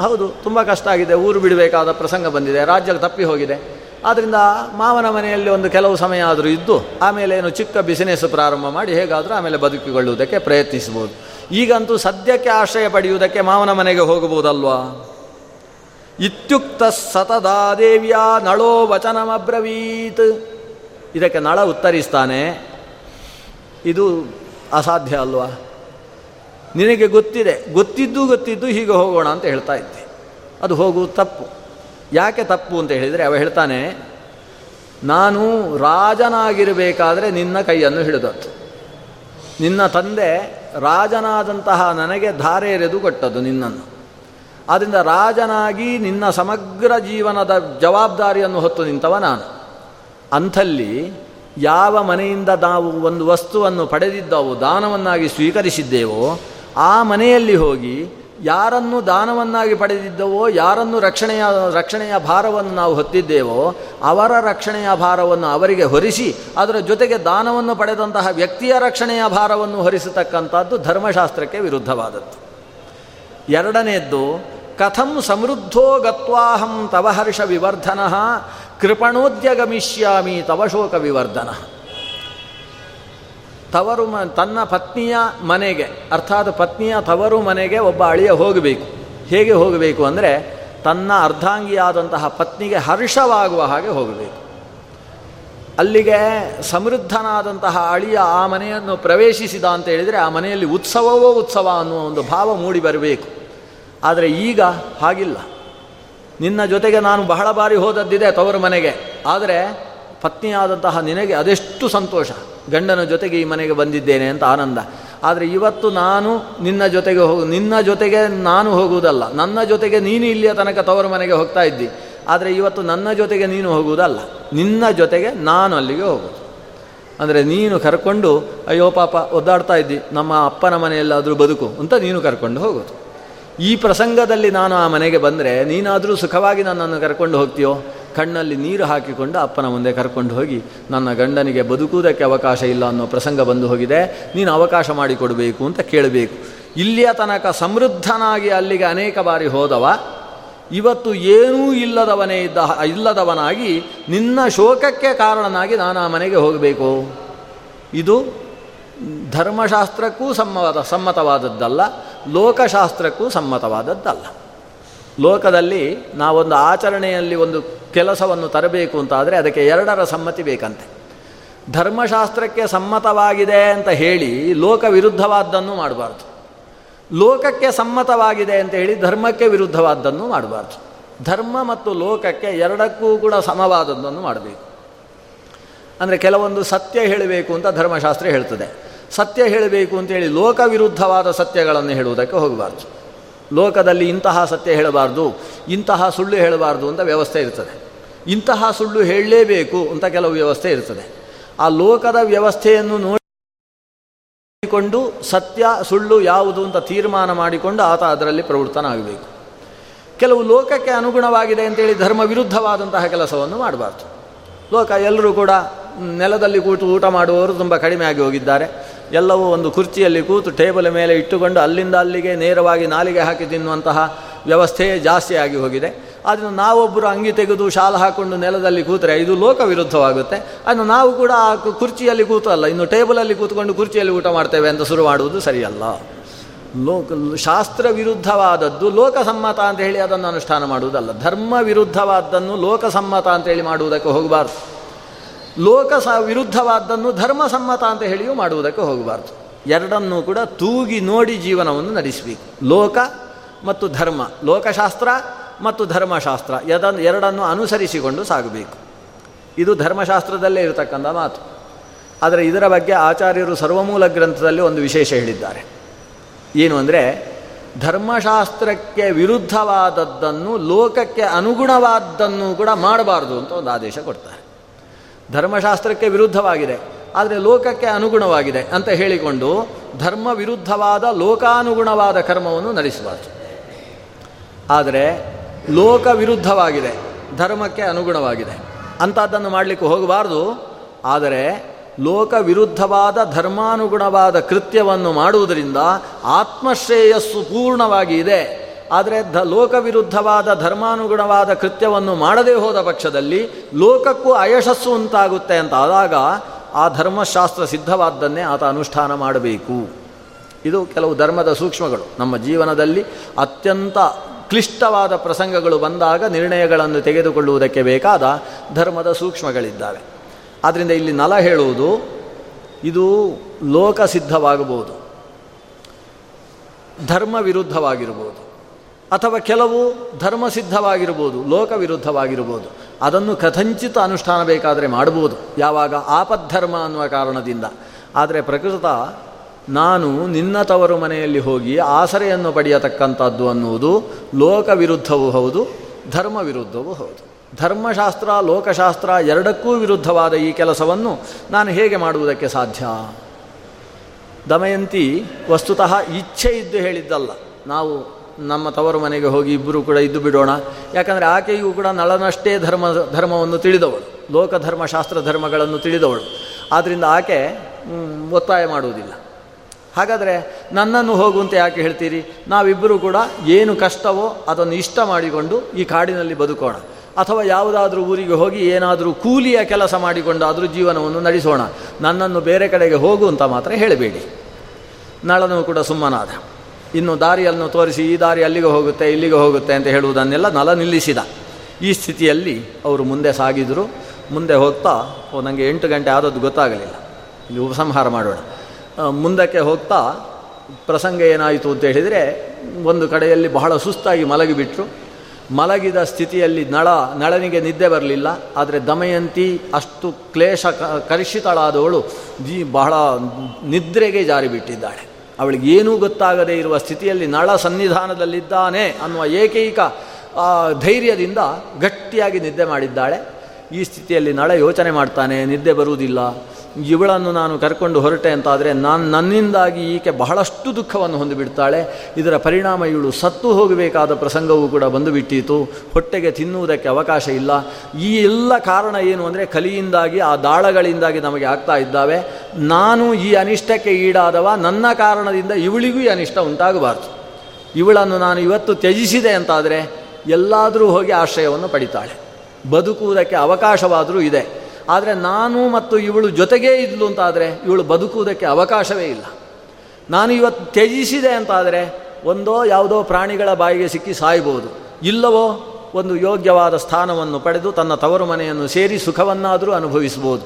ಹೌದು, ತುಂಬ ಕಷ್ಟ ಆಗಿದೆ. ಊರು ಬಿಡಬೇಕಾದ ಪ್ರಸಂಗ ಬಂದಿದೆ. ರಾಜ್ಯಕ್ಕೆ ತಪ್ಪಿ ಹೋಗಿದೆ. ಆದ್ದರಿಂದ ಮಾವನ ಮನೆಯಲ್ಲಿ ಒಂದು ಕೆಲವು ಸಮಯ ಆದರೂ ಇದ್ದು ಆಮೇಲೆ ಏನು ಚಿಕ್ಕ ಬಿಸಿನೆಸ್ ಪ್ರಾರಂಭ ಮಾಡಿ ಹೇಗಾದರೂ ಆಮೇಲೆ ಬದುಕಿಕೊಳ್ಳುವುದಕ್ಕೆ ಪ್ರಯತ್ನಿಸ್ಬೋದು ಈಗಂತೂ ಸದ್ಯಕ್ಕೆ ಆಶ್ರಯ ಪಡೆಯುವುದಕ್ಕೆ ಮಾವನ ಮನೆಗೆ ಹೋಗಬಹುದಲ್ವಾ? ಇತ್ಯುಕ್ತ ಸತದಾದೇವಿಯ ನಳೋ ವಚನಮಬ್ರವೀತ್. ಇದಕ್ಕೆ ನಳ ಉತ್ತರಿಸ್ತಾನೆ. ಇದು ಅಸಾಧ್ಯ ಅಲ್ವಾ? ನಿನಗೆ ಗೊತ್ತಿದೆ, ಗೊತ್ತಿದ್ದು ಗೊತ್ತಿದ್ದು ಹೀಗೆ ಹೋಗೋಣ ಅಂತ ಹೇಳ್ತಾ ಇದ್ದೆ. ಅದು ಹೋಗುವುದು ತಪ್ಪು. ಯಾಕೆ ತಪ್ಪು ಅಂತ ಹೇಳಿದರೆ ಅವ ಹೇಳ್ತಾನೆ, ನಾನು ರಾಜನಾಗಿರಬೇಕಾದ್ರೆ ನಿನ್ನ ಕೈಯನ್ನು ಹಿಡಿದದ್ದು ನಿನ್ನ ತಂದೆ ರಾಜನಾದಂತಹ ನನಗೆ ಧಾರೆ ಎರೆದು ಕೊಟ್ಟದ್ದು ನಿನ್ನನ್ನು. ಆದ್ದರಿಂದ ರಾಜನಾಗಿ ನಿನ್ನ ಸಮಗ್ರ ಜೀವನದ ಜವಾಬ್ದಾರಿಯನ್ನು ಹೊತ್ತು ನಿಂತವ ನಾನು. ಅಂಥಲ್ಲಿ ಯಾವ ಮನೆಯಿಂದ ನಾವು ಒಂದು ವಸ್ತುವನ್ನು ಪಡೆದಿದ್ದವು, ದಾನವನ್ನಾಗಿ ಸ್ವೀಕರಿಸಿದ್ದೇವೋ, ಆ ಮನೆಯಲ್ಲಿ ಹೋಗಿ ಯಾರನ್ನು ದಾನವನ್ನಾಗಿ ಪಡೆದಿದ್ದವೋ, ಯಾರನ್ನು ರಕ್ಷಣೆಯ ರಕ್ಷಣೆಯ ಭಾರವನ್ನು ನಾವು ಹೊತ್ತಿದ್ದೇವೋ, ಅವರ ರಕ್ಷಣೆಯ ಭಾರವನ್ನು ಅವರಿಗೆ ಹೊರಿಸಿ, ಅದರ ಜೊತೆಗೆ ದಾನವನ್ನು ಪಡೆದಂತಹ ವ್ಯಕ್ತಿಯ ರಕ್ಷಣೆಯ ಭಾರವನ್ನು ಹೊರಿಸತಕ್ಕಂಥದ್ದು ಧರ್ಮಶಾಸ್ತ್ರಕ್ಕೆ ವಿರುದ್ಧವಾದದ್ದು. ಎರಡನೆಯದ್ದು ಕಥಂ ಸಮೃದ್ಧೋ ಗತ್ವಾಹಂ ತವ ಹರ್ಷ ವಿವರ್ಧನ, ಕೃಪಣೋದ್ಯಗಮಿಷ್ಯಾಮಿ ತವ ಶೋಕ ವಿವರ್ಧನ. ತವರು ಮ, ತನ್ನ ಪತ್ನಿಯ ಮನೆಗೆ, ಅರ್ಥಾತ್ ಪತ್ನಿಯ ತವರು ಮನೆಗೆ ಒಬ್ಬ ಅಳಿಯ ಹೋಗಬೇಕು. ಹೇಗೆ ಹೋಗಬೇಕು ಅಂದರೆ, ತನ್ನ ಅರ್ಧಾಂಗಿಯಾದಂತಹ ಪತ್ನಿಗೆ ಹರ್ಷವಾಗುವ ಹಾಗೆ ಹೋಗಬೇಕು. ಅಲ್ಲಿಗೆ ಸಮೃದ್ಧನಾದಂತಹ ಅಳಿಯ ಆ ಮನೆಯನ್ನು ಪ್ರವೇಶಿಸಿದ ಅಂತ ಹೇಳಿದರೆ, ಆ ಮನೆಯಲ್ಲಿ ಉತ್ಸವವೋ ಉತ್ಸವ ಅನ್ನುವ ಒಂದು ಭಾವ ಮೂಡಿ ಬರಬೇಕು. ಆದರೆ ಈಗ ಹಾಗಿಲ್ಲ. ನಿನ್ನ ಜೊತೆಗೆ ನಾನು ಬಹಳ ಬಾರಿ ಹೋದದ್ದಿದೆ ತವರು ಮನೆಗೆ. ಆದರೆ, ಪತ್ನಿಯಾದಂತಹ ನಿನಗೆ ಅದೆಷ್ಟು ಸಂತೋಷ. ಗಂಡನ ಜೊತೆಗೆ ಈ ಮನೆಗೆ ಬಂದಿದ್ದೇನೆ ಅಂತ ಆನಂದ. ಆದರೆ ಇವತ್ತು ನಾನು ನಿನ್ನ ಜೊತೆಗೆ ಹೋಗು, ನಿನ್ನ ಜೊತೆಗೆ ನಾನು ಹೋಗುವುದಲ್ಲ. ನನ್ನ ಜೊತೆಗೆ ನೀನು ಇಲ್ಲಿಯ ತನಕ ತವರು ಮನೆಗೆ ಹೋಗ್ತಾ ಇದ್ದಿ. ಆದರೆ ಇವತ್ತು ನನ್ನ ಜೊತೆಗೆ ನೀನು ಹೋಗುವುದಲ್ಲ. ನಿನ್ನ ಜೊತೆಗೆ ನಾನು ಅಲ್ಲಿಗೆ ಹೋಗೋದು ಅಂದರೆ ನೀನು ಕರ್ಕೊಂಡು, ಅಯ್ಯೋ ಪಾಪ, ಒದ್ದಾಡ್ತಾ ಇದ್ದಿ. ನಮ್ಮ ಅಪ್ಪನ ಮನೆಯಲ್ಲಾದರೂ ಬದುಕು ಅಂತ ನೀನು ಕರ್ಕೊಂಡು ಹೋಗೋದು ಈ ಪ್ರಸಂಗದಲ್ಲಿ ನಾನು ಆ ಮನೆಗೆ ಬಂದರೆ ನೀನಾದರೂ ಸುಖವಾಗಿ ನನ್ನನ್ನು ಕರ್ಕೊಂಡು ಹೋಗ್ತೀಯೋ? ಕಣ್ಣಲ್ಲಿ ನೀರು ಹಾಕಿಕೊಂಡು ಅಪ್ಪನ ಮುಂದೆ ಕರ್ಕೊಂಡು ಹೋಗಿ, ನನ್ನ ಗಂಡನಿಗೆ ಬದುಕುವುದಕ್ಕೆ ಅವಕಾಶ ಇಲ್ಲ ಅನ್ನೋ ಪ್ರಸಂಗ ಬಂದು ಹೋಗಿದೆ. ನೀನು ಅವಕಾಶ ಮಾಡಿಕೊಡಬೇಕು ಅಂತ ಕೇಳಬೇಕು. ಇಲ್ಲಿಯ ತನಕ ಸಮೃದ್ಧನಾಗಿ ಅಲ್ಲಿಗೆ ಅನೇಕ ಬಾರಿ ಹೋದವ. ಇವತ್ತು ಏನೂ ಇಲ್ಲದವನೇ ಇದ್ದ ಇಲ್ಲದವನಾಗಿ ನಿನ್ನ ಶೋಕಕ್ಕೆ ಕಾರಣನಾಗಿ ನಾನು ಆ ಮನೆಗೆ ಹೋಗಬೇಕು. ಇದು ಧರ್ಮಶಾಸ್ತ್ರಕ್ಕೂ ಸಮ್ಮವಾದ ಸಮ್ಮತವಾದದ್ದಲ್ಲ, ಲೋಕಶಾಸ್ತ್ರಕ್ಕೂ ಸಮ್ಮತವಾದದ್ದಲ್ಲ. ಲೋಕದಲ್ಲಿ ನಾವೊಂದು ಆಚರಣೆಯಲ್ಲಿ ಒಂದು ಕೆಲಸವನ್ನು ತರಬೇಕು ಅಂತಾದರೆ ಅದಕ್ಕೆ ಎರಡರ ಸಮ್ಮತಿ ಬೇಕಂತೆ. ಧರ್ಮಶಾಸ್ತ್ರಕ್ಕೆ ಸಮ್ಮತವಾಗಿದೆ ಅಂತ ಹೇಳಿ ಲೋಕ ವಿರುದ್ಧವಾದ್ದನ್ನು ಮಾಡಬಾರ್ದು. ಲೋಕಕ್ಕೆ ಸಮ್ಮತವಾಗಿದೆ ಅಂತ ಹೇಳಿ ಧರ್ಮಕ್ಕೆ ವಿರುದ್ಧವಾದ್ದನ್ನು ಮಾಡಬಾರ್ದು. ಧರ್ಮ ಮತ್ತು ಲೋಕಕ್ಕೆ ಎರಡಕ್ಕೂ ಕೂಡ ಸಮವಾದದ್ದನ್ನು ಮಾಡಬೇಕು. ಅಂದರೆ ಕೆಲವೊಂದು ಸತ್ಯ ಹೇಳಬೇಕು ಅಂತ ಧರ್ಮಶಾಸ್ತ್ರ ಹೇಳ್ತದೆ. ಸತ್ಯ ಹೇಳಬೇಕು ಅಂತೇಳಿ ಲೋಕ ವಿರುದ್ಧವಾದ ಸತ್ಯಗಳನ್ನು ಹೇಳುವುದಕ್ಕೆ ಹೋಗಬಾರ್ದು. ಲೋಕದಲ್ಲಿ ಇಂತಹ ಸತ್ಯ ಹೇಳಬಾರ್ದು, ಇಂತಹ ಸುಳ್ಳು ಹೇಳಬಾರ್ದು ಅಂತ ವ್ಯವಸ್ಥೆ ಇರ್ತದೆ. ಇಂತಹ ಸುಳ್ಳು ಹೇಳಲೇಬೇಕು ಅಂತ ಕೆಲವು ವ್ಯವಸ್ಥೆ ಇರ್ತದೆ. ಆ ಲೋಕದ ವ್ಯವಸ್ಥೆಯನ್ನು ನೋಡಿಕೊಂಡು ಸತ್ಯ, ಸುಳ್ಳು ಯಾವುದು ಅಂತ ತೀರ್ಮಾನ ಮಾಡಿಕೊಂಡು ಆತ ಅದರಲ್ಲಿ ಪ್ರವೃತ್ತನಾಗಬೇಕು. ಕೆಲವು ಲೋಕಕ್ಕೆ ಅನುಗುಣವಾಗಿದೆ ಅಂತೇಳಿ ಧರ್ಮ ವಿರುದ್ಧವಾದಂತಹ ಕೆಲಸವನ್ನು ಮಾಡಬಾರ್ದು. ಲೋಕ ಎಲ್ಲರೂ ಕೂಡ ನೆಲದಲ್ಲಿ ಕೂತು ಊಟ ಮಾಡುವವರು ತುಂಬ ಕಡಿಮೆ ಆಗಿ ಹೋಗಿದ್ದಾರೆ. ಎಲ್ಲವೂ ಒಂದು ಕುರ್ಚಿಯಲ್ಲಿ ಕೂತು ಟೇಬಲ್ ಮೇಲೆ ಇಟ್ಟುಕೊಂಡು ಅಲ್ಲಿಂದ ಅಲ್ಲಿಗೆ ನೇರವಾಗಿ ನಾಲಿಗೆ ಹಾಕಿ ತಿನ್ನುವಂತಹ ವ್ಯವಸ್ಥೆ ಜಾಸ್ತಿ ಆಗಿ ಹೋಗಿದೆ. ಅದನ್ನು ನಾವೊಬ್ಬರು ಅಂಗಿ ತೆಗೆದು ಶಾಲ ಹಾಕ್ಕೊಂಡು ನೆಲದಲ್ಲಿ ಕೂತರೆ ಇದು ಲೋಕ ವಿರುದ್ಧವಾಗುತ್ತೆ ಅದನ್ನು ನಾವು ಕೂಡ ಆ ಕುರ್ಚಿಯಲ್ಲಿ ಕೂತಲ್ಲ, ಇನ್ನು ಟೇಬಲಲ್ಲಿ ಕೂತ್ಕೊಂಡು ಕುರ್ಚಿಯಲ್ಲಿ ಊಟ ಮಾಡ್ತೇವೆ ಅಂತ ಶುರು ಮಾಡುವುದು ಸರಿಯಲ್ಲ. ಲೋಕ ಶಾಸ್ತ್ರ ವಿರುದ್ಧವಾದದ್ದು ಲೋಕಸಮ್ಮತ ಅಂತ ಹೇಳಿ ಅದನ್ನು ಅನುಷ್ಠಾನ ಮಾಡುವುದಲ್ಲ. ಧರ್ಮ ವಿರುದ್ಧವಾದ್ದನ್ನು ಲೋಕಸಮ್ಮತ ಅಂತ ಹೇಳಿ ಮಾಡುವುದಕ್ಕೆ ಹೋಗಬಾರ್ದು. ಲೋಕ ಸ ವಿರುದ್ಧವಾದ್ದನ್ನು ಧರ್ಮಸಮ್ಮತ ಅಂತ ಹೇಳಿಯೂ ಮಾಡುವುದಕ್ಕೆ ಹೋಗಬಾರ್ದು. ಎರಡನ್ನೂ ಕೂಡ ತೂಗಿ ನೋಡಿ ಜೀವನವನ್ನು ನಡೆಸಬೇಕು. ಲೋಕ ಮತ್ತು ಧರ್ಮ, ಲೋಕಶಾಸ್ತ್ರ ಮತ್ತು ಧರ್ಮಶಾಸ್ತ್ರ ಎದನ್ನು ಎರಡನ್ನು ಅನುಸರಿಸಿಕೊಂಡು ಸಾಗಬೇಕು. ಇದು ಧರ್ಮಶಾಸ್ತ್ರದಲ್ಲೇ ಇರತಕ್ಕಂಥ ಮಾತು. ಆದರೆ ಇದರ ಬಗ್ಗೆ ಆಚಾರ್ಯರು ಸರ್ವಮೂಲ ಗ್ರಂಥದಲ್ಲಿ ಒಂದು ವಿಶೇಷ ಹೇಳಿದ್ದಾರೆ. ಏನು ಅಂದರೆ, ಧರ್ಮಶಾಸ್ತ್ರಕ್ಕೆ ವಿರುದ್ಧವಾದದ್ದನ್ನು ಲೋಕಕ್ಕೆ ಅನುಗುಣವಾದ್ದನ್ನು ಕೂಡ ಮಾಡಬಾರ್ದು ಅಂತ ಒಂದು ಆದೇಶ ಕೊಡ್ತಾರೆ. ಧರ್ಮಶಾಸ್ತ್ರಕ್ಕೆ ವಿರುದ್ಧವಾಗಿದೆ. ಆದರೆ ಲೋಕಕ್ಕೆ ಅನುಗುಣವಾಗಿದೆ ಅಂತ ಹೇಳಿಕೊಂಡು ಧರ್ಮ ವಿರುದ್ಧವಾದ ಲೋಕಾನುಗುಣವಾದ ಕರ್ಮವನ್ನು ನಡೆಸಬಾರ್ದು. ಆದರೆ ಲೋಕ ವಿರುದ್ಧವಾಗಿದೆ ಧರ್ಮಕ್ಕೆ ಅನುಗುಣವಾಗಿದೆ ಅಂಥದ್ದನ್ನು ಮಾಡಲಿಕ್ಕೆ ಹೋಗಬಾರ್ದು. ಆದರೆ ಲೋಕ ವಿರುದ್ಧವಾದ ಧರ್ಮಾನುಗುಣವಾದ ಕೃತ್ಯವನ್ನು ಮಾಡುವುದರಿಂದ ಆತ್ಮಶ್ರೇಯಸ್ಸು ಪೂರ್ಣವಾಗಿ ಇದೆ. ಆದರೆ ಧ ಲೋಕ ವಿರುದ್ಧವಾದ ಧರ್ಮಾನುಗುಣವಾದ ಕೃತ್ಯವನ್ನು ಮಾಡದೇ ಹೋದ ಪಕ್ಷದಲ್ಲಿ ಲೋಕಕ್ಕೂ ಅಯಶಸ್ಸು ಉಂಟಾಗುತ್ತೆ ಅಂತ ಆದಾಗ ಆ ಧರ್ಮಶಾಸ್ತ್ರ ಸಿದ್ಧವಾದ್ದನ್ನೇ ಆತ ಅನುಷ್ಠಾನ ಮಾಡಬೇಕು. ಇದು ಕೆಲವು ಧರ್ಮದ ಸೂಕ್ಷ್ಮಗಳು. ನಮ್ಮ ಜೀವನದಲ್ಲಿ ಅತ್ಯಂತ ಕ್ಲಿಷ್ಟವಾದ ಪ್ರಸಂಗಗಳು ಬಂದಾಗ ನಿರ್ಣಯಗಳನ್ನು ತೆಗೆದುಕೊಳ್ಳುವುದಕ್ಕೆ ಬೇಕಾದ ಧರ್ಮದ ಸೂಕ್ಷ್ಮಗಳಿದ್ದಾವೆ. ಆದ್ದರಿಂದ ಇಲ್ಲಿ ನಲ ಹೇಳುವುದು, ಇದು ಲೋಕ ಸಿದ್ಧವಾಗಬಹುದು ಧರ್ಮ ವಿರುದ್ಧವಾಗಿರ್ಬೋದು ಅಥವಾ ಕೆಲವು ಧರ್ಮಸಿದ್ಧವಾಗಿರ್ಬೋದು ಲೋಕ ವಿರುದ್ಧವಾಗಿರ್ಬೋದು ಅದನ್ನು ಕಥಂಚಿತ ಅನುಷ್ಠಾನ ಬೇಕಾದರೆ ಮಾಡ್ಬೋದು, ಯಾವಾಗ ಆಪದ್ಧರ್ಮ ಅನ್ನುವ ಕಾರಣದಿಂದ. ಆದರೆ ಪ್ರಕೃತ ನಾನು ನಿನ್ನ ತವರು ಮನೆಯಲ್ಲಿ ಹೋಗಿ ಆಸರೆಯನ್ನು ಪಡೆಯತಕ್ಕಂಥದ್ದು ಅನ್ನುವುದು ಲೋಕ ವಿರುದ್ಧವೂ ಹೌದು ಧರ್ಮ ವಿರುದ್ಧವೂ ಹೌದು. ಧರ್ಮಶಾಸ್ತ್ರ, ಲೋಕಶಾಸ್ತ್ರ ಎರಡಕ್ಕೂ ವಿರುದ್ಧವಾದ ಈ ಕೆಲಸವನ್ನು ನಾನು ಹೇಗೆ ಮಾಡುವುದಕ್ಕೆ ಸಾಧ್ಯ? ದಮಯಂತಿ ವಸ್ತುತಃ ಇಚ್ಛೆ ಇದ್ದು ಹೇಳಿದ್ದಲ್ಲ, ನಾವು ನಮ್ಮ ತವರು ಮನೆಗೆ ಹೋಗಿ ಇಬ್ಬರು ಕೂಡ ಇದ್ದು ಬಿಡೋಣ. ಯಾಕಂದರೆ ಆಕೆಯೂ ಕೂಡ ನಳನಷ್ಟೇ ಧರ್ಮ, ಧರ್ಮವನ್ನು ತಿಳಿದವಳು. ಲೋಕಧರ್ಮ ಶಾಸ್ತ್ರ ಧರ್ಮಗಳನ್ನು ತಿಳಿದವಳು. ಆದ್ದರಿಂದ ಆಕೆ ಒತ್ತಾಯ ಮಾಡುವುದಿಲ್ಲ. ಹಾಗಾದರೆ ನನ್ನನ್ನು ಹೋಗುವಂತೆ ಯಾಕೆ ಹೇಳ್ತೀರಿ? ನಾವಿಬ್ಬರೂ ಕೂಡ ಏನು ಕಷ್ಟವೋ ಅದನ್ನು ಇಷ್ಟ ಮಾಡಿಕೊಂಡು ಈ ಕಾಡಿನಲ್ಲಿ ಬದುಕೋಣ. ಅಥವಾ ಯಾವುದಾದ್ರೂ ಊರಿಗೆ ಹೋಗಿ ಏನಾದರೂ ಕೂಲಿಯ ಕೆಲಸ ಮಾಡಿಕೊಂಡಾದರೂ ಜೀವನವನ್ನು ನಡೆಸೋಣ. ನನ್ನನ್ನು ಬೇರೆ ಕಡೆಗೆ ಹೋಗು ಅಂತ ಮಾತ್ರ ಹೇಳಬೇಡಿ. ನಳನೂ ಕೂಡ ಸುಮ್ಮನಾದ. ಇನ್ನು ದಾರಿಯನ್ನು ತೋರಿಸಿ ಈ ದಾರಿ ಅಲ್ಲಿಗೆ ಹೋಗುತ್ತೆ, ಇಲ್ಲಿಗೆ ಹೋಗುತ್ತೆ ಅಂತ ಹೇಳುವುದನ್ನೆಲ್ಲ ನಲ ನಿಲ್ಲಿಸಿದ. ಈ ಸ್ಥಿತಿಯಲ್ಲಿ ಅವರು ಮುಂದೆ ಸಾಗಿದರು. ಮುಂದೆ ಹೋಗ್ತಾ, ಓ ನನಗೆ ಎಂಟು ಗಂಟೆ ಆದದ್ದು ಗೊತ್ತಾಗಲಿಲ್ಲ. ಇಲ್ಲಿ ಉಪಸಂಹಾರ ಮಾಡೋಣ. ಮುಂದಕ್ಕೆ ಹೋಗ್ತಾ, ಪ್ರಸಂಗ ಏನಾಯಿತು ಅಂತ ಹೇಳಿದರೆ, ಒಂದು ಕಡೆಯಲ್ಲಿ ಬಹಳ ಸುಸ್ತಾಗಿ ಮಲಗಿಬಿಟ್ರು. ಮಲಗಿದ ಸ್ಥಿತಿಯಲ್ಲಿ ನಳ, ನಳನಿಗೆ ನಿದ್ದೆ ಬರಲಿಲ್ಲ. ಆದರೆ ದಮಯಂತಿ ಅಷ್ಟು ಕ್ಲೇಶ ಕಲುಷಿತಳಾದವಳು ಜೀ, ಬಹಳ ನಿದ್ರೆಗೆ ಜಾರಿಬಿಟ್ಟಿದ್ದಾಳೆ. ಅವಳಿಗೆ ಗೊತ್ತಾಗದೆ ಗೊತ್ತಾಗದೇ ಇರುವ ಸ್ಥಿತಿಯಲ್ಲಿ ನಳ ಸನ್ನಿಧಾನದಲ್ಲಿದ್ದಾನೆ ಅನ್ನುವ ಏಕೈಕ ಧೈರ್ಯದಿಂದ ಗಟ್ಟಿಯಾಗಿ ನಿದ್ದೆ ಮಾಡಿದ್ದಾಳೆ. ಈ ಸ್ಥಿತಿಯಲ್ಲಿ ನಳ ಯೋಚನೆ ಮಾಡ್ತಾನೆ, ನಿದ್ದೆ ಬರುವುದಿಲ್ಲ. ಇವಳನ್ನು ನಾನು ಕರ್ಕೊಂಡು ಹೊರಟೆ ಅಂತಾದರೆ ನಾನು ನನ್ನಿಂದಾಗಿ ಈಕೆ ಬಹಳಷ್ಟು ದುಃಖವನ್ನು ಹೊಂದಿಬಿಡ್ತಾಳೆ. ಇದರ ಪರಿಣಾಮ ಇವಳು ಸತ್ತು ಹೋಗಬೇಕಾದ ಪ್ರಸಂಗವೂ ಕೂಡ ಬಂದುಬಿಟ್ಟಿತು. ಹೊಟ್ಟೆಗೆ ತಿನ್ನುವುದಕ್ಕೆ ಅವಕಾಶ ಇಲ್ಲ. ಈ ಎಲ್ಲ ಕಾರಣ ಏನು ಅಂದರೆ ಕಲಿಯಿಂದಾಗಿ, ಆ ದಾಳಗಳಿಂದಾಗಿ ನಮಗೆ ಆಗ್ತಾ ಇದ್ದಾವೆ. ನಾನು ಈ ಅನಿಷ್ಟಕ್ಕೆ ಈಡಾದವ, ನನ್ನ ಕಾರಣದಿಂದ ಇವಳಿಗೂ ಈ ಅನಿಷ್ಟ ಉಂಟಾಗಬಾರ್ದು. ಇವಳನ್ನು ನಾನು ಇವತ್ತು ತ್ಯಜಿಸಿದೆ ಅಂತಾದರೆ ಎಲ್ಲಾದರೂ ಹೋಗಿ ಆಶ್ರಯವನ್ನು ಪಡಿತಾಳೆ. ಬದುಕುವುದಕ್ಕೆ ಅವಕಾಶವಾದರೂ ಇದೆ. ಆದರೆ ನಾನು ಮತ್ತು ಇವಳು ಜೊತೆಗೇ ಇದ್ಲು ಅಂತಾದರೆ ಇವಳು ಬದುಕುವುದಕ್ಕೆ ಅವಕಾಶವೇ ಇಲ್ಲ. ನಾನು ಇವತ್ತು ತ್ಯಜಿಸಿದೆ ಅಂತಾದರೆ ಒಂದೋ ಯಾವುದೋ ಪ್ರಾಣಿಗಳ ಬಾಯಿಗೆ ಸಿಕ್ಕಿ ಸಾಯ್ಬೋದು. ಇಲ್ಲವೋ ಒಂದು ಯೋಗ್ಯವಾದ ಸ್ಥಾನವನ್ನು ಪಡೆದು ತನ್ನ ತವರು ಮನೆಯನ್ನು ಸೇರಿ ಸುಖವನ್ನಾದರೂ ಅನುಭವಿಸ್ಬೋದು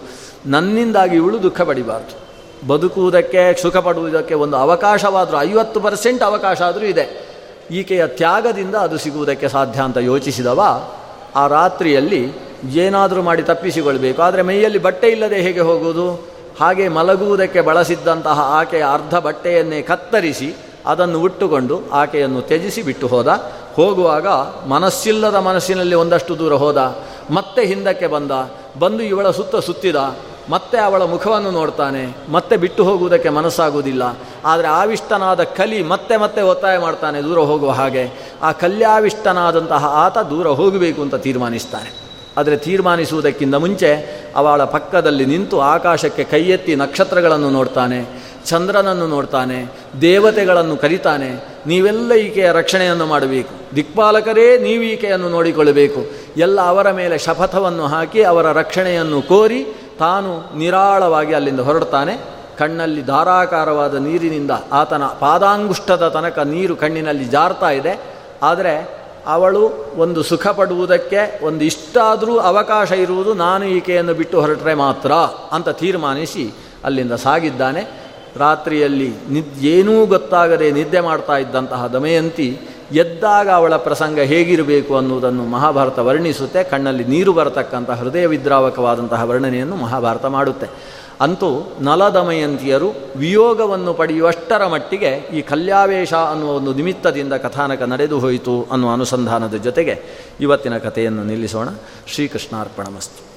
ನನ್ನಿಂದಾಗಿ ಇವಳು ದುಃಖ ಪಡಿಬಾರ್ದು ಬದುಕುವುದಕ್ಕೆ ಸುಖ ಪಡುವುದಕ್ಕೆ ಒಂದು ಅವಕಾಶವಾದರೂ, ಐವತ್ತು ಪರ್ಸೆಂಟ್ ಅವಕಾಶ ಆದರೂ ಇದೆ. ಈಕೆಯ ತ್ಯಾಗದಿಂದ ಅದು ಸಿಗುವುದಕ್ಕೆ ಸಾಧ್ಯ ಅಂತ ಯೋಚಿಸಿದವ ಆ ರಾತ್ರಿಯಲ್ಲಿ ಏನಾದರೂ ಮಾಡಿ ತಪ್ಪಿಸಿಕೊಳ್ಬೇಕು. ಆದರೆ ಮೈಯಲ್ಲಿ ಬಟ್ಟೆ ಇಲ್ಲದೆ ಹೇಗೆ ಹೋಗುವುದು? ಹಾಗೆ ಮಲಗುವುದಕ್ಕೆ ಬಳಸಿದ್ದಂತಹ ಆಕೆಯ ಅರ್ಧ ಬಟ್ಟೆಯನ್ನೇ ಕತ್ತರಿಸಿ ಅದನ್ನು ಉಟ್ಟುಕೊಂಡು ಆಕೆಯನ್ನು ತ್ಯಜಿಸಿ ಬಿಟ್ಟು ಹೋದ. ಹೋಗುವಾಗ ಮನಸ್ಸಿಲ್ಲದ ಮನಸ್ಸಿನಲ್ಲಿ ಒಂದಷ್ಟು ದೂರ ಹೋದ. ಮತ್ತೆ ಹಿಂದಕ್ಕೆ ಬಂದ. ಬಂದು ಇವಳ ಸುತ್ತ ಸುತ್ತಿದ. ಮತ್ತೆ ಅವಳ ಮುಖವನ್ನು ನೋಡ್ತಾನೆ. ಮತ್ತೆ ಬಿಟ್ಟು ಹೋಗುವುದಕ್ಕೆ ಮನಸ್ಸಾಗುವುದಿಲ್ಲ. ಆದರೆ ಆವಿಷ್ಟನಾದ ಕಲಿ ಮತ್ತೆ ಮತ್ತೆ ಒತ್ತಾಯ ಮಾಡ್ತಾನೆ ದೂರ ಹೋಗುವ ಹಾಗೆ. ಆ ಕಲ್ಯಾವಿಷ್ಟನಾದಂತಹ ಆತ ದೂರ ಹೋಗಬೇಕು ಅಂತ ತೀರ್ಮಾನಿಸ್ತಾನೆ. ಆದರೆ ತೀರ್ಮಾನಿಸುವುದಕ್ಕಿಂತ ಮುಂಚೆ ಅವಳ ಪಕ್ಕದಲ್ಲಿ ನಿಂತು ಆಕಾಶಕ್ಕೆ ಕೈ ಎತ್ತಿ ನಕ್ಷತ್ರಗಳನ್ನು ನೋಡ್ತಾನೆ, ಚಂದ್ರನನ್ನು ನೋಡ್ತಾನೆ, ದೇವತೆಗಳನ್ನು ಕರಿತಾನೆ, ನೀವೆಲ್ಲ ಈಕೆಯ ರಕ್ಷಣೆಯನ್ನು ಮಾಡಬೇಕು. ದಿಕ್ಪಾಲಕರೇ, ನೀವು ಈಕೆಯನ್ನು ನೋಡಿಕೊಳ್ಳಬೇಕು. ಎಲ್ಲ ಅವರ ಮೇಲೆ ಶಪಥವನ್ನು ಹಾಕಿ ಅವರ ರಕ್ಷಣೆಯನ್ನು ಕೋರಿ ತಾನು ನಿರಾಳವಾಗಿ ಅಲ್ಲಿಂದ ಹೊರಡ್ತಾನೆ. ಕಣ್ಣಲ್ಲಿ ಧಾರಾಕಾರವಾದ ನೀರಿನಿಂದ ಆತನ ಪಾದಾಂಗುಷ್ಟದ ತನಕ ನೀರು ಕಣ್ಣಿನಲ್ಲಿ ಜಾರ್ತಾ ಇದೆ. ಆದರೆ ಅವಳು ಒಂದು ಸುಖ ಪಡುವುದಕ್ಕೆ ಒಂದು ಇಷ್ಟಾದರೂ ಅವಕಾಶ ಇರುವುದು ನಾನು ಈಕೆಯನ್ನು ಬಿಟ್ಟು ಹೊರಟರೆ ಮಾತ್ರ ಅಂತ ತೀರ್ಮಾನಿಸಿ ಅಲ್ಲಿಂದ ಸಾಗಿದ್ದಾನೆ. ರಾತ್ರಿಯಲ್ಲಿ ನಿದ್, ಏನೂ ಗೊತ್ತಾಗದೆ ನಿದ್ದೆ ಮಾಡ್ತಾ ಇದ್ದಂತಹ ದಮಯಂತಿ ಎದ್ದಾಗ ಅವಳ ಪ್ರಸಂಗ ಹೇಗಿರಬೇಕು ಅನ್ನುವುದನ್ನು ಮಹಾಭಾರತ ವರ್ಣಿಸುತ್ತೆ. ಕಣ್ಣಲ್ಲಿ ನೀರು ಬರತಕ್ಕಂಥ ಹೃದಯ ವಿದ್ರಾವಕವಾದಂತಹ ವರ್ಣನೆಯನ್ನು ಮಹಾಭಾರತ ಮಾಡುತ್ತೆ. ಅಂತೂ ನಲದಮಯಂತಿಯರು ವಿಯೋಗವನ್ನು ಪಡೆಯುವಷ್ಟರ ಮಟ್ಟಿಗೆ ಈ ಕಲ್ಯಾವೇಶ ಅನ್ನುವ ಒಂದು ನಿಮಿತ್ತದಿಂದ ಕಥಾನಕ ನಡೆದು ಹೋಯಿತು ಅನ್ನುವ ಅನುಸಂಧಾನದ ಜೊತೆಗೆ ಇವತ್ತಿನ ಕಥೆಯನ್ನು ನಿಲ್ಲಿಸೋಣ. ಶ್ರೀಕೃಷ್ಣಾರ್ಪಣಮಸ್ತು.